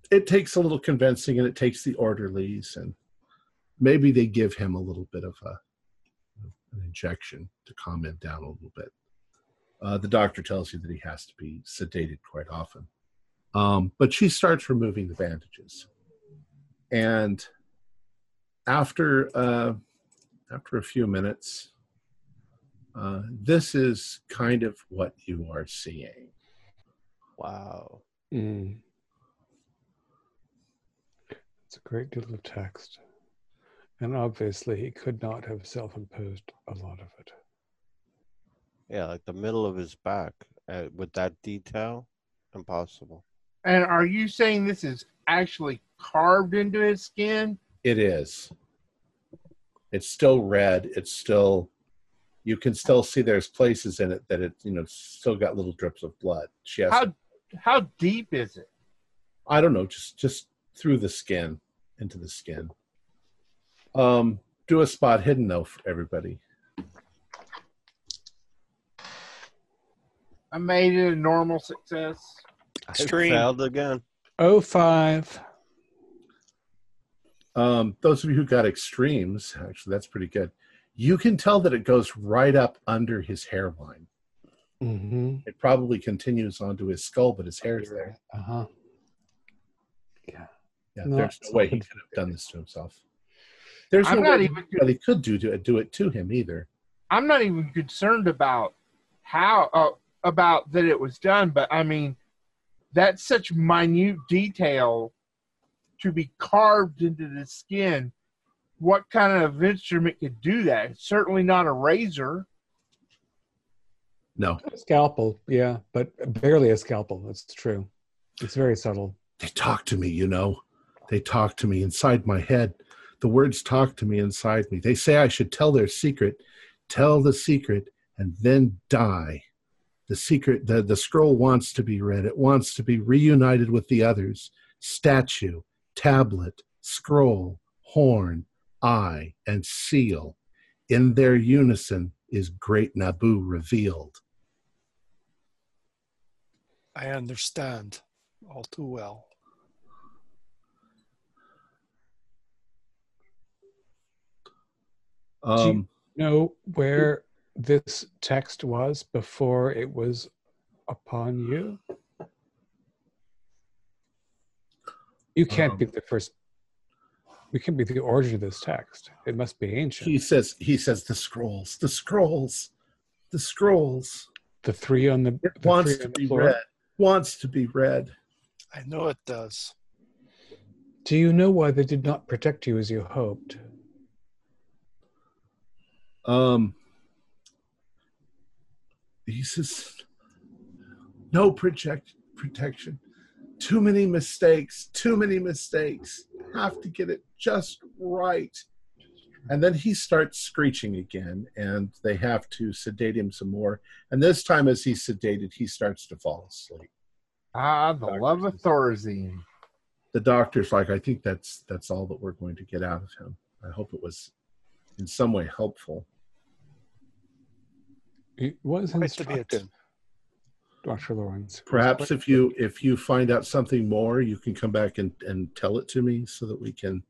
Speaker 1: It takes a little convincing and it takes the orderlies and maybe they give him a little bit of a an injection to calm him down a little bit. Uh, the doctor tells you that he has to be sedated quite often. Um, but she starts removing the bandages. And after uh, after a few minutes Uh, this is kind of what you are seeing.
Speaker 4: Wow.
Speaker 3: Mm. It's a great deal of text. And obviously, he could not have self imposed a lot of it.
Speaker 4: Yeah, like the middle of his back uh, with that detail, impossible.
Speaker 5: And are you saying this is actually carved into his skin?
Speaker 1: It is. It's still red. It's still. You can still see there's places in it that it you know still got little drips of blood. She has.
Speaker 5: How how deep is it?
Speaker 1: I don't know. Just just through the skin into the skin. Um, do a spot hidden though for everybody.
Speaker 5: I made it a normal success.
Speaker 4: Stream.
Speaker 6: Extreme.
Speaker 4: failed again.
Speaker 3: Oh, five.
Speaker 1: Um, those of you who got extremes, actually, that's pretty good. You can tell that it goes right up under his hairline.
Speaker 3: Mm-hmm.
Speaker 1: It probably continues onto his skull, but his hair's there.
Speaker 3: Uh huh. Yeah.
Speaker 1: Yeah,
Speaker 3: Not
Speaker 1: there's no way he could have done this to himself. There's
Speaker 5: I'm
Speaker 1: no
Speaker 5: not
Speaker 1: way
Speaker 5: even-
Speaker 1: anybody could do to do it to him either.
Speaker 5: I'm not even concerned about how uh, about that it was done, but I mean that's such minute detail to be carved into the skin. What kind of instrument could do that? It's certainly not a razor.
Speaker 1: No,
Speaker 3: Scalpel, yeah, but barely a scalpel. That's true. It's very subtle.
Speaker 1: they talk to me, you know. They talk to me inside my head. The words talk to me inside me. They say I should tell their secret, tell the secret, and then die. The secret, the, the scroll wants to be read. It wants to be reunited with the others. Statue, tablet, scroll, horn, eye, and seal. In their unison is great Nabu revealed.
Speaker 6: I understand all too well.
Speaker 1: Um,
Speaker 3: Know where this text was before it was upon you? You can't be
Speaker 1: Um,
Speaker 3: the first. We can be the origin of this text. It must be ancient.
Speaker 1: he says, he says, the scrolls, the scrolls, the scrolls.
Speaker 3: the three on the,
Speaker 1: It
Speaker 3: the
Speaker 1: wants to be
Speaker 3: floor.
Speaker 1: read. Wants to be read.
Speaker 6: I know it does.
Speaker 3: Do you know why they did not protect you as you hoped?
Speaker 1: Um, he says, no project protection. Too many mistakes. Too many mistakes. Have to get it just right. And then he starts screeching again, and they have to sedate him some more. And this time, as he's sedated, he starts to fall asleep.
Speaker 5: Ah, the love of Thorazine.
Speaker 1: the doctor's like, I think that's that's all that we're going to get out of him. I hope it was in some way helpful.
Speaker 3: It was
Speaker 6: Quite the bit.
Speaker 3: instructive, Dr. Lawrence.
Speaker 1: Perhaps if you if you find out something more, you can come back and, and tell it to me so that we can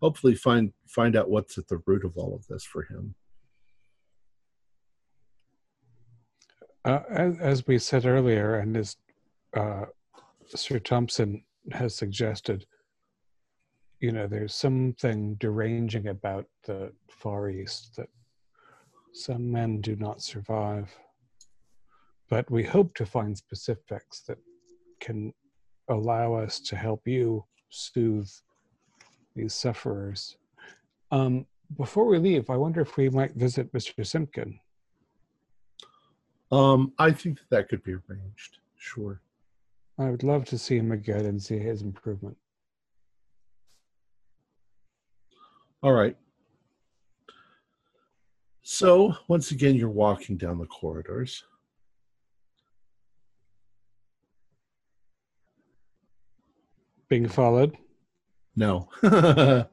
Speaker 1: hopefully find find out what's at the root of all of this for him.
Speaker 3: Uh, as, as we said earlier, and as uh, Sir Thompson has suggested, you know, there's something deranging about the Far East that some men do not survive. But we hope to find specifics that can allow us to help you soothe these sufferers. Um, before we leave, I wonder if we might visit Mr. Simpkin.
Speaker 1: Um, I think that that could be arranged. Sure.
Speaker 3: I would love to see him again and see his improvement.
Speaker 1: All right. So once again, you're walking down the corridors.
Speaker 3: Being followed.
Speaker 1: No.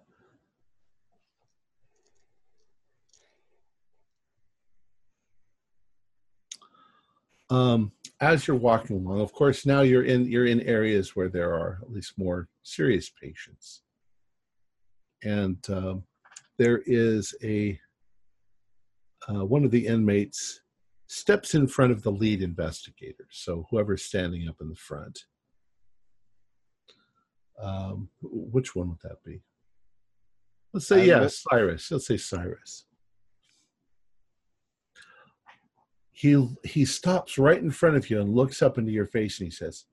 Speaker 1: um, as you're walking along, of course, now you're in you're in areas where there are at least more serious patients, and um, there is a uh, one of the inmates steps in front of the lead investigator. So whoever's standing up in the front. Um, which one would that be? Let's say yeah, Cyrus. Let's say Cyrus. he he stops right in front of you and looks up into your face and he says,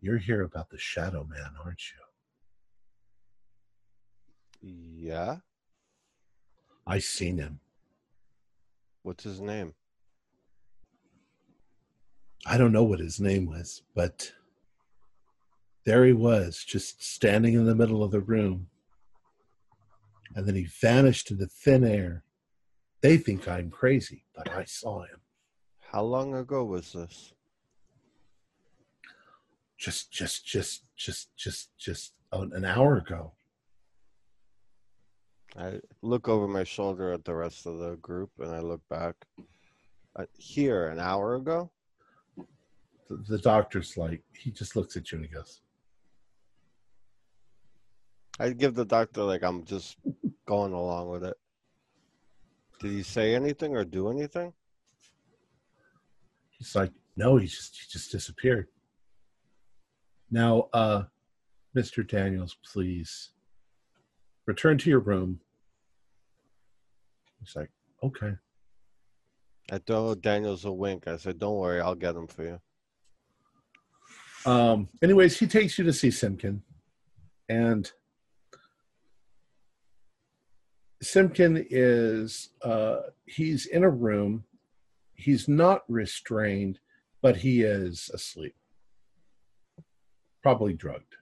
Speaker 1: "You're here about the Shadow Man, aren't you?"
Speaker 4: Yeah.
Speaker 1: I seen him.
Speaker 4: What's his name?
Speaker 1: I don't know what his name was, but there he was, just standing in the middle of the room. And then he vanished into thin air. They think I'm crazy, but I saw him.
Speaker 4: How long ago was this?
Speaker 1: Just, just, just, just, just, just an hour ago.
Speaker 4: I look over my shoulder at the rest of the group and I look back. Uh, here, an hour ago?
Speaker 1: The, the doctor's like, he just looks at you and he goes,
Speaker 4: I give the doctor like I'm just going along with it. Did he say anything or do anything?
Speaker 1: He's like, no, he just he just disappeared. Now, uh, Mr. Daniels, please return to your room. He's like, okay.
Speaker 4: I throw Daniels a wink. I said, "Don't worry, I'll get him for you."
Speaker 1: Um, anyways, he takes you to see Simpkin, and Simpkin is uh, he's in a room. He's not restrained, but he is asleep, probably drugged.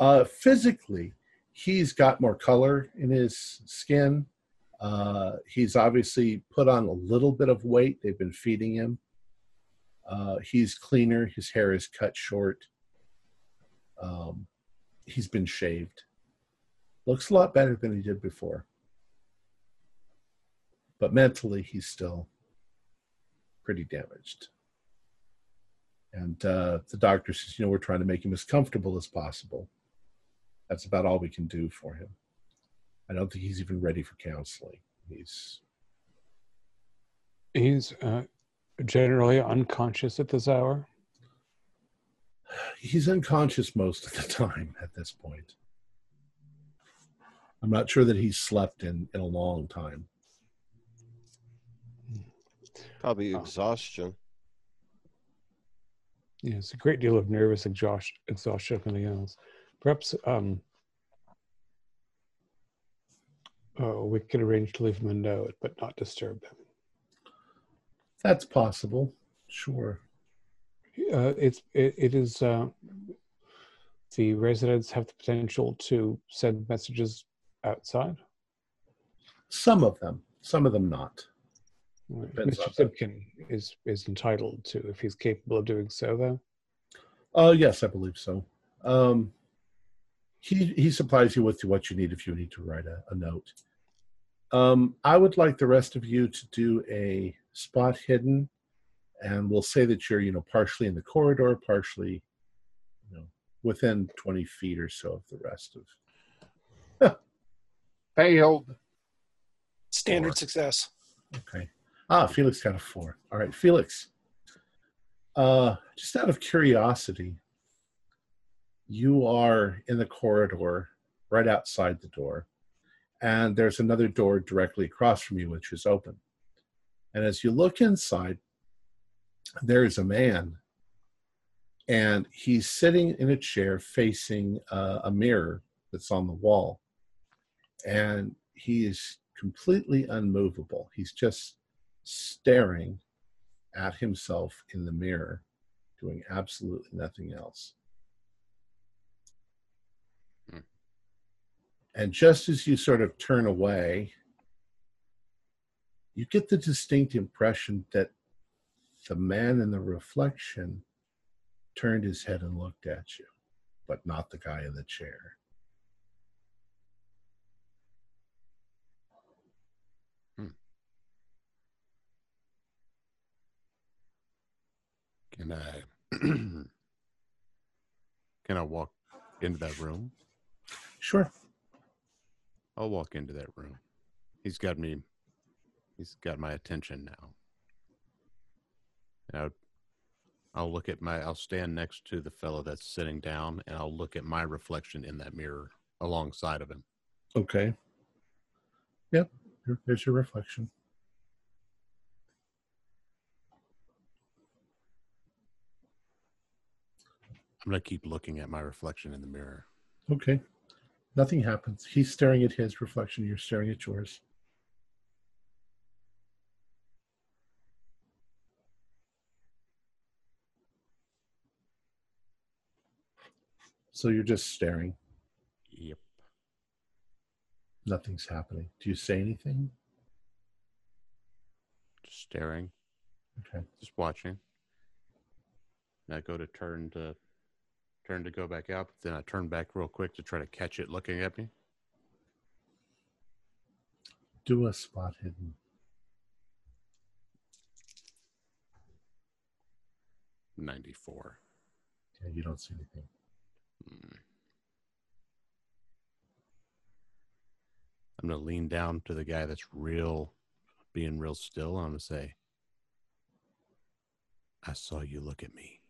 Speaker 1: Uh, physically, he's got more color in his skin. Uh, he's obviously put on a little bit of weight. They've been feeding him. Uh, he's cleaner. His hair is cut short. Um, he's been shaved. Looks a lot better than he did before. But mentally, he's still pretty damaged. And uh, the doctor says, you know, we're trying to make him as comfortable as possible. That's about all we can do for him. I don't think he's even ready for counseling. He's
Speaker 3: He's uh, generally unconscious at this hour.
Speaker 1: he's unconscious most of the time at this point. I'm not sure that he's slept in in a long time.
Speaker 4: Probably
Speaker 3: Oh.
Speaker 4: exhaustion.
Speaker 3: Yeah, it's a great deal of nervous exhaustion, exhaustion if nothing else. Perhaps um, oh, we could arrange to leave him a note, but not disturb him.
Speaker 1: That's possible. Sure.
Speaker 3: Uh, it's it, it is uh, the residents have the potential to send messages outside.
Speaker 1: Some of them, some of them not.
Speaker 3: Right. Mr.
Speaker 1: on-
Speaker 3: Simpkin is is entitled to if he's capable of doing so, though.
Speaker 1: Oh, yes, I believe so. Um, he he supplies you with what you need if you need to write a, a note. Um, I would like the rest of you to do a spot hidden, and we'll say that you're you know partially in the corridor, partially you know within twenty feet or so of the rest of.
Speaker 5: Failed.
Speaker 6: Standard
Speaker 1: Four.
Speaker 6: success.
Speaker 1: Okay. Ah, Felix got a four. All right, Felix. Uh, just out of curiosity, you are in the corridor right outside the door, and there's another door directly across from you, which is open. And as you look inside, there's a man, and he's sitting in a chair facing uh, a mirror that's on the wall, and he is completely unmovable. He's just staring at himself in the mirror, doing absolutely nothing else.
Speaker 2: Hmm.
Speaker 1: And just as you sort of turn away, you get the distinct impression that the man in the reflection turned his head and looked at you, but not the guy in the chair.
Speaker 2: Can I can I walk into that room?
Speaker 1: Sure.
Speaker 2: I'll walk into that room. He's got me he's got my attention now. And I'll, I'll look at my I'll stand next to the fellow that's sitting down and I'll look at my reflection in that mirror alongside of him.
Speaker 1: Okay. Yep. There's your reflection.
Speaker 2: I'm gonna keep looking at my reflection in the mirror.
Speaker 1: Okay. Nothing happens. He's staring at his reflection. You're staring at yours. So you're just staring.
Speaker 2: Yep.
Speaker 1: Nothing's happening. Do you say anything?
Speaker 2: Just staring.
Speaker 1: Okay.
Speaker 2: Just watching. And I go to turn to turn to go back out, but then I turn back real quick to try to catch it looking at me.
Speaker 1: Do a spot hidden.
Speaker 2: Ninety-four.
Speaker 1: Yeah, you don't see anything.
Speaker 2: Hmm. I'm gonna lean down to the guy that's real, being real still. I'm gonna say, "I saw you look at me."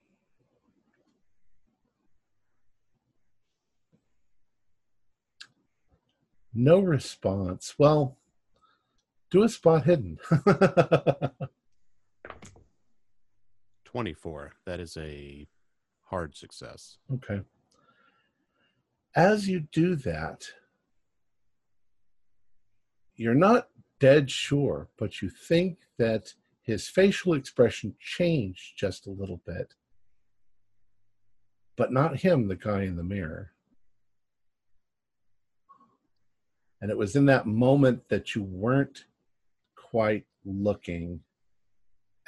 Speaker 1: No response. Well, do a spot hidden.
Speaker 2: 24. That is a hard success.
Speaker 1: okay. As you do that, you're not dead sure, but you think that his facial expression changed just a little bit. But not him, the guy in the mirror. And it was in that moment that you weren't quite looking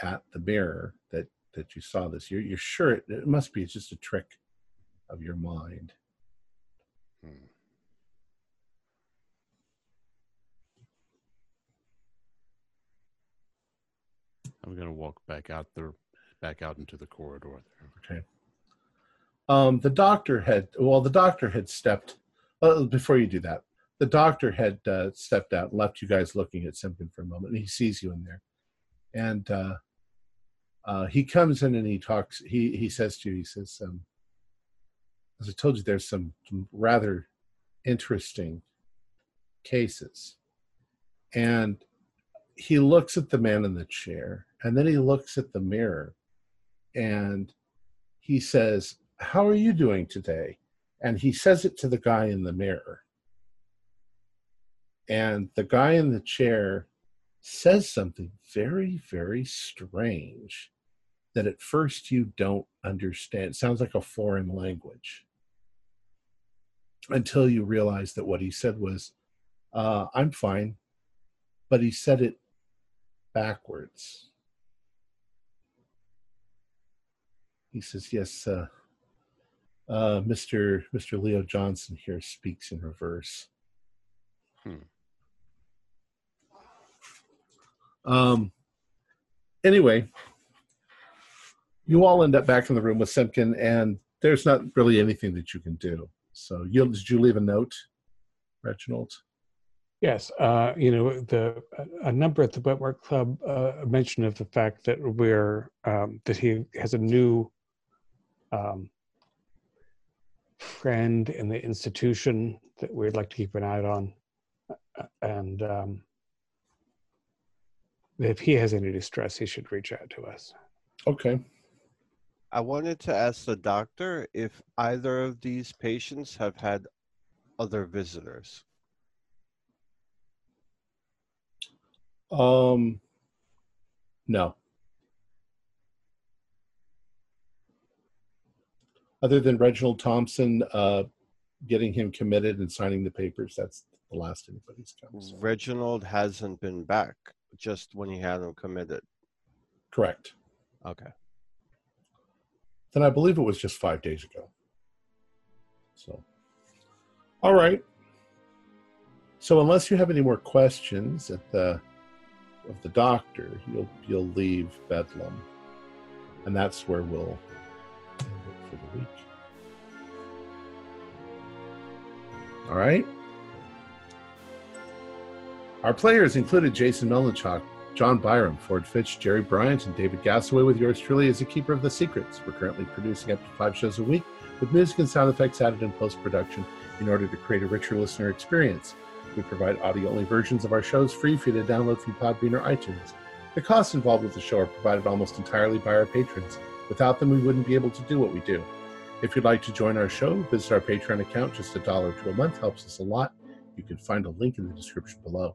Speaker 1: at the mirror that, that you saw this. You're, you're sure it, it must be It's just a trick of your mind.
Speaker 2: Hmm. I'm gonna walk back out there, back out into the corridor there.
Speaker 1: Okay. Um, the doctor had well, the doctor had stepped. Uh, before you do that, the doctor had uh, stepped out and left you guys looking at Simpkin for a moment, and he sees you in there, and uh, uh, he comes in and he talks. He he says to you, he says, um, "As I told you, there's some, some rather interesting cases," and he looks at the man in the chair, and then he looks at the mirror, and he says, How are you doing today? And he says it to the guy in the mirror. And the guy in the chair says something very, very strange that at first you don't understand. It sounds like a foreign language until you realize that what he said was, uh, I'm fine. But he said it backwards. He says, Yes, uh, uh, Mr. Mr. Leo Johnson here speaks in reverse.
Speaker 2: Hmm.
Speaker 1: Um, anyway, you all end up back in the room with Simpkin, and there's not really anything that you can do. So, you, did you leave a note, Reginald?
Speaker 3: Yes, uh, you know, the a number at the Wetwork Club uh, mentioned of the fact that we're um, that he has a new um, friend in the institution that we'd like to keep an eye on, Uh, and um, if he has any distress, he should reach out to us.
Speaker 1: Okay.
Speaker 4: I wanted to ask the doctor if either of these patients have had other visitors.
Speaker 1: Um, no. Other than Reginald Thompson uh, getting him committed and signing the papers, that's the last anybody's come. so-
Speaker 4: Reginald hasn't been back, just when he had them committed.
Speaker 1: Correct.
Speaker 4: Okay.
Speaker 1: Then I believe it was just five days ago. So, all right. So unless you have any more questions at the of the doctor, you'll you'll leave Bedlam, and that's where we'll end it for the week. All right. Our players included Jason Melnichuk, John Byram, Ford Fitch, Jerry Bryant, and David Gassaway with yours truly as a keeper of the secrets. We're currently producing up to five shows a week with music and sound effects added in post production in order to create a richer listener experience. We provide audio only versions of our shows free for you to download from Podbean or iTunes. The costs involved with the show are provided almost entirely by our patrons. Without them, we wouldn't be able to do what we do. If you'd like to join our show, visit our Patreon account. Just a dollar to a month helps us a lot. You can find a link in the description below.